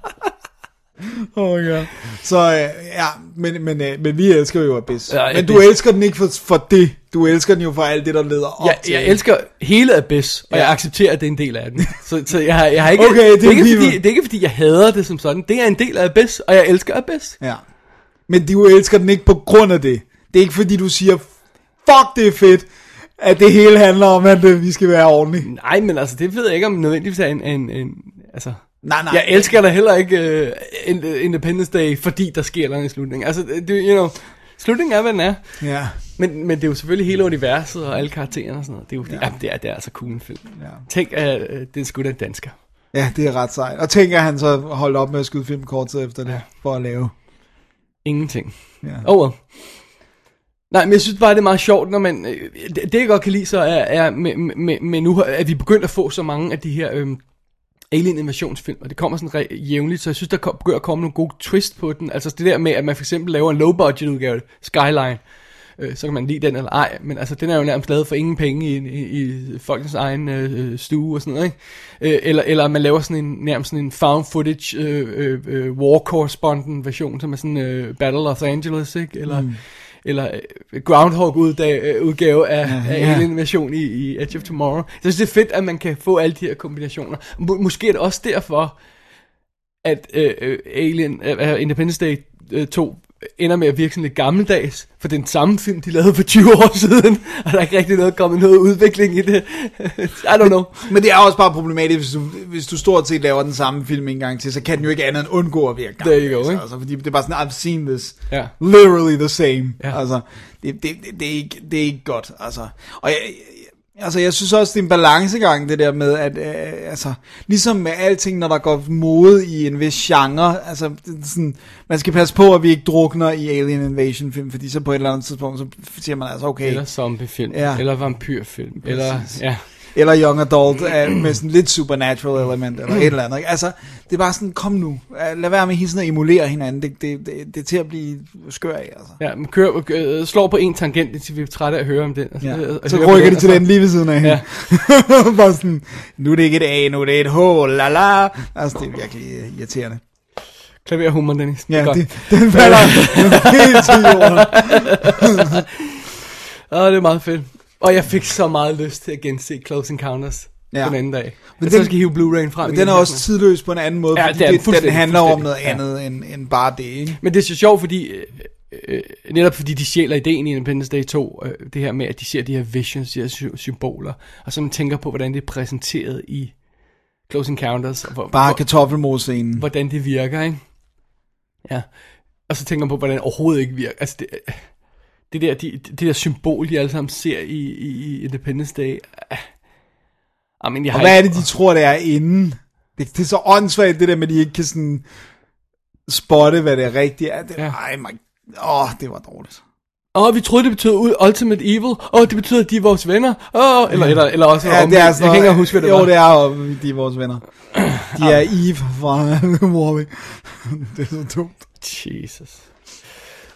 F: Oh, ja. Så øh, ja, men, men, øh, men vi elsker jo Abyss.
E: Ja,
F: Ja, men du
E: Abyss.
F: elsker den ikke for, for det. Du elsker den jo for alt det, der leder op
E: jeg,
F: til.
E: jeg elsker hele Abyss, og
F: Ja.
E: jeg accepterer, at det er en del af den. Så, så jeg, har, jeg har ikke,
F: Okay, det er
E: det, er ikke
F: lige-
E: fordi, det er ikke fordi, jeg hader det som sådan. Det er en del af Abyss, og jeg elsker Abyss.
F: Ja. Men du elsker den ikke på grund af det. Det er ikke fordi, du siger, fuck, det er fedt, at det hele handler om, at øh, vi skal være ordentlige.
E: Nej, men altså, det ved jeg ikke, om nødvendigvis er en... en, en altså,
F: Nej, nej.
E: jeg elsker da heller ikke uh, Independence Day, fordi der sker noget i slutningen. Altså, det, you know, slutningen er, hvad den er.
F: Ja.
E: Men, men det er jo selvfølgelig hele universet og alle karaktererne og sådan noget. Det er jo, ja. jamen, det er, det er altså cool en film.
F: Ja.
E: Tænk, at uh, det er da en dansker.
F: ja, det er ret sejt. Og tænker han så holdt op med at skyde film kort tid efter det,
E: Ja.
F: for at lave.
E: Ingenting.
F: Ja.
E: Oh well. Nej, men jeg synes bare, det er meget sjovt, når man... øh, Det, det jeg godt kan lide så er, er med, med, med nu, at vi begyndt at få så mange af de her øhm, alien invasionsfilm, og det kommer sådan re- jævnligt, så jeg synes, der kom, begynder at komme nogle gode twist på den. Altså det der med, at man for eksempel laver en low-budget udgave, Skyline, øh, så kan man lide den eller ej, men altså den er jo nærmest lavet for ingen penge i, i, i folkens egen øh, stue og sådan noget, ikke? Øh, eller, eller man laver sådan en, nærmest sådan en found footage øh, øh, øh war correspondent version, som er sådan øh, Battle of Los Angeles, ikke? Eller, mm eller øh, Groundhog øh, udgave af, ja, af
F: ja.
E: Alien version i, i Edge of Tomorrow. Så jeg synes, det er fedt, at man kan få alle de her kombinationer. Må, måske er det også derfor, at øh, øh, Alien, øh, Independence Day øh, 2 ender med at virke sådan lidt gammeldags, for den samme film, de lavede for 20 år siden, og der er ikke rigtig noget kommet noget udvikling i det. I don't know.
F: Men det er også bare problematisk, hvis du, hvis du stort set laver den samme film en gang til, så kan den jo ikke andet end undgå at virke
E: There you go,
F: gammeldags,
E: ikke?
F: Altså, fordi det er bare sådan, I've seen this.
E: Ja.
F: Literally the same.
E: Ja.
F: Altså, det, det, det, det, er ikke, det er ikke godt. Altså, og jeg, altså, jeg synes også, det er en balancegang, det der med, at øh, altså, ligesom med alting, når der går mode i en vis genre, altså, sådan, man skal passe på, at vi ikke drukner i Alien Invasion film, fordi så på et eller andet tidspunkt, så siger man altså, okay,
E: Eller zombiefilm,
F: Ja.
E: eller vampyrfilm, eller,
F: Præcis.
E: ja.
F: Eller Young Adult uh, med sådan lidt supernatural element, eller et eller andet. Ikke? Altså, det er bare sådan, kom nu, uh, lad være med hele tiden at emulere hinanden, det, det, det, det er til at blive skør af, altså.
E: Ja, man kører, øh, slår på en tangent, indtil vi er trætte af at høre om den. og
F: Ja.
E: øh,
F: Så
E: høre på
F: rykker de til
E: og så-
F: den lige ved siden af hende.
E: Ja.
F: bare sådan, nu er det ikke et A, nu er det et H, la la. Altså, det er virkelig øh, irriterende.
E: Klaverhumor, Dennis. Det
F: Ja,
E: godt.
F: det, den falder helt til jorden.
E: Åh, det er meget fedt. Og jeg fik så meget lyst til at gense Close Encounters
F: Ja.
E: ja. den anden dag.
F: Men
E: Men så
F: den-
E: skal hive Blu-ray'en frem.
F: Men den er
E: her
F: også
E: snart.
F: tidløs på en anden måde,
E: Ja,
F: fordi
E: det er den
F: det, den
E: fuldstændig,
F: handler om noget
E: fuldstændig.
F: andet end, end bare det, ikke?
E: Men det er så sjovt, fordi øh, øh, netop fordi de stjæler ideen i Independence Day 2, øh, det her med, at de ser de her visions, de her sy- symboler, og så man tænker på, hvordan det er præsenteret i Close Encounters, og hvor,
F: Bare
E: hvor,
F: kartoffelmos-scenen.
E: hvordan det virker, ikke? Ja. Og så tænker man på, hvordan det overhovedet ikke virker. Altså, det, det, der, de, det der symbol, de alle sammen ser i, i, Independence Day. I mean, jeg
F: Og hvad er
E: ikke-
F: det, de tror, det er inden? Det, det er så åndssvagt, det der med, at de ikke kan sådan spotte, hvad det er rigtigt er. Det, ja. Ej, my, åh, det var dårligt.
E: Åh, vi troede, det betød Ultimate Evil. Åh, det betyder, at de er vores venner. Åh, eller, eller, eller også
F: Ja, det er
E: jeg
F: sådan
E: kan ikke huske, hvad det
F: jo,
E: var.
F: det er jo, de er vores venner. De er Eve fra Wall-E. det er så dumt.
E: Jesus.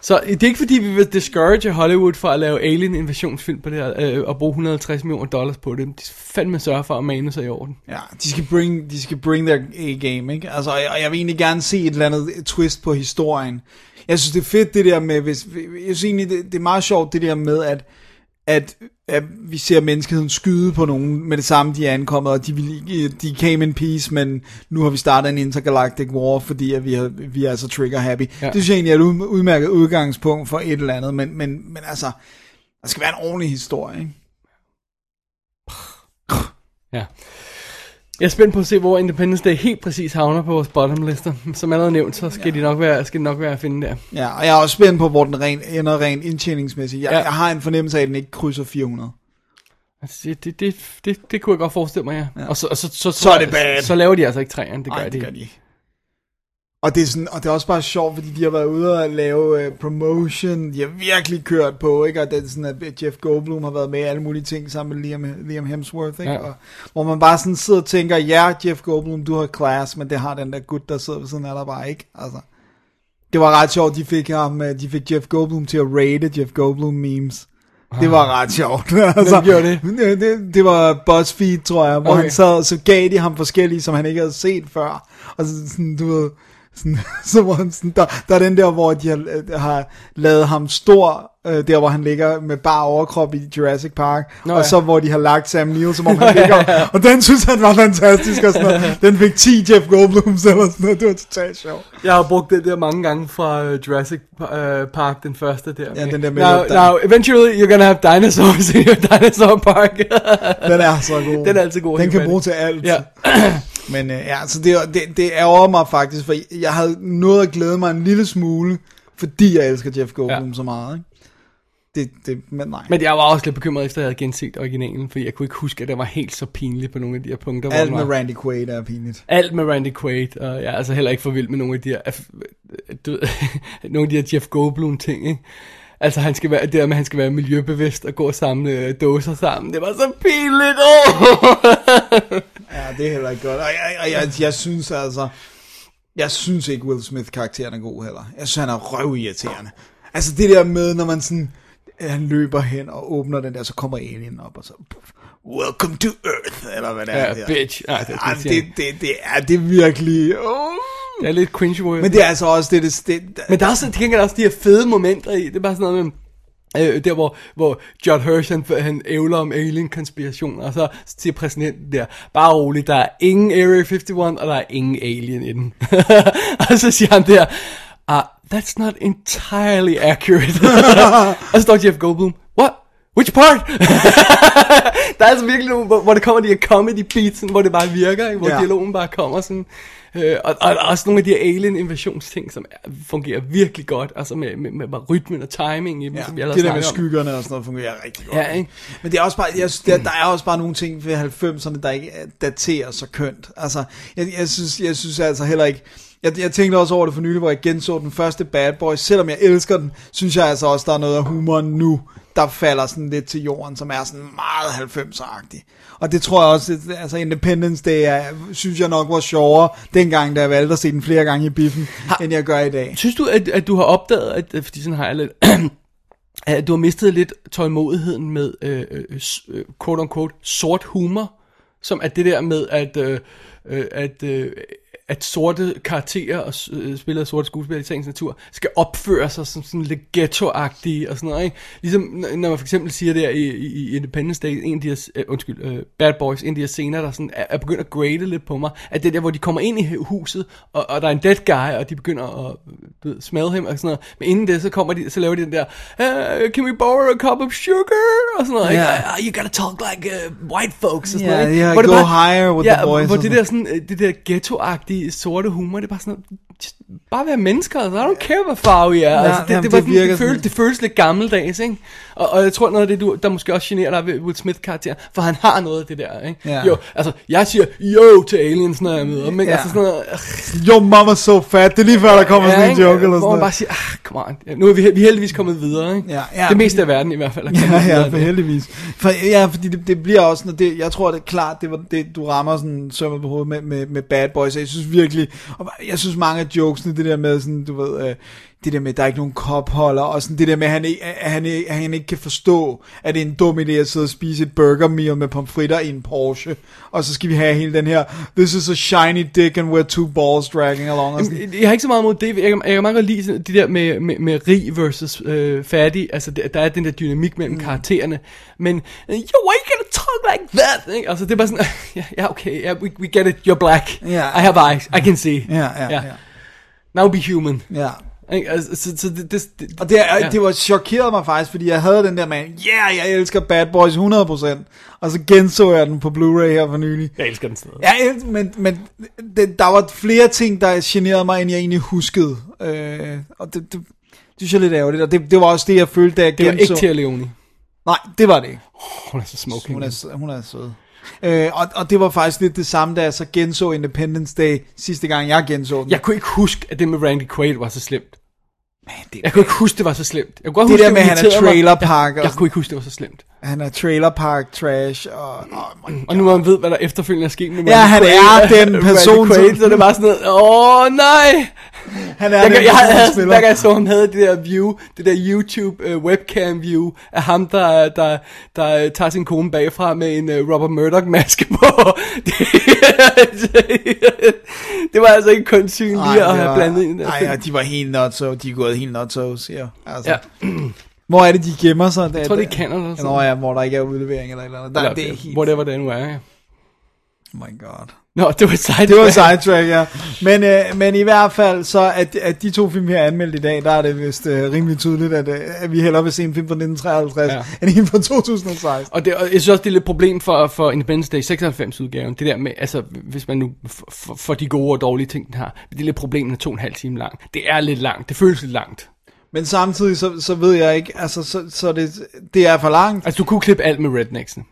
E: Så det er ikke fordi, vi vil discourage Hollywood for at lave alien invasionsfilm på det her, øh, og bruge 150 millioner dollars på det. De skal fandme sørge for at mane sig i orden.
F: Ja, de skal bring, de skal bring their A-game, ikke? Altså, og jeg vil egentlig gerne se et eller andet twist på historien. Jeg synes, det er fedt det der med, hvis, jeg synes egentlig, det, det er meget sjovt det der med, at, at, at vi ser menneskeheden skyde på nogen med det samme, de er ankommet, og de, vil, de came in peace, men nu har vi startet en intergalactic war, fordi at vi, har, vi er så trigger happy. Ja. Det synes jeg egentlig er et ud- udmærket udgangspunkt for et eller andet, men, men, men altså, der skal være en ordentlig historie, ikke?
E: Ja. Jeg er spændt på at se, hvor Independence Day helt præcis havner på vores bottom lister. Som allerede nævnt, så skal, ja. de nok være, skal de nok være at finde der.
F: Ja, og jeg er også spændt på, hvor den ren, ender rent indtjeningsmæssigt. Jeg, ja. Jeg har en fornemmelse af, at den ikke krydser 400.
E: Altså, det, det, det, det, det kunne jeg godt forestille mig, ja.
F: Ja.
E: Og så, og så, så,
F: Så er det bad.
E: Så laver de altså ikke træerne, det gør de.
F: det gør de ikke. Og det, er sådan, og det er også bare sjovt, fordi de har været ude og lave uh, promotion. De har virkelig kørt på, ikke? Og det er sådan, at Jeff Goldblum har været med i alle mulige ting sammen med Liam, Liam Hemsworth, ikke?
E: Ja.
F: Og, hvor man bare sådan sidder og tænker, ja, Jeff Goldblum, du har class, men det har den der gut, der sidder ved siden af dig bare ikke. Altså, det var ret sjovt, de fik ham, øh, de fik Jeff Goldblum til at rate Jeff Goldblum memes. Det var ret sjovt. altså,
E: gjorde det?
F: det, det, det var BuzzFeed, tror jeg, hvor. Okay. han sad, så gav de ham forskellige, som han ikke havde set før. Og så sådan, du ved, sådan, så var han sådan, der, der er den der, hvor de har, øh, har lavet ham stor, øh, der hvor han ligger med bare overkrop i Jurassic Park, Nå,
E: Nå,
F: og
E: ja.
F: så hvor de har lagt Sam Neill, som om han ligger, og den synes han var fantastisk, og sådan noget. Den fik 10 Jeff Goldblums eller sådan noget, det var totalt sjovt.
E: Jeg har brugt det der mange gange fra uh, Jurassic uh, Park, den første der.
F: Ja, den der med
E: now, now, eventually you're gonna have dinosaurs in your dinosaur park.
F: Den er så god.
E: Den er altid god.
F: Den kan bruge til alt.
E: Ja.
F: Men øh, ja, så det, det, det ærger mig faktisk, for jeg havde nået at glæde mig en lille smule, fordi jeg elsker Jeff Goldblum ja. så meget, ikke? Det, det, men nej.
E: Men jeg var også lidt bekymret efter, jeg havde genset originalen, fordi jeg kunne ikke huske, at det var helt så pinligt på nogle af de her punkter. hvor
F: Alt
E: den
F: med
E: var-
F: Randy Quaid er pinligt.
E: Alt med Randy Quaid, og jeg er altså heller ikke for vild med nogle af de her, du nogle af de her Jeff Goldblum ting, ikke? Altså han skal være, det der med, at han skal være miljøbevidst og gå og samle øh, dåser sammen. Det var så pinligt. Oh!
F: Ja, det er heller ikke godt. Og jeg, og jeg, jeg synes altså, jeg synes ikke Will Smith karakteren er god heller. Jeg synes, han er røvirriterende. Altså det der med, når man sådan, han løber hen og åbner den der, så kommer alien op og så, puff, welcome to Earth, eller hvad det er.
E: Ja, bitch. Ej, det er
F: det, det, det, er, det er virkelig, oh.
E: Det er lidt cringe
F: Men det er altså også det, det, det
E: Men der er også, til gengæld også de her fede momenter i. Det er bare sådan noget med, Øh, der hvor, hvor John Hirsch han, han ævler om alien-konspirationer, og så siger præsidenten der, bare roligt, der er ingen Area 51, og der er ingen alien i den. og så siger han der, uh, that's not entirely accurate. og så står Jeff Goldblum, what? Which part? der er altså virkelig nogle, hvor, hvor det kommer de her comedy beats, hvor det bare virker, ikke? hvor
F: ja.
E: dialogen bare kommer sådan. Øh, og, og, og også nogle af de her alien invasionsting, som er, fungerer virkelig godt, altså med, med, med, med rytmen og timing i dem,
F: Ja,
E: som vi
F: det der med
E: om.
F: skyggerne og sådan noget fungerer rigtig godt.
E: Ja, ikke?
F: Men det er også bare, jeg der, der er også bare nogle ting ved 90'erne, der ikke er- daterer så kønt. Altså, jeg, jeg, synes, jeg synes altså heller ikke, jeg, jeg tænkte også over det for nylig, hvor jeg genså den første Bad Boys. Selvom jeg elsker den, synes jeg altså også, der er noget af humoren nu, der falder sådan lidt til jorden, som er sådan meget 90'er-agtig. Og det tror jeg også, altså Independence Day, er, synes jeg nok var sjovere, dengang, da jeg valgte at se den flere gange i biffen, end jeg gør i dag.
E: Synes du, at, at du har opdaget, at, fordi sådan har jeg lidt, at du har mistet lidt tålmodigheden med, øh, øh, øh, quote unquote, sort humor, som er det der med, at, øh, øh, at, øh, at sorte karakterer og øh, spillere af sorte skuespillere i sagens natur skal opføre sig som sådan lidt ghetto-agtige og sådan noget, ikke? Ligesom når man for eksempel siger der i, i, Independence Day, en af de her, øh, undskyld, øh, Bad Boys, en af de her scener, der sådan er, er begyndt at grade lidt på mig, at det der, hvor de kommer ind i huset, og, og der er en dead guy, og de begynder at du ved, smell ham og sådan noget, men inden det, så kommer de, så laver de den der, uh, can we borrow a cup of sugar? Og sådan noget, ikke?
F: Ja.
E: "Ah, you gotta talk like uh, white folks, og sådan
F: Ja,
E: noget, ikke?
F: yeah,
E: Hvor det
F: go
E: bare-
F: higher with
E: ja,
F: the boys
E: hvor det der sådan, det der ghetto-agtige sorte humor, det er bare sådan noget, bare være mennesker, altså, I don't care, hvad farve I er.
F: Ja,
E: altså, det,
F: jamen,
E: det, var
F: det
E: sådan, det, føles, det føles lidt gammeldags, ikke? Og, og jeg tror, noget af det, du, der måske også generer dig ved Will Smith-karakteren, for han har noget af det der, ikke?
F: Ja.
E: Jo, altså, jeg siger yo til aliens, når jeg møder dem, ikke?
F: Ja.
E: Altså sådan noget,
F: Yo, mama so fat. Det er lige før, der kommer sådan en joke eller
E: Hvor
F: sådan
E: man bare
F: noget.
E: siger, ah, come on. Ja, nu er vi, vi er heldigvis kommet videre, ikke?
F: Ja, ja.
E: det meste af verden i hvert fald er
F: Ja, ja, for heldigvis. For, ja, fordi det, det bliver også, når det, jeg tror det er klart, det var det, du rammer sådan sømmet på hovedet med, med, med Bad Boys, jeg synes virkelig, og jeg synes mange af jokesene, det der med sådan, du ved, øh, det der med, at der er ikke nogen kopholder, og sådan det der med, at han, ikke, at han, at han ikke kan forstå, at det er en dum idé at sidde og spise et burger meal med pomfritter i en Porsche, og så skal vi have hele den her, this is a shiny dick and we're two balls dragging along, og sådan.
E: Jeg har ikke så meget mod det. Jeg kan, jeg kan meget godt lide det der med, med, med rig versus øh, fattig. Altså, der, der er den der dynamik mellem mm. karaktererne. Men, øh, you gonna talk like that? Ikke? Altså, det er bare sådan, ja, ja okay, yeah, we, we get it, you're black.
F: Ja.
E: I have eyes, I can see.
F: Ja, ja, ja.
E: Now be human.
F: Ja.
E: Altså, så, så det, det, det,
F: Og det,
E: ja.
F: det var chokeret mig faktisk, fordi jeg havde den der med, yeah, jeg elsker Bad Boys 100%, og så genså jeg den på Blu-ray her for nylig.
E: Jeg elsker den stadig.
F: Ja, men, men det, der var flere ting, der generede mig, end jeg egentlig huskede. Øh, og det, det, det synes jeg er lidt ærgerligt, og det, det var også det, jeg følte, da jeg
E: Det var
F: genså.
E: ikke Tia Leone.
F: Nej, det var det ikke.
E: Hun er så smoking.
F: Hun er, hun er sød. Øh, og, og det var faktisk lidt det samme, da jeg så genså Independence Day sidste gang, jeg genså den.
E: Jeg kunne ikke huske, at det med Randy Quaid var så slemt. Jeg kunne ikke huske, det var så slemt. Jeg kunne godt
F: Det
E: huske,
F: der med, at han er
E: irriterede mig.
F: trailer park
E: Jeg, jeg kunne ikke huske, det var så slemt.
F: Han er trailer park trash, og... Oh
E: Og nu man ved, hvad der efterfølgende er sket med
F: Ja, han
E: Randy
F: er
E: Quaid,
F: den
E: øh,
F: person,
E: Randy Quaid,
F: som-
E: så det er bare sådan noget, åh nej!
F: Han er
E: jeg,
F: den
E: jeg, jeg, havde,
F: der spiller.
E: jeg så ham havde det der view, det der YouTube uh, webcam view af ham, der, der, der tager sin kone bagfra med en uh, Robert Murdoch maske på. det, det var altså ikke kun synligt at have blandet ind.
F: Ej, ja, de var helt nutso. De er gået helt nutso, siger altså.
E: Ja.
F: Hvor er det, de gemmer sig?
E: Jeg tror, det er i Canada
F: Nå ja, hvor der ikke er udlevering eller eller andet. Der,
E: Eller,
F: det er helt...
E: Whatever det nu er, ja.
F: Oh my god.
E: Nå, det var et sidetrack.
F: Det var et sidetrack, ja. Men, øh, men i hvert fald, så at, at de to film, vi har anmeldt i dag, der er det vist øh, rimelig tydeligt, at, øh, at vi hellere vil se en film fra 1953,
E: Ja.
F: end en fra 2016.
E: Og, det, og jeg synes også, det er lidt problem for, for Independence Day 96 udgaven. Det der med, altså, hvis man nu for de gode og dårlige ting, den har. Det er lidt problem, den er to og en halv time lang. Det er lidt langt. Det føles lidt langt.
F: Men samtidig, så, så ved jeg ikke, altså, så, så det, det er for langt.
E: Altså, du kunne klippe alt med rednexen.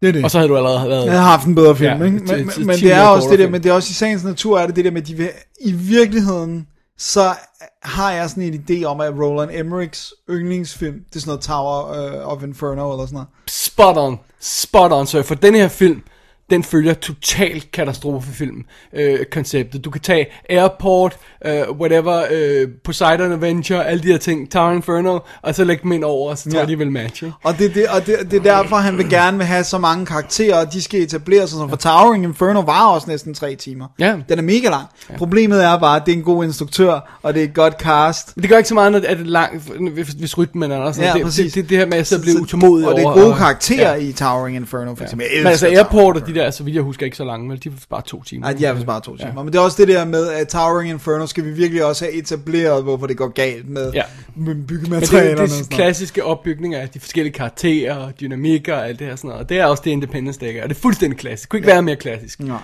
F: Det er det.
E: Og så havde du allerede været...
F: Jeg har haft en bedre film,
E: Ja,
F: ikke? Men, men, det er også det der, men det er også i sagens natur, er det det der med, de vil, i virkeligheden, så har jeg sådan en idé om, at Roland Emmerichs yndlingsfilm, det er sådan noget Tower uh, of Inferno eller sådan noget.
E: Spot on. Spot on, så for den her film, den følger totalt katastrofefilm øh, konceptet. Du kan tage Airport, øh, whatever, øh, Poseidon Adventure, alle de her ting, Tower Inferno, og så lægge dem ind over, og så tror
F: Ja.
E: de vil matche.
F: Og det, det, og det, det er derfor, han vil gerne vil have så mange karakterer, og de skal etablere sig. For Towering Inferno var også næsten tre timer.
E: Ja.
F: Den er mega lang. Ja. Problemet er bare, at det er en god instruktør, og det er et godt cast.
E: Det gør ikke så meget, når det er langt, hvis, rytmen er der. Sådan.
F: Ja,
E: det,
F: præcis.
E: det, det, det her med, at så bliver
F: Så-
E: utålmodig
F: Og det er
E: over-
F: gode karakterer
E: Ja.
F: i Towering Inferno, for eksempel.
E: Men altså Airport og de der, så vidt jeg husker, ikke så lange, men de er bare to timer.
F: Nej, de er vist bare to timer. Ja. Men det er også det der med, at Towering Inferno skal vi virkelig også have etableret, hvorfor det går galt med,
E: Ja.
F: med
E: Men det,
F: byggematerialerne.
E: det
F: og
E: er
F: noget.
E: klassiske opbygning af de forskellige karakterer og dynamikker og alt det her sådan noget. Og det er også det Independence Day. Og det er fuldstændig klassisk. Det kunne ikke ja. være mere klassisk.
F: Ja.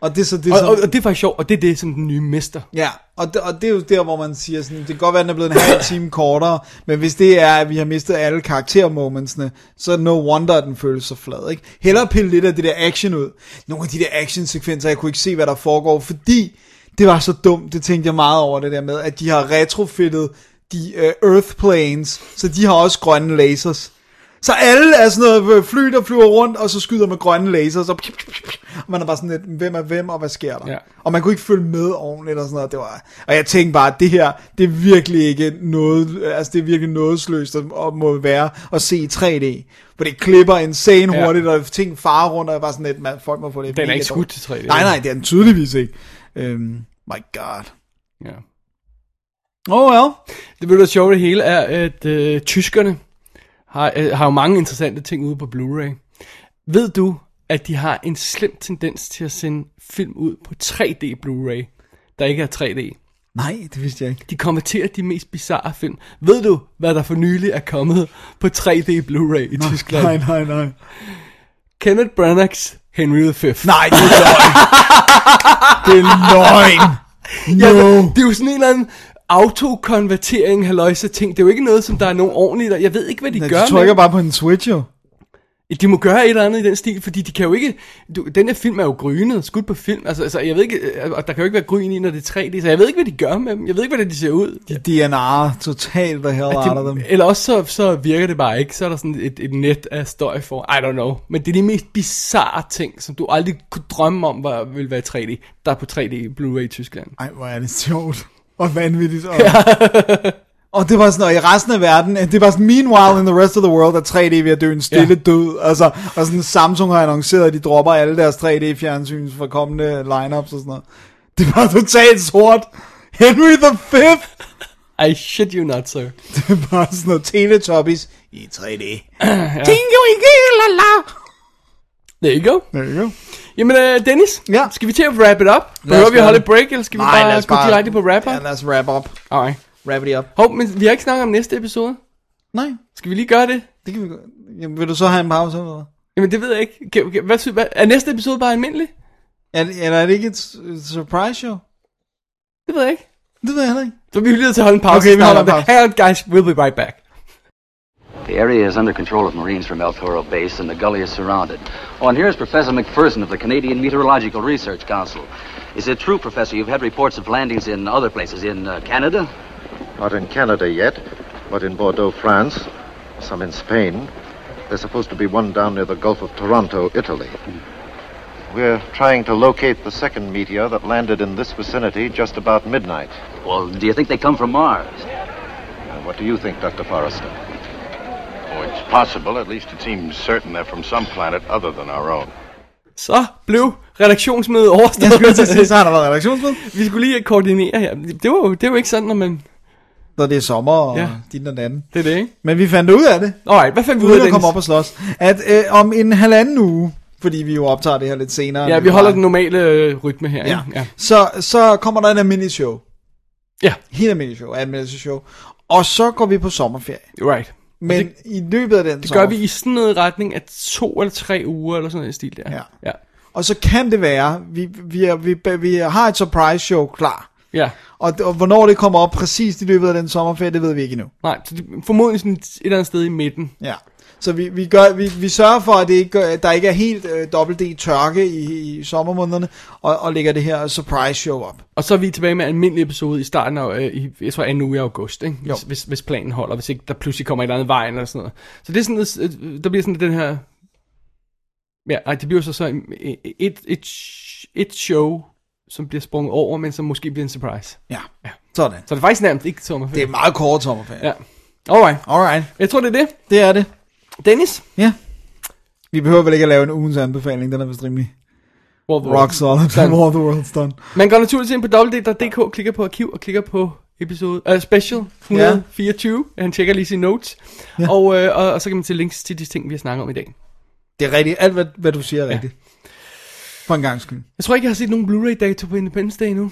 F: Og det er så det,
E: Og,
F: som-
E: og, og, det er faktisk sjovt, og det er det, som den nye mister.
F: Ja, og det, og det er jo der, hvor man siger sådan, det kan godt være, at den er blevet en halv time kortere, men hvis det er, at vi har mistet alle karaktermomentsene, så er no wonder, at den føles så flad, ikke? Hellere pille lidt af det der action ud. Nogle af de der action-sekvenser, jeg kunne ikke se, hvad der foregår, fordi det var så dumt, det tænkte jeg meget over det der med, at de har retrofittet de uh, Earth Planes, så de har også grønne lasers. Så alle er sådan noget fly, der flyver rundt, og så skyder med grønne lasers, og og man er bare sådan lidt, hvem er hvem, og hvad sker der?
E: Ja.
F: Og man kunne ikke følge med ordentligt og sådan noget. Det var, og jeg tænkte bare, at det her, det er virkelig ikke noget, altså det er virkelig nådesløst at må være at se i 3D. For det klipper insane
E: Ja.
F: hurtigt, og ting farer rundt, og jeg bare sådan lidt, man, folk må få det
E: Den er ikke skudt til 3D.
F: Nej, nej, det er den tydeligvis ikke. Um, my god.
E: Ja.
F: Oh well.
E: Det vil være sjovt det hele er, at øh, tyskerne har, øh, har jo mange interessante ting ude på Blu-ray. Ved du, at de har en slem tendens til at sende film ud på 3D Blu-ray, der ikke er 3D?
F: Nej, det vidste jeg ikke.
E: De konverterer de mest bizarre film. Ved du, hvad der for nylig er kommet på 3D Blu-ray i Tyskland?
F: Nej, nej, nej.
E: Kenneth Branaghs Henry V.
F: Nej, det er løgn. det er løgn.
E: Ja,
F: No.
E: det er jo sådan en eller anden autokonvertering, halløjse ting. Det er jo ikke noget, som der er nogen ordentligt. Jeg ved ikke, hvad de
F: Ja,
E: gør
F: du trykker
E: med.
F: bare på en switch, jo.
E: De må gøre et eller andet i den stil, fordi de kan jo ikke... Du, den her film er jo grynet, skudt på film. Altså, altså, jeg ved ikke... øh, Og der kan jo ikke være gryn i, når det er 3D, så jeg ved ikke, hvad de gør med dem. Jeg ved ikke, hvordan de ser ud.
F: De DNR totalt the hell
E: At
F: out of dem.
E: Eller også så, så virker det bare ikke. Så er der sådan et, et net af støj for. I don't know. Men det er de mest bizarre ting, som du aldrig kunne drømme om, var, ville være 3D. Der er på 3D Blu-ray i Tyskland.
F: Ej, hvor er det sjovt. Og vanvittigt. Og, og det var sådan, og i resten af verden, det var sådan, meanwhile in the rest of the world, er 3D ved at dø en stille
E: Ja.
F: død. Altså, og sådan Samsung har annonceret, at de dropper alle deres 3D-fjernsyn for kommende lineups og sådan noget. Det var totalt sort. Henry the Fifth!
E: I shit you not, sir.
F: Det var sådan noget Teletubbies i 3D.
E: ja.
F: la la.
E: There you go.
F: There you go.
E: Jamen, uh, Dennis,
F: Ja.
E: skal vi til at wrap it up? Behøver vi
F: gøre
E: holde et break, eller skal vi
F: Nej, lad
E: bare gå
F: bare-
E: direkte på wrap up?
F: Ja, lad os wrap up.
E: Alright.
F: Wrap it up.
E: Hov, men vi har ikke snakket om næste episode.
F: Nej,
E: Skal vi lige gøre det?
F: det kan vi godt. Jamen, vil du så have en pause eller hvad?
E: Jamen, det ved jeg ikke. Kan, kan, hvad, hvad, er næste episode bare almindelig?
F: Er, eller er det ikke et, et surprise show?
E: Det ved jeg ikke.
F: Det ved jeg heller ikke.
E: Så vi er nødt til at holde en pause.
F: Okay, vi holder en.
E: Hang on, guys. We'll be right back.
L: The area is under control of Marines from El Toro Base, and the gully is surrounded. Oh, and here's Professor McPherson of the Canadian Meteorological Research Council. Is it true, Professor, you've had reports of landings in other places, in uh, Canada?
M: Not in Canada yet, but in Bordeaux, France, some in Spain. There's supposed to be one down near the Gulf of Toronto, Italy. We're trying to locate the second meteor that landed in this vicinity just about midnight.
L: Well, do you think they come from Mars?
M: And what do you think, Dr. Forrester?
J: Possible. At least it seems certain they're from some planet other than our own.
E: Så blev redaktionsmødet overstået.
F: Jeg skulle til at sige, så har der været redaktionsmøde.
E: Vi skulle lige koordinere her. Det var jo, det var jo ikke sådan, når man...
F: Når det er sommer og
E: Ja.
F: din og den.
E: Det er det, ikke?
F: Men vi fandt ud af det.
E: Alright, hvad fandt vi ud
F: Uden
E: af,
F: at komme op og slås. At øh, om en halvanden uge, fordi vi jo optager det her lidt senere.
E: Ja, vi holder den normale øh, rytme her,
F: Ja.
E: ikke? Ja.
F: Så, så kommer der en almindelig show.
E: Ja.
F: Helt almindelig show, anmeldelse show. Og så går vi på sommerferie.
E: Right.
F: Men
E: det,
F: i løbet af den
E: det gør vi i sådan noget retning af to eller tre uger, eller sådan noget i stil der.
F: Ja.
E: Ja.
F: Og så kan det være, vi, vi, er, vi, vi har et surprise show klar.
E: Ja.
F: Og, og hvornår det kommer op præcis i løbet af den sommerferie, det ved vi ikke endnu.
E: Nej, så det, formodentlig sådan et eller andet sted i midten.
F: Ja. Så vi, vi, gør, vi, vi sørger for, at det ikke, der ikke er helt øh, dobbelt D tørke i, i sommermånederne, og, og lægger det her surprise show op.
E: Og så er vi tilbage med en almindelig episode i starten af, øh, i, jeg tror, anden uge i august, ikke?
F: Jo.
E: Hvis, hvis, hvis planen holder, hvis ikke der pludselig kommer et eller andet vejen eller sådan noget. Så det er sådan, øh, der bliver sådan den her Ja, ej, det bliver så så en- et, et, et show, som bliver sprunget over, men som måske bliver en surprise.
F: Ja, sådan.
E: Så det er faktisk nærmest ikke sommerferie.
F: Det er meget kort sommerferie.
E: Ja. Alright.
F: Alright.
E: Jeg tror, det er det.
F: Det er det.
E: Dennis?
F: Ja. Vi behøver vel ikke at lave en ugens anbefaling, den er vist rimelig
E: the
F: rock solid.
E: Done.
F: War the World's done.
E: Man går naturligvis ind på www.dk, klikker på arkiv og klikker på episode, uh, special 124. Ja. Han tjekker lige sine notes. Ja. Og, øh, og, og, så kan man til links til de ting, vi har snakket om i dag.
F: Det er rigtigt. Alt, hvad, hvad du siger er rigtigt. For en gang skyld.
E: Jeg tror ikke, jeg har set nogen Blu-ray-dato på Independence Day endnu.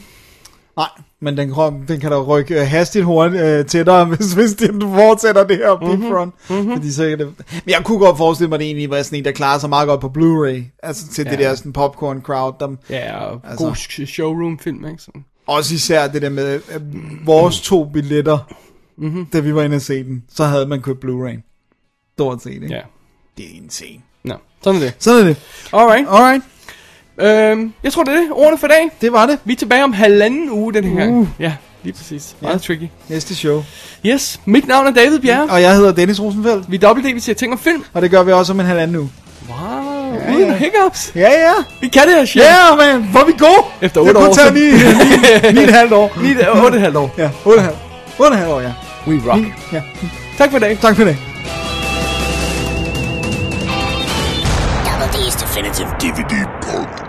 F: Nej, men den, den kan da rykke øh, hastigt hurtigt øh, tættere, hvis, hvis du fortsætter det her
E: Mhm.
F: Big Front. Mm-hmm. Fordi så det... Men jeg kunne godt forestille mig, at det egentlig var sådan en, der klarer sig meget godt på Blu-ray. Altså til ja. det der sådan popcorn crowd. Der,
E: Ja, og
F: Altså.
E: god sh- showroom-film, ikke? Så.
F: Også især det der med øh, vores to billetter,
E: Mhm.
F: da vi var inde og se den. Så havde man købt Blu-ray. Stort set, ikke?
E: Ja.
F: Det er insane.
E: Nå, sådan er det.
F: Sådan er det.
E: Alright.
F: Alright.
E: Øhm, jeg tror, det er det. Ordene for i dag.
F: Det var det.
E: Vi er tilbage om halvanden uge den her gang.
F: Uh.
E: Ja, lige præcis.
F: Ja.
E: Meget tricky.
F: Næste show.
E: Yes, mit navn er David Bjerre.
F: Og jeg hedder Dennis Rosenfeldt.
E: Vi er dobbelt D, vi siger ting om film.
F: Og det gør vi også om en halvanden uge.
E: Wow,
F: Ja,
E: uden
F: ja.
E: hiccups.
F: Ja, ja.
E: Vi kan det her shit.
F: Ja, yeah, man. Hvor vi gode.
E: Efter
F: Det
E: otte
F: kunne
E: år.
F: tage lige, lige, lige et halvt år.
E: Lige otte og et halvt år.
F: Ja, 8 halvt. 8 halvt år, ja.
E: We rock.
F: Ja.
E: Tak for i dag.
F: Tak for det.
D: Double D's Definitive
I: DVD podcast.